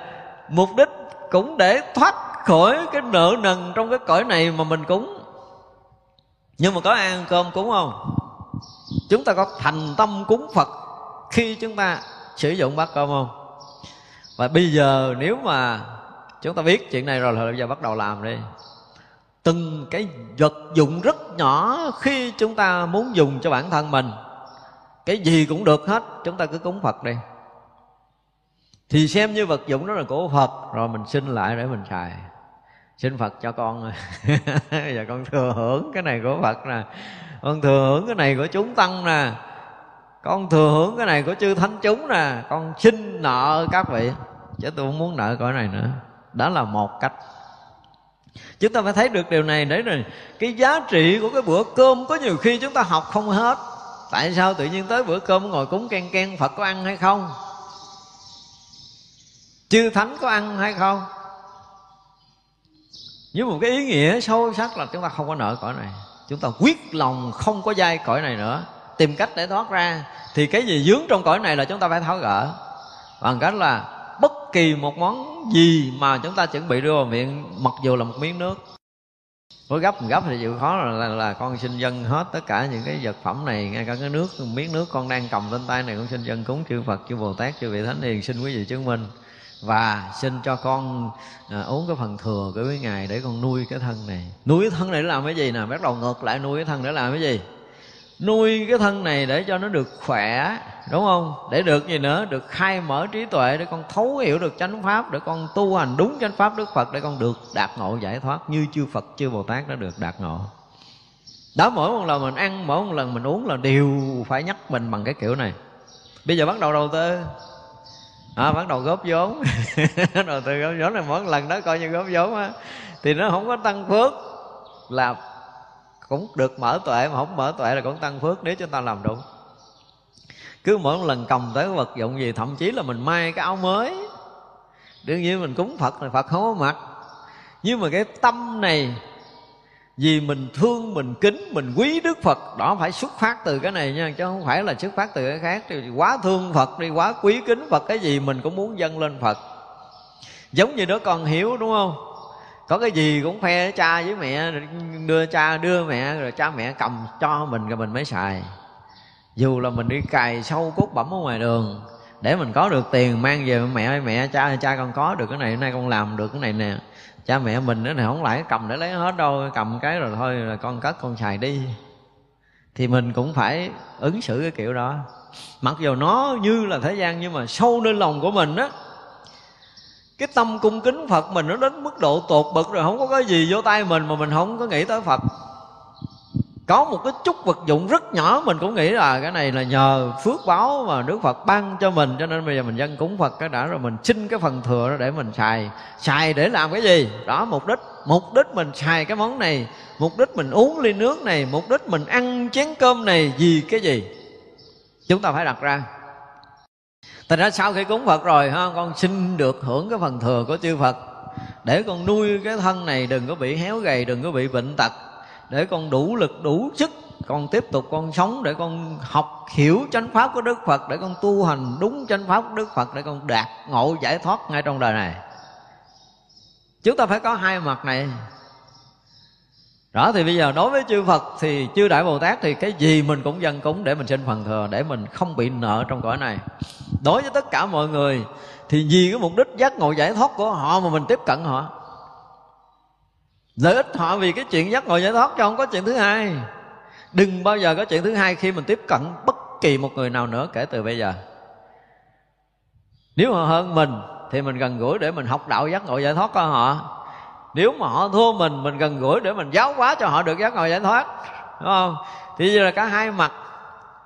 mục đích cũng để thoát khỏi cái nợ nần trong cái cõi này mà mình cúng nhưng mà có ăn cơm cúng không? Chúng ta có thành tâm cúng phật khi chúng ta sử dụng bát cơm không? Và bây giờ nếu mà chúng ta biết chuyện này rồi là bây giờ bắt đầu làm đi. Từng cái vật dụng rất nhỏ khi chúng ta muốn dùng cho bản thân mình cái gì cũng được hết, chúng ta cứ cúng phật đi. Thì xem như vật dụng đó là của phật, rồi mình xin lại để mình xài. Xin phật cho con. Giờ con thừa hưởng cái này của phật nè. Con thừa hưởng cái này của chúng tăng nè. Con thừa hưởng cái này của chư thánh chúng nè. Con xin nợ các vị. Chứ tôi không muốn nợ cõi này nữa. Đó là một cách. Chúng ta phải thấy được điều này để rồi cái giá trị của cái bữa cơm có nhiều khi chúng ta học không hết tại sao tự nhiên tới bữa cơm ngồi cúng ken ken, phật có ăn hay không? Chư thánh có ăn hay không? Với một cái ý nghĩa sâu sắc là chúng ta không có nợ cõi này. Chúng ta quyết lòng không có dai cõi này nữa. Tìm cách để thoát ra. Thì cái gì dướng trong cõi này là chúng ta phải tháo gỡ. Bằng cách là bất kỳ một món gì mà chúng ta chuẩn bị đưa vào miệng, mặc dù là một miếng nước với gấp gấp thì chịu khó là, là, là con xin dân hết tất cả những cái vật phẩm này ngay cả cái nước miếng nước con đang cầm trên tay này con xin dân cúng chư Phật chư Bồ Tát chư vị Thánh Hiền xin quý vị chứng minh. Và xin cho con à, uống cái phần thừa của quý ngài để con nuôi cái thân này. Nuôi cái thân này để làm cái gì nè? Bắt đầu ngược lại nuôi cái thân để làm cái gì? Nuôi cái thân này để cho nó được khỏe đúng không? Để được gì nữa? Được khai mở trí tuệ để con thấu hiểu được chánh pháp để con tu hành đúng chánh pháp đức phật để con được đạt ngộ giải thoát như chư phật chư bồ tát đã được đạt ngộ. Đó mỗi một lần mình ăn mỗi một lần mình uống là đều phải nhắc mình bằng cái kiểu này. Bây giờ bắt đầu đầu tư. À, bắt đầu góp vốn. Đầu tư góp vốn là mỗi lần đó coi như góp vốn á. Thì nó không có tăng phước là cũng được mở tuệ mà không mở tuệ là cũng tăng phước nếu chúng ta làm đúng cứ mỗi một lần cầm tới vật dụng gì, thậm chí là mình may cái áo mới. Đương nhiên mình cúng phật thì phật không có mặc. Nhưng mà cái tâm này, vì mình thương, mình kính, mình quý đức phật, đó phải xuất phát từ cái này nha, chứ không phải là xuất phát từ cái khác. Thì quá thương phật đi, quá quý kính phật, cái gì mình cũng muốn dâng lên phật. Giống như đứa con hiếu, đúng không? Có cái gì cũng khoe cha với mẹ, đưa cha, đưa mẹ, rồi cha mẹ cầm cho mình rồi mình mới xài dù là mình đi cài sâu cốt bẩm ở ngoài đường, để mình có được tiền mang về mẹ ơi, mẹ, cha cha con có được cái này nay con làm được cái này nè. Cha mẹ mình nó này không lại cầm để lấy hết đâu, cầm cái rồi thôi là con cất, con xài đi. Thì mình cũng phải ứng xử cái kiểu đó. Mặc dù nó như là thế gian, nhưng mà sâu nơi lòng của mình á, cái tâm cung kính phật mình nó đến mức độ tột bậc rồi, không có cái gì vô tay mình mà mình không có nghĩ tới phật có một cái chút vật dụng rất nhỏ, mình cũng nghĩ là cái này là nhờ phước báo mà Đức Phật ban cho mình, cho nên bây giờ mình dân cúng Phật cái đã rồi mình xin cái phần thừa đó để mình xài. Xài để làm cái gì? Đó, mục đích mục đích mình xài cái món này, mục đích mình uống ly nước này, mục đích mình ăn chén cơm này vì cái gì? Chúng ta phải đặt ra. Thành ra sau khi cúng Phật rồi, ha, Con xin được hưởng cái phần thừa của chư Phật. Để con nuôi cái thân này Đừng có bị héo gầy, Đừng có bị bệnh tật. Để con đủ lực, đủ sức, Con tiếp tục con sống Để con học hiểu chánh pháp của Đức Phật, Để con tu hành đúng chánh pháp của Đức Phật, Để con đạt ngộ giải thoát ngay trong đời này Chúng ta phải có hai mặt này đó thì bây giờ đối với chư Phật thì chư Đại Bồ Tát thì cái gì mình cũng dân cúng để mình xin phần thừa, để mình không bị nợ trong cõi này. Đối với tất cả mọi người thì vì cái mục đích giác ngộ giải thoát của họ mà mình tiếp cận họ. Lợi ích họ vì cái chuyện giác ngộ giải thoát cho không có chuyện thứ hai. Đừng bao giờ có chuyện thứ hai khi mình tiếp cận bất kỳ một người nào nữa kể từ bây giờ. Nếu họ hơn mình thì mình gần gũi để mình học đạo giác ngộ giải thoát của họ nếu mà họ thua mình mình gần gũi để mình giáo hóa cho họ được giác ngộ giải thoát đúng không thì giờ là cả hai mặt,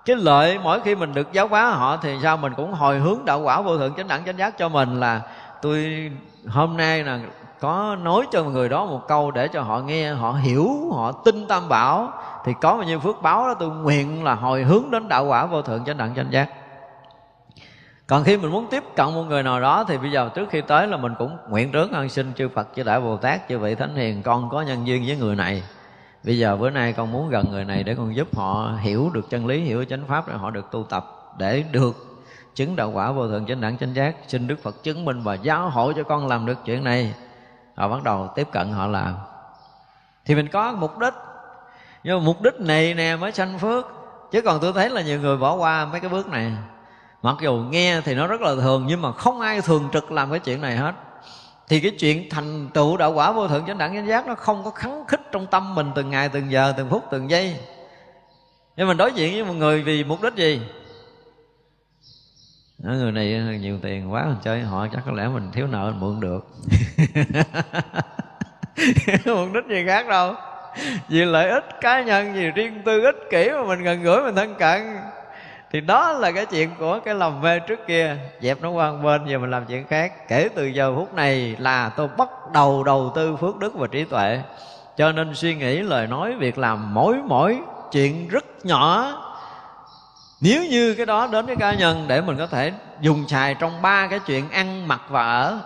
cái lợi mỗi khi mình được giáo hóa họ thì sao mình cũng hồi hướng đạo quả vô thượng chánh đẳng chánh giác cho mình là tôi hôm nay là có nói cho người đó một câu để cho họ nghe, họ hiểu, họ tin tam bảo, thì có bao nhiêu phước báo đó tôi nguyện là hồi hướng đến đạo quả vô thượng chánh đẳng chánh giác. Còn khi mình muốn tiếp cận một người nào đó thì bây giờ trước khi tới là mình cũng nguyện trước ăn xin chư Phật, chư Đại Bồ Tát, chư vị Thánh Hiền, con có nhân duyên với người này. Bây giờ bữa nay con muốn gần người này để con giúp họ hiểu được chân lý, hiểu chánh pháp để họ được tu tập để được chứng đạo quả vô thượng chánh đẳng chánh giác. Xin Đức Phật chứng minh và giáo hội cho con làm được chuyện này họ bắt đầu tiếp cận họ làm. Thì mình có mục đích. Nhưng mà mục đích này nè mới sanh phước. Chứ còn tôi thấy là nhiều người bỏ qua mấy cái bước này. Mặc dù nghe thì nó rất là thường, nhưng mà không ai thường trực làm cái chuyện này hết. Thì cái chuyện thành tựu đạo quả vô thượng chánh đẳng chánh giác nó không có khắng khích trong tâm mình từng ngày, từng giờ, từng phút, từng giây. Nhưng mình đối diện với một người vì mục đích gì? Đó, người này nhiều tiền quá mình chơi họ chắc có lẽ mình thiếu nợ mình mượn được. Mục đích gì khác đâu. Vì lợi ích cá nhân vì riêng tư ích kỷ mà mình gần gũi mình thân cận. Thì đó là cái chuyện của cái lòng mê trước kia. Dẹp nó qua bên giờ mình làm chuyện khác. Kể từ giờ phút này là tôi bắt đầu đầu tư phước đức và trí tuệ. Cho nên suy nghĩ lời nói việc làm mỗi mỗi chuyện rất nhỏ nếu như cái đó đến với cá nhân để mình có thể dùng xài trong ba cái chuyện ăn mặc và ở.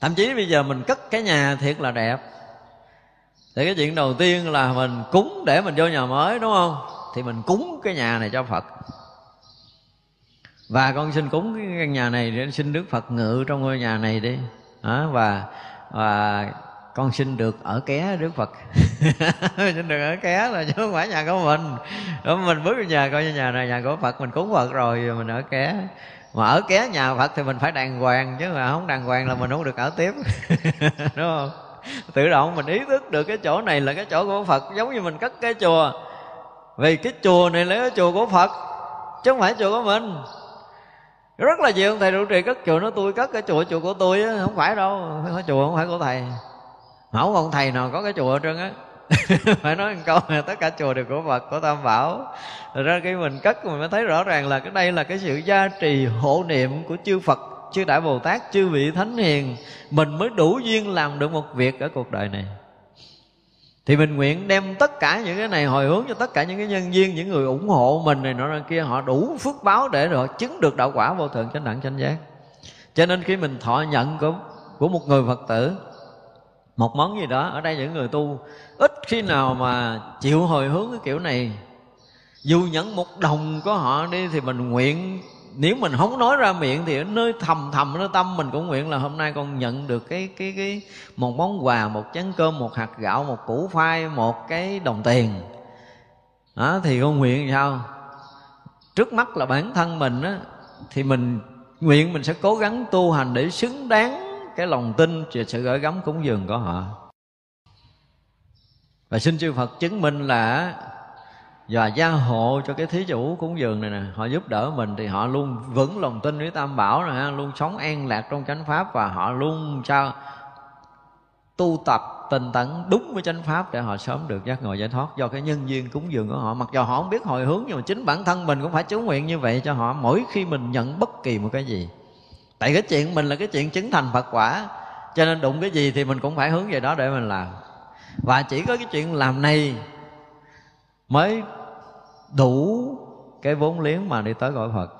Thậm chí bây giờ mình cất cái nhà thiệt là đẹp. Thì cái chuyện đầu tiên là mình cúng để mình vô nhà mới đúng không? Thì mình cúng cái nhà này cho phật. Và con xin cúng cái căn nhà này để xin đức phật ngự trong ngôi nhà này đi. Đó, và và con xin được ở ké đức phật. Xin được ở ké là chứ không phải nhà của mình. Đó, mình bước vào nhà coi như nhà này nhà của phật mình cúng phật rồi mình ở ké. Mà ở ké nhà phật thì mình phải đàng hoàng chứ mà không đàng hoàng là mình không được ở tiếp. Đúng không? Tự động mình ý thức được cái chỗ này là cái chỗ của phật giống như mình cất cái chùa. Vì cái chùa này là cái chùa của phật chứ không phải chùa của mình. Rất là nhiều thầy trụ trì cất chùa nó tôi cất cái chùa chùa của tôi á không phải đâu. Không phải chùa không phải của thầy không ông thầy nào có cái chùa hết trơn á. Phải nói một câu là tất cả chùa đều của Phật, của Tam Bảo. Thật ra khi mình cất mình mới thấy rõ ràng là cái đây là cái sự gia trì hộ niệm của chư Phật, chư Đại Bồ Tát, chư vị Thánh Hiền. Mình mới đủ duyên làm được một việc ở cuộc đời này. Thì mình nguyện đem tất cả những cái này hồi hướng cho tất cả những cái nhân viên, những người ủng hộ mình này nọ kia. Họ đủ phước báo để rồi chứng được đạo quả vô thượng chánh đẳng chánh giác. Cho nên khi mình thọ nhận của của một người phật tử một món gì đó ở đây những người tu ít khi nào mà chịu hồi hướng cái kiểu này. Dù nhận một đồng của họ đi thì mình nguyện nếu mình không nói ra miệng thì ở nơi thầm thầm nơi tâm mình cũng nguyện là hôm nay con nhận được cái cái cái một món quà một chén cơm một hạt gạo một củ khoai một cái đồng tiền. Đó, thì con nguyện sao? Trước mắt là bản thân mình á thì mình nguyện mình sẽ cố gắng tu hành để xứng đáng cái lòng tin và sự gửi gắm cúng dường của họ. Và xin chư Phật chứng minh là và gia hộ cho cái thí chủ cúng dường này nè, họ giúp đỡ mình thì họ luôn vững lòng tin với tam bảo nè luôn sống an lạc trong chánh pháp và họ luôn sao tu tập tinh tấn đúng với chánh pháp để họ sớm được giác ngộ giải thoát. Do cái nhân duyên cúng dường của họ, mặc dù họ không biết hồi hướng nhưng mà chính bản thân mình cũng phải chú nguyện như vậy cho họ mỗi khi mình nhận bất kỳ một cái gì tại cái chuyện mình là cái chuyện chứng thành phật quả, cho nên đụng cái gì thì mình cũng phải hướng về đó để mình làm. Và chỉ có cái chuyện làm này mới đủ cái vốn liếng mà đi tới cõi Phật.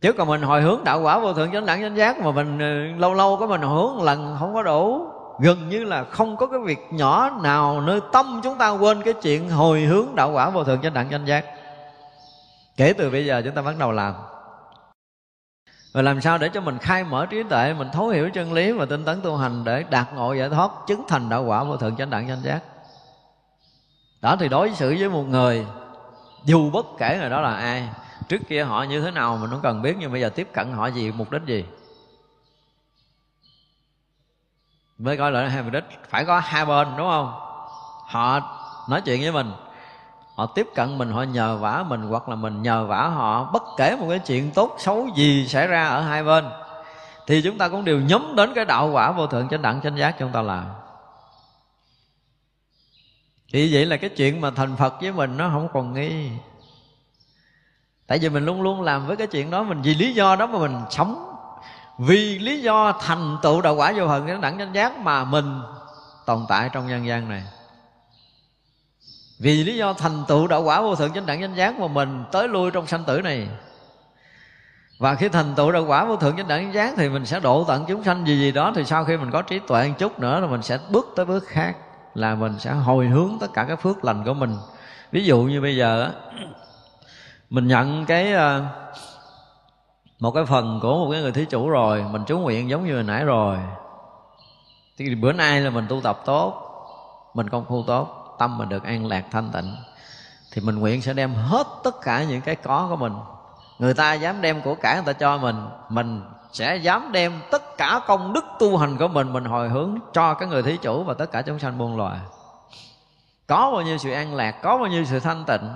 Chứ còn mình hồi hướng đạo quả vô thượng chánh đẳng chánh giác mà mình ừ, lâu lâu có mình hồi hướng lần không có đủ. Gần như là không có cái việc nhỏ nào nơi tâm chúng ta quên cái chuyện hồi hướng đạo quả vô thượng chánh đẳng chánh giác. Kể từ bây giờ chúng ta bắt đầu làm và làm sao để cho mình khai mở trí tuệ, mình thấu hiểu chân lý và tinh tấn tu hành để đạt ngộ giải thoát, chứng thành đạo quả vô thượng chánh đẳng chánh giác? Đó, thì đối xử với một người, dù bất kể người đó là ai, trước kia họ như thế nào mình không cần biết, nhưng bây giờ tiếp cận họ gì, mục đích gì? Mới coi lại hai mục đích, phải có hai bên, đúng không? Họ nói chuyện với mình họ tiếp cận mình, họ nhờ vả mình, hoặc là mình nhờ vả họ, bất kể một cái chuyện tốt, xấu gì xảy ra ở hai bên, thì chúng ta cũng đều nhắm đến cái đạo quả vô thượng chánh đẳng, chánh giác chúng ta làm. Thì vậy là cái chuyện mà thành phật với mình nó không còn nghi. Tại vì mình luôn luôn làm với cái chuyện đó, mình vì lý do đó mà mình sống. Vì lý do thành tựu đạo quả vô hận chánh đẳng, chánh giác mà mình tồn tại trong nhân gian này vì lý do thành tựu đạo quả vô thượng chánh đẳng chánh giác mà mình tới lui trong sanh tử này. Và khi thành tựu đạo quả vô thượng chánh đẳng chánh giác thì mình sẽ độ tận chúng sanh gì gì đó, thì sau khi mình có trí tuệ một chút nữa là mình sẽ bước tới bước khác, là mình sẽ hồi hướng tất cả các phước lành của mình. Ví dụ như bây giờ mình nhận cái ờ, một cái phần của một cái người thí chủ rồi, mình chú nguyện giống như hồi nãy rồi. Thì bữa nay là mình tu tập tốt, mình công phu tốt tâm mình được an lạc thanh tịnh, thì mình nguyện sẽ đem hết tất cả những cái có của mình. Người ta dám đem của cải, người ta cho mình mình sẽ dám đem tất cả công đức tu hành của mình mình hồi hướng cho cái người thí chủ và tất cả chúng sanh muôn loài. Có bao nhiêu sự an lạc, có bao nhiêu sự thanh tịnh,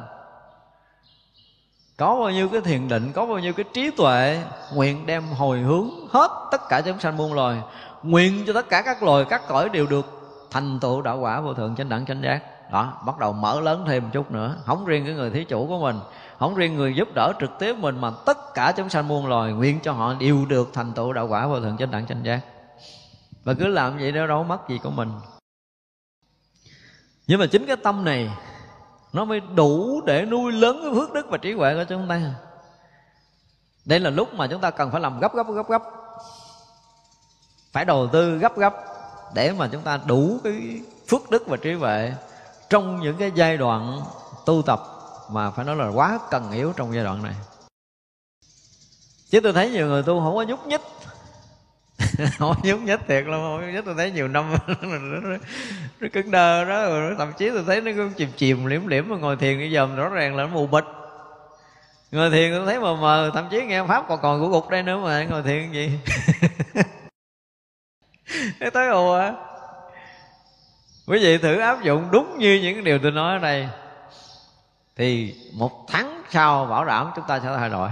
có bao nhiêu cái thiền định, có bao nhiêu cái trí tuệ, nguyện đem hồi hướng hết tất cả chúng sanh muôn loài, nguyện cho tất cả các loài, các cõi đều được thành tựu đạo quả vô thượng chánh đẳng chánh giác đó, bắt đầu mở lớn thêm một chút nữa. Không riêng cái người thí chủ của mình, không riêng người giúp đỡ trực tiếp mình, mà tất cả chúng sanh muôn loài nguyện cho họ đều được thành tựu đạo quả vô thượng chánh đẳng chánh giác. Và cứ làm vậy đó, đâu mất gì của mình. Nhưng mà chính cái tâm này, nó mới đủ để nuôi lớn cái phước đức và trí huệ của chúng ta. Đây là lúc mà chúng ta cần phải làm gấp gấp gấp gấp. Phải đầu tư gấp gấp để mà chúng ta đủ cái phước đức và trí huệ trong những cái giai đoạn tu tập mà phải nói là quá cần yếu trong giai đoạn này. Chứ tôi thấy nhiều người tu không có nhúc nhích. Không nhúc nhích thiệt lắm không nhúc nhích. Tôi thấy nhiều năm nó cứng đơ đó, rồi thậm chí tôi thấy nó cứ chìm chìm liễm liễm mà ngồi thiền bây giờ rõ ràng là nó mù bịch ngồi thiền tôi thấy mờ mờ, thậm chí nghe pháp còn còn của gục đây nữa mà, ngồi thiền gì? Cái tới ùa quý vị thử áp dụng đúng như những điều tôi nói ở đây. Thì một tháng sau bảo đảm chúng ta sẽ thay đổi.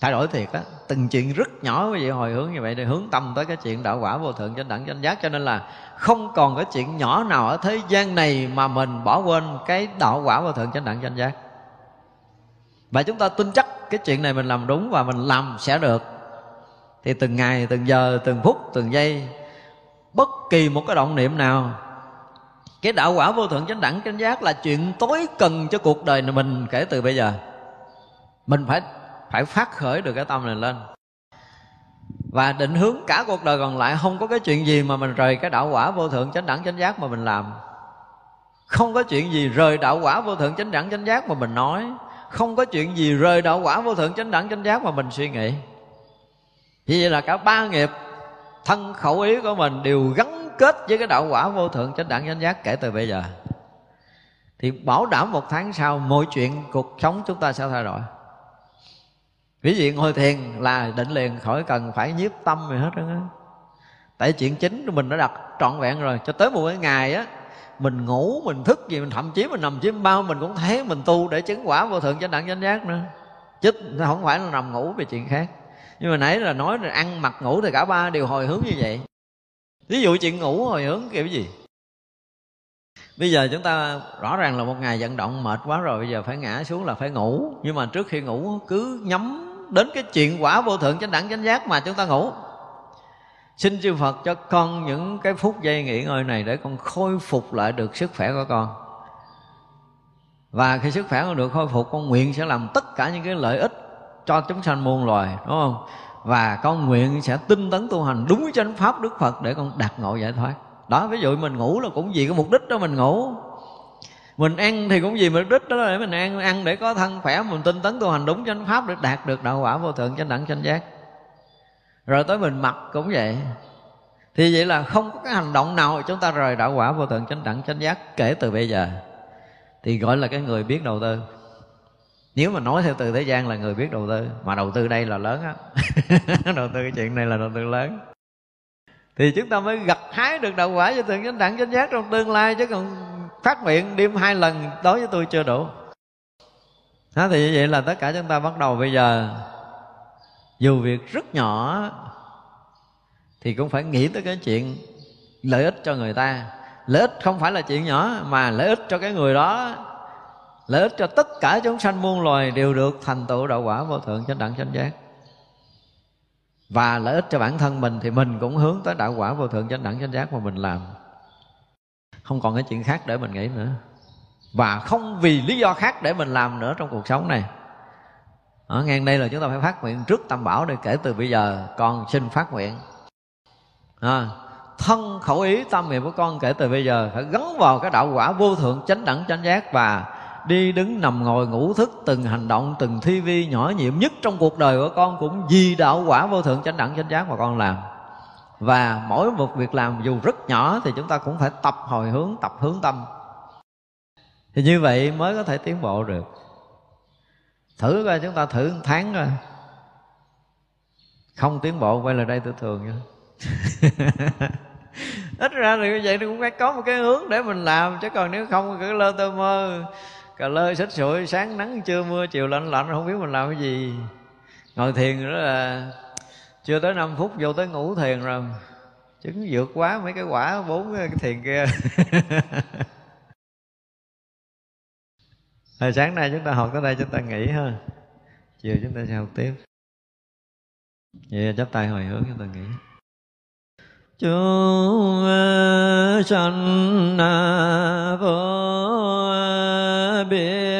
Thay đổi thiệt á. Từng chuyện rất nhỏ, quý vị hồi hướng như vậy để hướng tâm tới cái chuyện đạo quả vô thượng chánh đẳng chánh giác. Cho nên là không còn cái chuyện nhỏ nào ở thế gian này mà mình bỏ quên cái đạo quả vô thượng chánh đẳng chánh giác. Và chúng ta tin chắc cái chuyện này mình làm đúng và mình làm sẽ được. Thì từng ngày, từng giờ, từng phút, từng giây, bất kỳ một cái động niệm nào cái đạo quả vô thượng chánh đẳng, chánh giác là chuyện tối cần cho cuộc đời này mình kể từ bây giờ. Mình phải phải phát khởi được cái tâm này lên. Và định hướng cả cuộc đời còn lại, không có cái chuyện gì mà mình rời cái đạo quả vô thượng chánh đẳng, chánh giác mà mình làm. Không có chuyện gì rời đạo quả vô thượng chánh đẳng, chánh giác mà mình nói. Không có chuyện gì rời đạo quả vô thượng chánh đẳng, chánh giác mà mình suy nghĩ. Vì vậy là cả ba nghiệp, thân khẩu ý của mình đều gắn kết với cái đạo quả vô thượng chánh đẳng chánh giác kể từ bây giờ. Thì bảo đảm một tháng sau mọi chuyện, cuộc sống chúng ta sẽ thay đổi. Ví dụ ngồi thiền là định liền, khỏi cần phải nhiếp tâm gì hết đó tại chuyện chính mình đã đặt trọn vẹn rồi, cho tới một cái ngày á, mình ngủ, mình thức gì, mình thậm chí mình nằm chiếm bao, mình cũng thấy mình tu để chứng quả vô thượng chánh đẳng chánh giác nữa. Chứ không phải là nằm ngủ về chuyện khác. Nhưng mà nãy là nói là ăn mặc ngủ thì cả ba đều hồi hướng như vậy ví dụ chuyện ngủ hồi hướng kiểu gì? Bây giờ chúng ta rõ ràng là một ngày vận động mệt quá rồi, bây giờ phải ngã xuống là phải ngủ. Nhưng mà trước khi ngủ, cứ nhắm đến cái chuyện quả vô thượng chánh đẳng chánh giác mà chúng ta ngủ. Xin chư phật cho con những cái phút giây nghỉ ngơi này để con khôi phục lại được sức khỏe của con. Và khi sức khỏe con được khôi phục, con nguyện sẽ làm tất cả những cái lợi ích cho chúng sanh muôn loài, đúng không? Và con nguyện sẽ tinh tấn tu hành đúng chánh pháp đức phật để con đạt ngộ giải thoát. Đó, ví dụ mình ngủ là cũng vì cái mục đích đó mình ngủ. Mình ăn thì cũng vì mục đích đó để mình ăn. Ăn để có thân khỏe, mình tinh tấn tu hành đúng chánh pháp để đạt được đạo quả vô thượng chánh đẳng chánh giác. Rồi tới mình mặc cũng vậy. Thì vậy là không có cái hành động nào chúng ta rời đạo quả vô thượng chánh đẳng chánh giác kể từ bây giờ. Thì gọi là cái người biết đầu tư nếu mà nói theo từ thế gian là người biết đầu tư, mà đầu tư đây là lớn á. Đầu tư cái chuyện này là đầu tư lớn. Thì chúng ta mới gặt hái được đạo quả cho thượng chánh đẳng chánh giác trong tương lai, chứ còn phát nguyện đêm hai lần đối với tôi chưa đủ. Đó thì như vậy là tất cả chúng ta bắt đầu bây giờ. Dù việc rất nhỏ, thì cũng phải nghĩ tới cái chuyện lợi ích cho người ta. Lợi ích không phải là chuyện nhỏ, mà lợi ích cho cái người đó lợi ích cho tất cả chúng sanh muôn loài đều được thành tựu đạo quả vô thượng chánh đẳng chánh giác. Và lợi ích cho bản thân mình thì mình cũng hướng tới đạo quả vô thượng chánh đẳng chánh giác mà mình làm. Không còn cái chuyện khác để mình nghĩ nữa. Và không vì lý do khác để mình làm nữa trong cuộc sống này. Ở ngang đây là chúng ta phải phát nguyện trước tam bảo để kể từ bây giờ con xin phát nguyện. À, thân khẩu ý tâm niệm của con kể từ bây giờ phải gắn vào cái đạo quả vô thượng chánh đẳng chánh giác và đi đứng nằm ngồi ngủ thức từng hành động, từng thi vi nhỏ nhiệm nhất trong cuộc đời của con cũng vì đạo quả vô thượng chánh đẳng chánh giác mà con làm. Và mỗi một việc làm dù rất nhỏ thì chúng ta cũng phải tập hồi hướng, tập hướng tâm. Thì như vậy mới có thể tiến bộ được. Thử coi chúng ta thử một tháng coi. Không tiến bộ quay lại đây tôi thường nha. Ít ra thì như vậy thì cũng phải có một cái hướng để mình làm, chứ còn nếu không cứ lơ tơ mơ cà lơ xích sụi, sáng nắng, trưa mưa, chiều lạnh lạnh, không biết mình làm cái gì. Ngồi thiền đó là chưa tới 5 phút vô tới ngủ thiền rồi. Chứng vượt quá mấy cái quả bốn cái thiền kia. Hồi sáng nay chúng ta học tới đây, chúng ta nghỉ ha. Chiều chúng ta sẽ học tiếp. Vậy chắp tay hồi hướng chúng ta nghỉ. Chúng sanh vô به